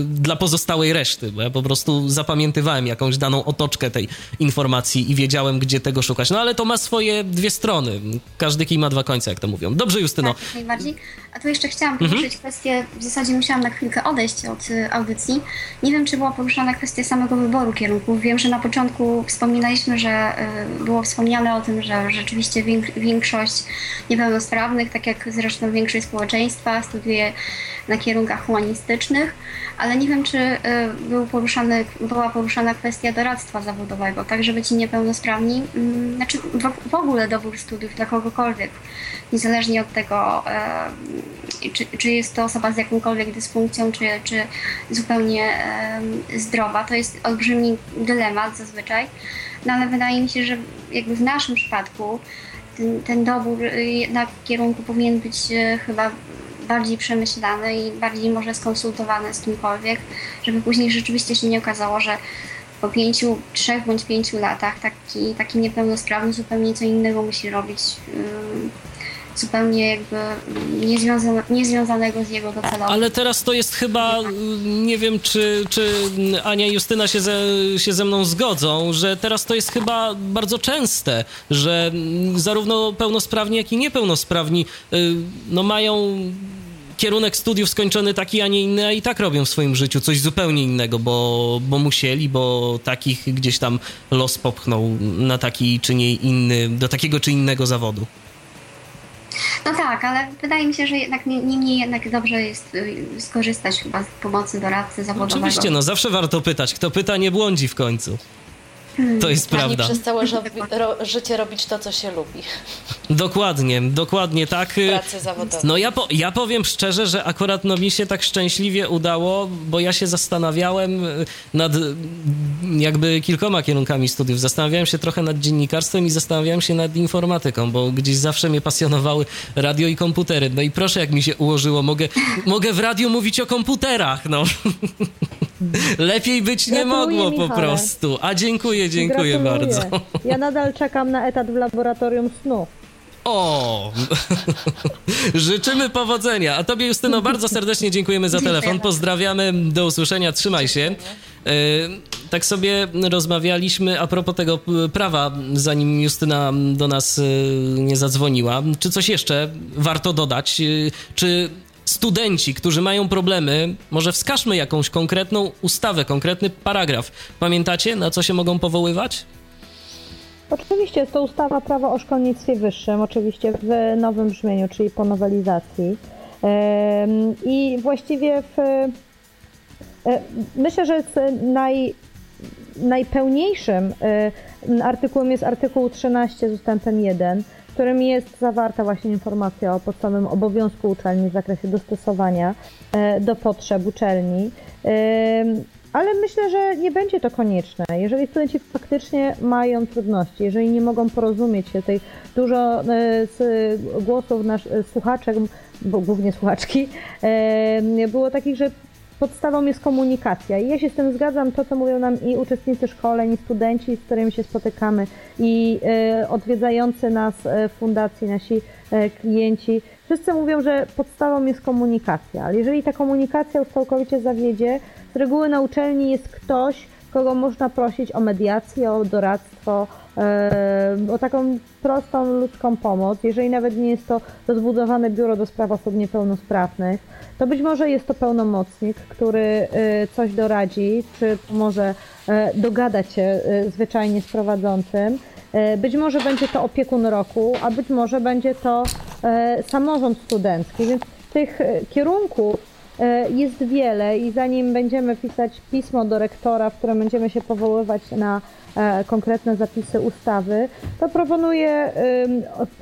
S1: dla pozostałej reszty, bo ja po prostu zapamiętywałem jakąś daną otoczkę tej informacji i wiedziałem, gdzie tego szukać. No ale to ma swoje dwie strony. Każdy kij ma dwa końce, jak to mówią. Dobrze, Dobrze, Justyno.
S5: Tak, najbardziej. A tu jeszcze chciałam mhm. poruszyć kwestię, w zasadzie musiałam na chwilkę odejść od y, audycji. Nie wiem, czy była poruszana kwestia samego wyboru kierunków. Wiem, że na początku wspominaliśmy, że y, było wspomniane o tym, że rzeczywiście większość niepełnosprawnych, tak jak zresztą większość społeczeństwa, studiuje na kierunkach humanistycznych, ale nie wiem, czy y, był poruszany, była poruszana kwestia doradztwa zawodowego, tak żeby ci niepełnosprawni, mm, znaczy w ogóle dobór studiów dla kogokolwiek, niezależnie od tego, czy, czy jest to osoba z jakąkolwiek dysfunkcją, czy, czy zupełnie zdrowa, to jest olbrzymi dylemat zazwyczaj, no ale wydaje mi się, że jakby w naszym przypadku ten, ten dobór jednak kierunku powinien być chyba bardziej przemyślany i bardziej może skonsultowany z kimkolwiek, żeby później rzeczywiście się nie okazało, że po pięciu, trzech bądź pięciu latach taki, taki niepełnosprawny zupełnie co innego musi robić zupełnie jakby niezwiązane, niezwiązanego z jego docelowym.
S1: Ale teraz to jest chyba, nie wiem czy, czy Ania i Justyna się ze, się ze mną zgodzą, że teraz to jest chyba bardzo częste, że zarówno pełnosprawni, jak i niepełnosprawni y, no mają kierunek studiów skończony taki, a nie inny, a i tak robią w swoim życiu coś zupełnie innego, bo, bo musieli, bo takich gdzieś tam los popchnął na taki czy nie inny, do takiego czy innego zawodu.
S5: No tak, ale wydaje mi się, że jednak niemniej jednak dobrze jest y, skorzystać chyba z pomocy doradcy zawodowego.
S1: Oczywiście, no zawsze warto pytać. Kto pyta, nie błądzi w końcu. To jest prawda.
S2: Nie przez całe życie robić to, co się lubi.
S1: Dokładnie, dokładnie tak.
S2: Pracy zawodowej.
S1: No ja, po, ja powiem szczerze, że akurat no, mi się tak szczęśliwie udało, bo ja się zastanawiałem nad jakby kilkoma kierunkami studiów. Zastanawiałem się trochę nad dziennikarstwem i zastanawiałem się nad informatyką, bo gdzieś zawsze mnie pasjonowały radio i komputery. No i proszę, jak mi się ułożyło, mogę, mogę w radiu mówić o komputerach, no. Lepiej być nie mogło po prostu. A dziękuję, dziękuję bardzo.
S3: Ja nadal czekam na etat w laboratorium snu.
S1: O! Życzymy powodzenia. A tobie, Justyno, bardzo serdecznie dziękujemy za telefon. Pozdrawiamy, do usłyszenia, trzymaj się. E, tak sobie rozmawialiśmy a propos tego prawa, zanim Justyna do nas e, nie zadzwoniła. Czy coś jeszcze warto dodać? E, czy studenci, którzy mają problemy, może wskażmy jakąś konkretną ustawę, konkretny paragraf. Pamiętacie, na co się mogą powoływać?
S3: Oczywiście jest to ustawa prawa o szkolnictwie wyższym, oczywiście w nowym brzmieniu, czyli po nowelizacji. I właściwie w, e, myślę, że naj, najpełniejszym e, artykułem jest artykuł 13 z ustępem 1, którym jest zawarta właśnie informacja o podstawowym obowiązku uczelni w zakresie dostosowania e, do potrzeb uczelni. ale myślę, że nie będzie to konieczne. Jeżeli studenci faktycznie mają trudności, jeżeli nie mogą porozumieć się, tej dużo z głosów nasz, słuchaczek, bo głównie słuchaczki, było takich, że podstawą jest komunikacja. I ja się z tym zgadzam, to co mówią nam i uczestnicy szkoleń, i studenci, z którymi się spotykamy, i y, odwiedzający nas w fundacji, nasi y, klienci. Wszyscy mówią, że podstawą jest komunikacja, ale jeżeli ta komunikacja już całkowicie zawiedzie, z reguły na uczelni jest ktoś, kogo można prosić o mediację, o doradztwo, o taką prostą ludzką pomoc. Jeżeli nawet nie jest to rozbudowane biuro do spraw osób niepełnosprawnych, to być może jest to pełnomocnik, który y, coś doradzi, czy może dogadać się y, zwyczajnie z prowadzącym. Być może będzie to opiekun roku, a być może będzie to samorząd studencki, więc tych kierunków jest wiele i zanim będziemy pisać pismo do rektora, w którym będziemy się powoływać na konkretne zapisy ustawy, to proponuję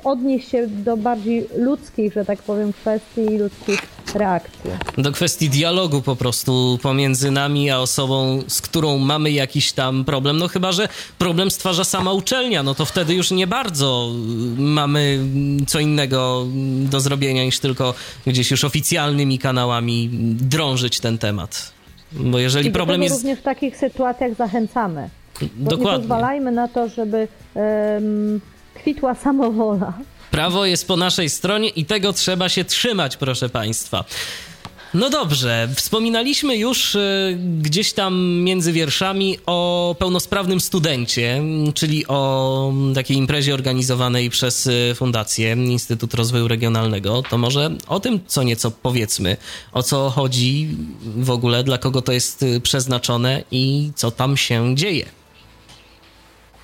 S3: odnieść się do bardziej ludzkich, że tak powiem, kwestii i ludzkich reakcji.
S1: Do kwestii dialogu po prostu pomiędzy nami a osobą, z którą mamy jakiś tam problem. No chyba, że problem stwarza sama uczelnia, no to wtedy już nie bardzo mamy co innego do zrobienia niż tylko gdzieś już oficjalnymi kanałami drążyć ten temat. Bo jeżeli
S3: I
S1: problem jest.
S3: również w takich sytuacjach zachęcamy.
S1: Dokładnie. Nie
S3: pozwalajmy na to, żeby um, kwitła samowola.
S1: Prawo jest po naszej stronie i tego trzeba się trzymać, proszę Państwa. No dobrze, wspominaliśmy już y, gdzieś tam między wierszami o pełnosprawnym studencie, czyli o takiej imprezie organizowanej przez y, Fundację Instytut Rozwoju Regionalnego. To może o tym co nieco powiedzmy, o co chodzi w ogóle, dla kogo to jest y, przeznaczone i co tam się dzieje.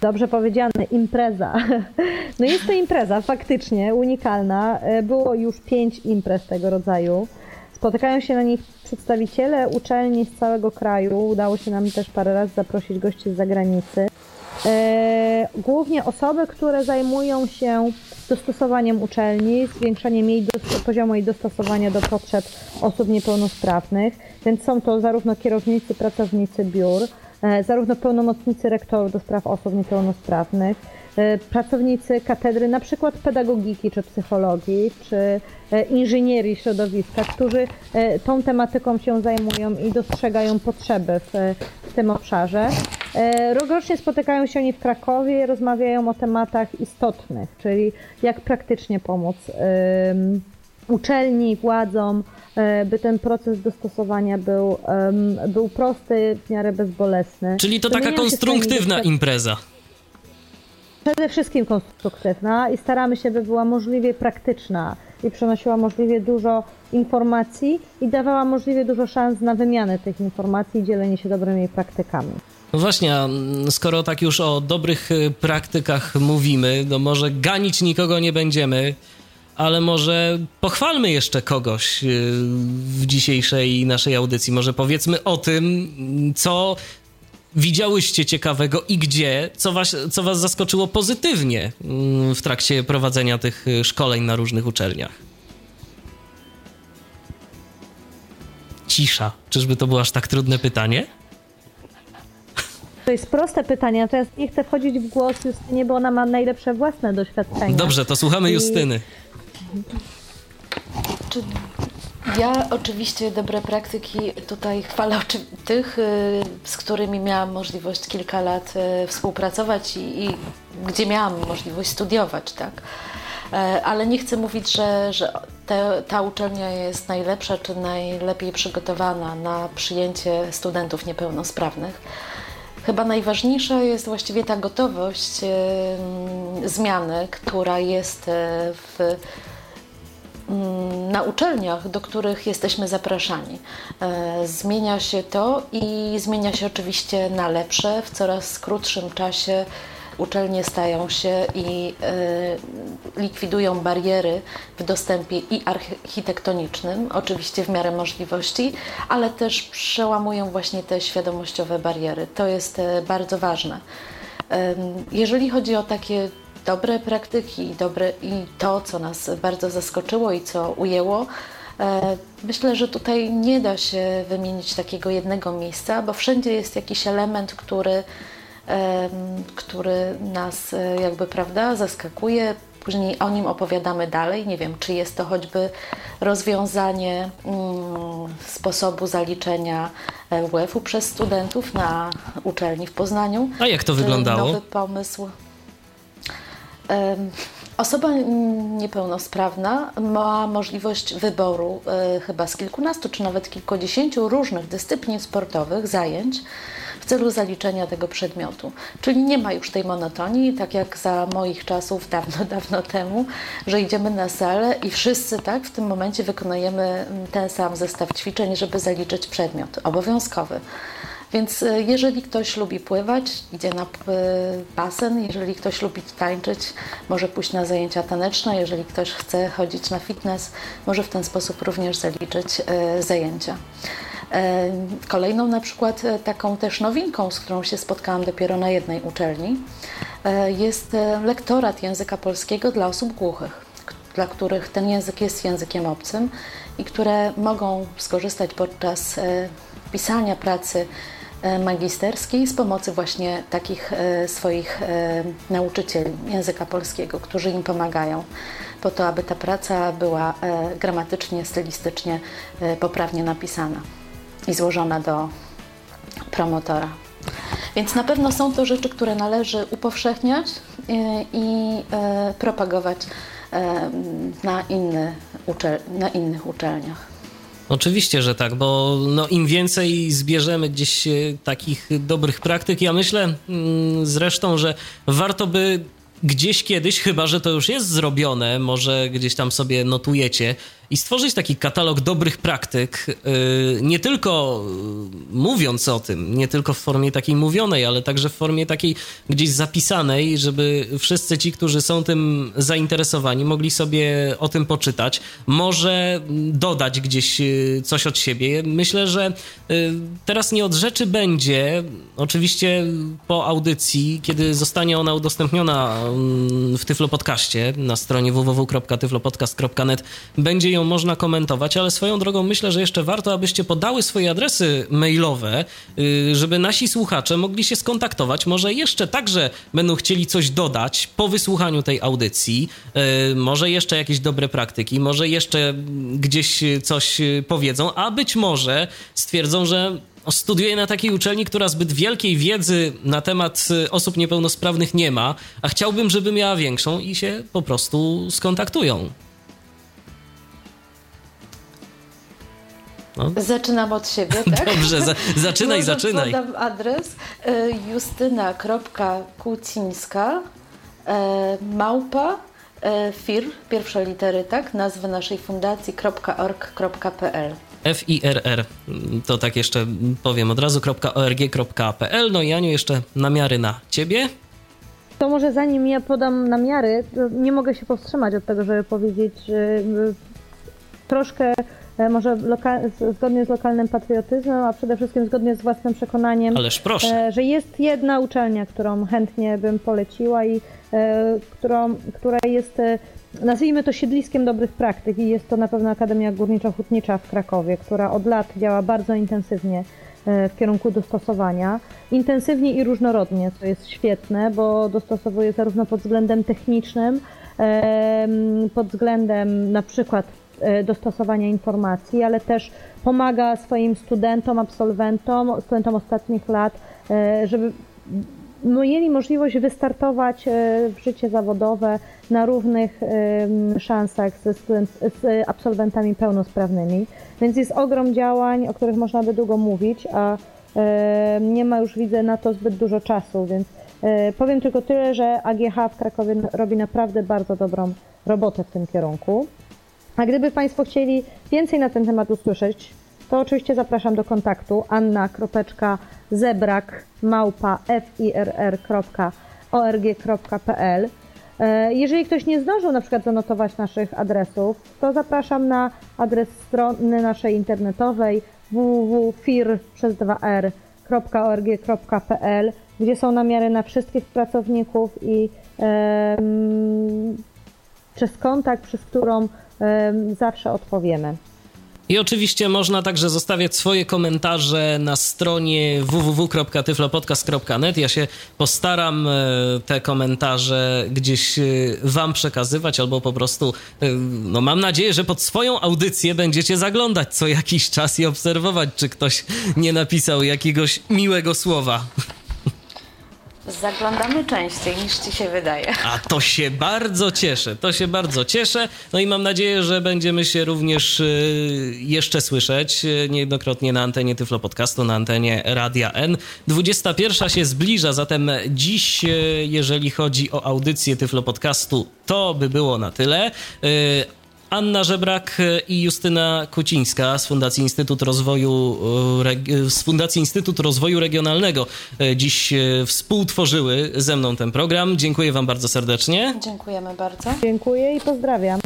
S3: Dobrze powiedziane, impreza. No jest to impreza faktycznie unikalna. E, było już pięć imprez tego rodzaju. Spotykają się na nich przedstawiciele uczelni z całego kraju. Udało się nam też parę razy zaprosić gości z zagranicy. E, głównie osoby, które zajmują się dostosowaniem uczelni, zwiększaniem jej poziomu jej dostosowania do potrzeb osób niepełnosprawnych. Więc są to zarówno kierownicy, pracownicy biur, zarówno pełnomocnicy rektorów do spraw osób niepełnosprawnych, e, pracownicy katedry na przykład pedagogiki czy psychologii, czy e, inżynierii środowiska, którzy tą tematyką się zajmują i dostrzegają potrzeby w, w tym obszarze. Rokrocznie spotykają się oni w Krakowie, rozmawiają o tematach istotnych, czyli jak praktycznie pomóc uczelni, władzom, e, by ten proces dostosowania był, był prosty, w miarę bezbolesny.
S1: Czyli to taka konstruktywna impreza.
S3: Przede wszystkim konstruktywna i staramy się, by była możliwie praktyczna i przynosiła możliwie dużo informacji i dawała możliwie dużo szans na wymianę tych informacji i dzielenie się dobrymi praktykami.
S1: No właśnie, skoro tak już o dobrych e, praktykach mówimy, to może ganić nikogo nie będziemy ale może pochwalmy jeszcze kogoś y, w dzisiejszej naszej audycji. Może powiedzmy o tym, co widziałyście ciekawego i gdzie, co was, co was zaskoczyło pozytywnie mm, w trakcie prowadzenia tych y, szkoleń na różnych uczelniach. Cisza. Czyżby to było aż tak trudne pytanie?
S3: To jest proste pytanie, natomiast nie chcę wchodzić w głos Justynie, bo ona ma najlepsze własne doświadczenia.
S1: Dobrze, to słuchamy Justyny. I
S2: czy ja oczywiście dobre praktyki tutaj chwalę tych, y, z którymi miałam możliwość kilka lat y, współpracować i, i gdzie miałam możliwość studiować, tak? E, ale nie chcę mówić, że, że te, ta uczelnia jest najlepsza czy najlepiej przygotowana na przyjęcie studentów niepełnosprawnych. Chyba najważniejsza jest właściwie ta gotowość y, zmiany, która jest w Mm, na uczelniach, do których jesteśmy zapraszani. E, zmienia się to i zmienia się oczywiście na lepsze. W coraz krótszym czasie uczelnie stają się i e, likwidują bariery w dostępie i architektonicznym, oczywiście w miarę możliwości, ale też przełamują właśnie te świadomościowe bariery. To jest e, bardzo ważne. Jeżeli chodzi o takie dobre praktyki dobre, i to, co nas bardzo zaskoczyło i co ujęło, Myślę, że tutaj nie da się wymienić takiego jednego miejsca, bo wszędzie jest jakiś element, który, który nas jakby prawda, zaskakuje, później o nim opowiadamy dalej. Nie wiem, czy jest to choćby rozwiązanie mm, sposobu zaliczenia WF-u przez studentów na uczelni w Poznaniu.
S1: A jak to wyglądało?
S2: Nowy pomysł. Osoba niepełnosprawna ma możliwość wyboru e, chyba z kilkunastu czy nawet kilkudziesięciu różnych dyscyplin sportowych, zajęć w celu zaliczenia tego przedmiotu. Czyli nie ma już tej monotonii, tak jak za moich czasów, dawno, dawno temu, że idziemy na salę i wszyscy tak w tym momencie wykonujemy ten sam zestaw ćwiczeń, żeby zaliczyć przedmiot obowiązkowy. Więc e, jeżeli ktoś lubi pływać, idzie na e, basen, jeżeli ktoś lubi tańczyć, może pójść na zajęcia taneczne, jeżeli ktoś chce chodzić na fitness, może w ten sposób również zaliczyć e, zajęcia. Kolejną na przykład taką też nowinką, z którą się spotkałam dopiero na jednej uczelni, jest lektorat języka polskiego dla osób głuchych, dla których ten język jest językiem obcym i które mogą skorzystać podczas pisania pracy magisterskiej z pomocy właśnie takich e, swoich e, nauczycieli języka polskiego, którzy im pomagają po to, aby ta praca była gramatycznie, stylistycznie poprawnie napisana i złożona do promotora. Więc na pewno są to rzeczy, które należy upowszechniać i propagować na, inny, na innych uczelniach.
S1: Oczywiście, że tak, bo no, im więcej zbierzemy gdzieś e, takich dobrych praktyk, ja myślę mm, zresztą, że warto by gdzieś kiedyś, chyba że to już jest zrobione, może gdzieś tam sobie notujecie, i stworzyć taki katalog dobrych praktyk, y, nie tylko y, mówiąc o tym, nie tylko w formie takiej mówionej, ale także w formie takiej gdzieś zapisanej, żeby wszyscy ci, którzy są tym zainteresowani, mogli sobie o tym poczytać, może dodać gdzieś y, coś od siebie. Myślę, że teraz nie od rzeczy będzie, oczywiście po audycji, kiedy zostanie ona udostępniona mm, w Tyflo Podcaście na stronie www.tyflopodcast.net, będzie ją można komentować, ale swoją drogą myślę, że jeszcze warto, abyście podały swoje adresy mailowe, y, żeby nasi słuchacze mogli się skontaktować. Może jeszcze także będą chcieli coś dodać po wysłuchaniu tej audycji, y, może jeszcze jakieś dobre praktyki, może jeszcze gdzieś coś powiedzą, a być może stwierdzą, że studiuję na takiej uczelni, która zbyt wielkiej wiedzy na temat osób niepełnosprawnych nie ma, a chciałbym, żeby miała większą i się po prostu skontaktują.
S2: No. Zaczynam od siebie, tak?
S1: Dobrze, za, zaczynaj, Może zaczynaj.
S2: Podam adres e, justyna.kucińska e, małpa e, fir, pierwsze litery, tak? Nazwy naszej fundacji.org.pl
S1: FIRR, to tak jeszcze powiem od razu, .org.pl. No i Aniu, jeszcze namiary na Ciebie.
S3: To może zanim ja podam namiary, nie mogę się powstrzymać od tego, żeby powiedzieć troszkę może zgodnie z lokalnym patriotyzmem, a przede wszystkim zgodnie z własnym przekonaniem,
S1: Ależ proszę.
S3: E, że jest jedna uczelnia, którą chętnie bym poleciła i e, którą, która jest, nazwijmy to siedliskiem dobrych praktyk i jest to na pewno Akademia Górniczo-Hutnicza w Krakowie, która od lat działa bardzo intensywnie w kierunku dostosowania. Intensywnie i różnorodnie, co jest świetne, bo dostosowuje zarówno pod względem technicznym, pod względem na przykład E, dostosowania informacji, ale też pomaga swoim studentom, absolwentom, studentom ostatnich lat, e, żeby mieli możliwość wystartować e, w życie zawodowe na równych szansach ze student, z absolwentami pełnosprawnymi. Więc jest ogrom działań, o których można by długo mówić, a nie ma już, widzę, na to zbyt dużo czasu, więc powiem tylko tyle, że AGH w Krakowie robi naprawdę bardzo dobrą robotę w tym kierunku. A gdyby Państwo chcieli więcej na ten temat usłyszeć, to oczywiście zapraszam do kontaktu anna.zebrak małpa firr.org.pl e, jeżeli ktoś nie zdążył na przykład zanotować naszych adresów, to zapraszam na adres strony naszej internetowej www.fir.org.pl, gdzie są namiary na wszystkich pracowników i przez kontakt, przez którą zawsze odpowiemy.
S1: I oczywiście można także zostawiać swoje komentarze na stronie www.tyflopodcast.net. Ja się postaram e, te komentarze gdzieś e, wam przekazywać albo po prostu, e, no mam nadzieję, że pod swoją audycję będziecie zaglądać co jakiś czas i obserwować, czy ktoś nie napisał jakiegoś miłego słowa.
S2: Zaglądamy częściej niż ci się wydaje.
S1: A to się bardzo cieszę, to się bardzo cieszę. No i mam nadzieję, że będziemy się również y, jeszcze słyszeć y, niejednokrotnie na antenie Tyflo Podcastu, na antenie Radia N. 21 się zbliża, zatem dziś, y, jeżeli chodzi o audycję Tyflo Podcastu, to by było na tyle. Anna Żebrak i Justyna Kucińska z Fundacji Instytut Rozwoju, e, z Fundacji Instytut Rozwoju Regionalnego e, dziś e, współtworzyły ze mną ten program. Dziękuję Wam bardzo serdecznie.
S2: Dziękujemy bardzo.
S3: Dziękuję i pozdrawiam.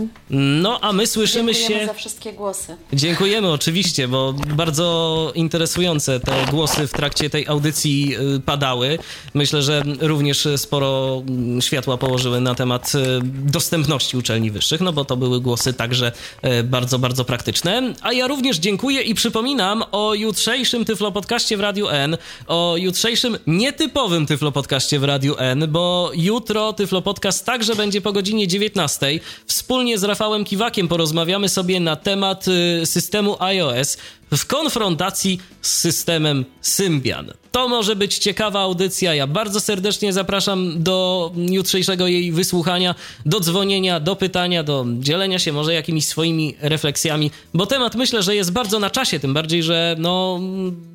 S1: No, a my słyszymy
S2: Dziękujemy
S1: się.
S2: za wszystkie głosy.
S1: Dziękujemy oczywiście, bo bardzo interesujące te głosy w trakcie tej audycji padały. Myślę, że również sporo mm, światła położyły na temat dostępności uczelni wyższych, no bo to były głosy także e, bardzo, bardzo praktyczne. A ja również dziękuję i przypominam o jutrzejszym Tyflo Podcaście w Radiu N, o jutrzejszym nietypowym Tyflo Podcaście w Radiu N, bo jutro Tyflo Podcast także będzie po godzinie 19. Wspólnie z Rafałem Kiwakiem porozmawiamy sobie na temat y, systemu iOS w konfrontacji z systemem Symbian. To może być ciekawa audycja. Ja bardzo serdecznie zapraszam do jutrzejszego jej wysłuchania, do dzwonienia, do pytania, do dzielenia się może jakimiś swoimi refleksjami, bo temat myślę, że jest bardzo na czasie, tym bardziej, że no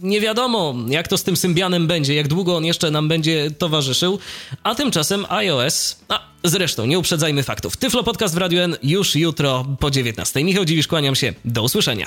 S1: nie wiadomo, jak to z tym Symbianem będzie, jak długo on jeszcze nam będzie towarzyszył, a tymczasem iOS, a zresztą nie uprzedzajmy faktów. Tyflo Podcast w Radio N już jutro po 19. Michał Dziwisz, kłaniam się. Do usłyszenia.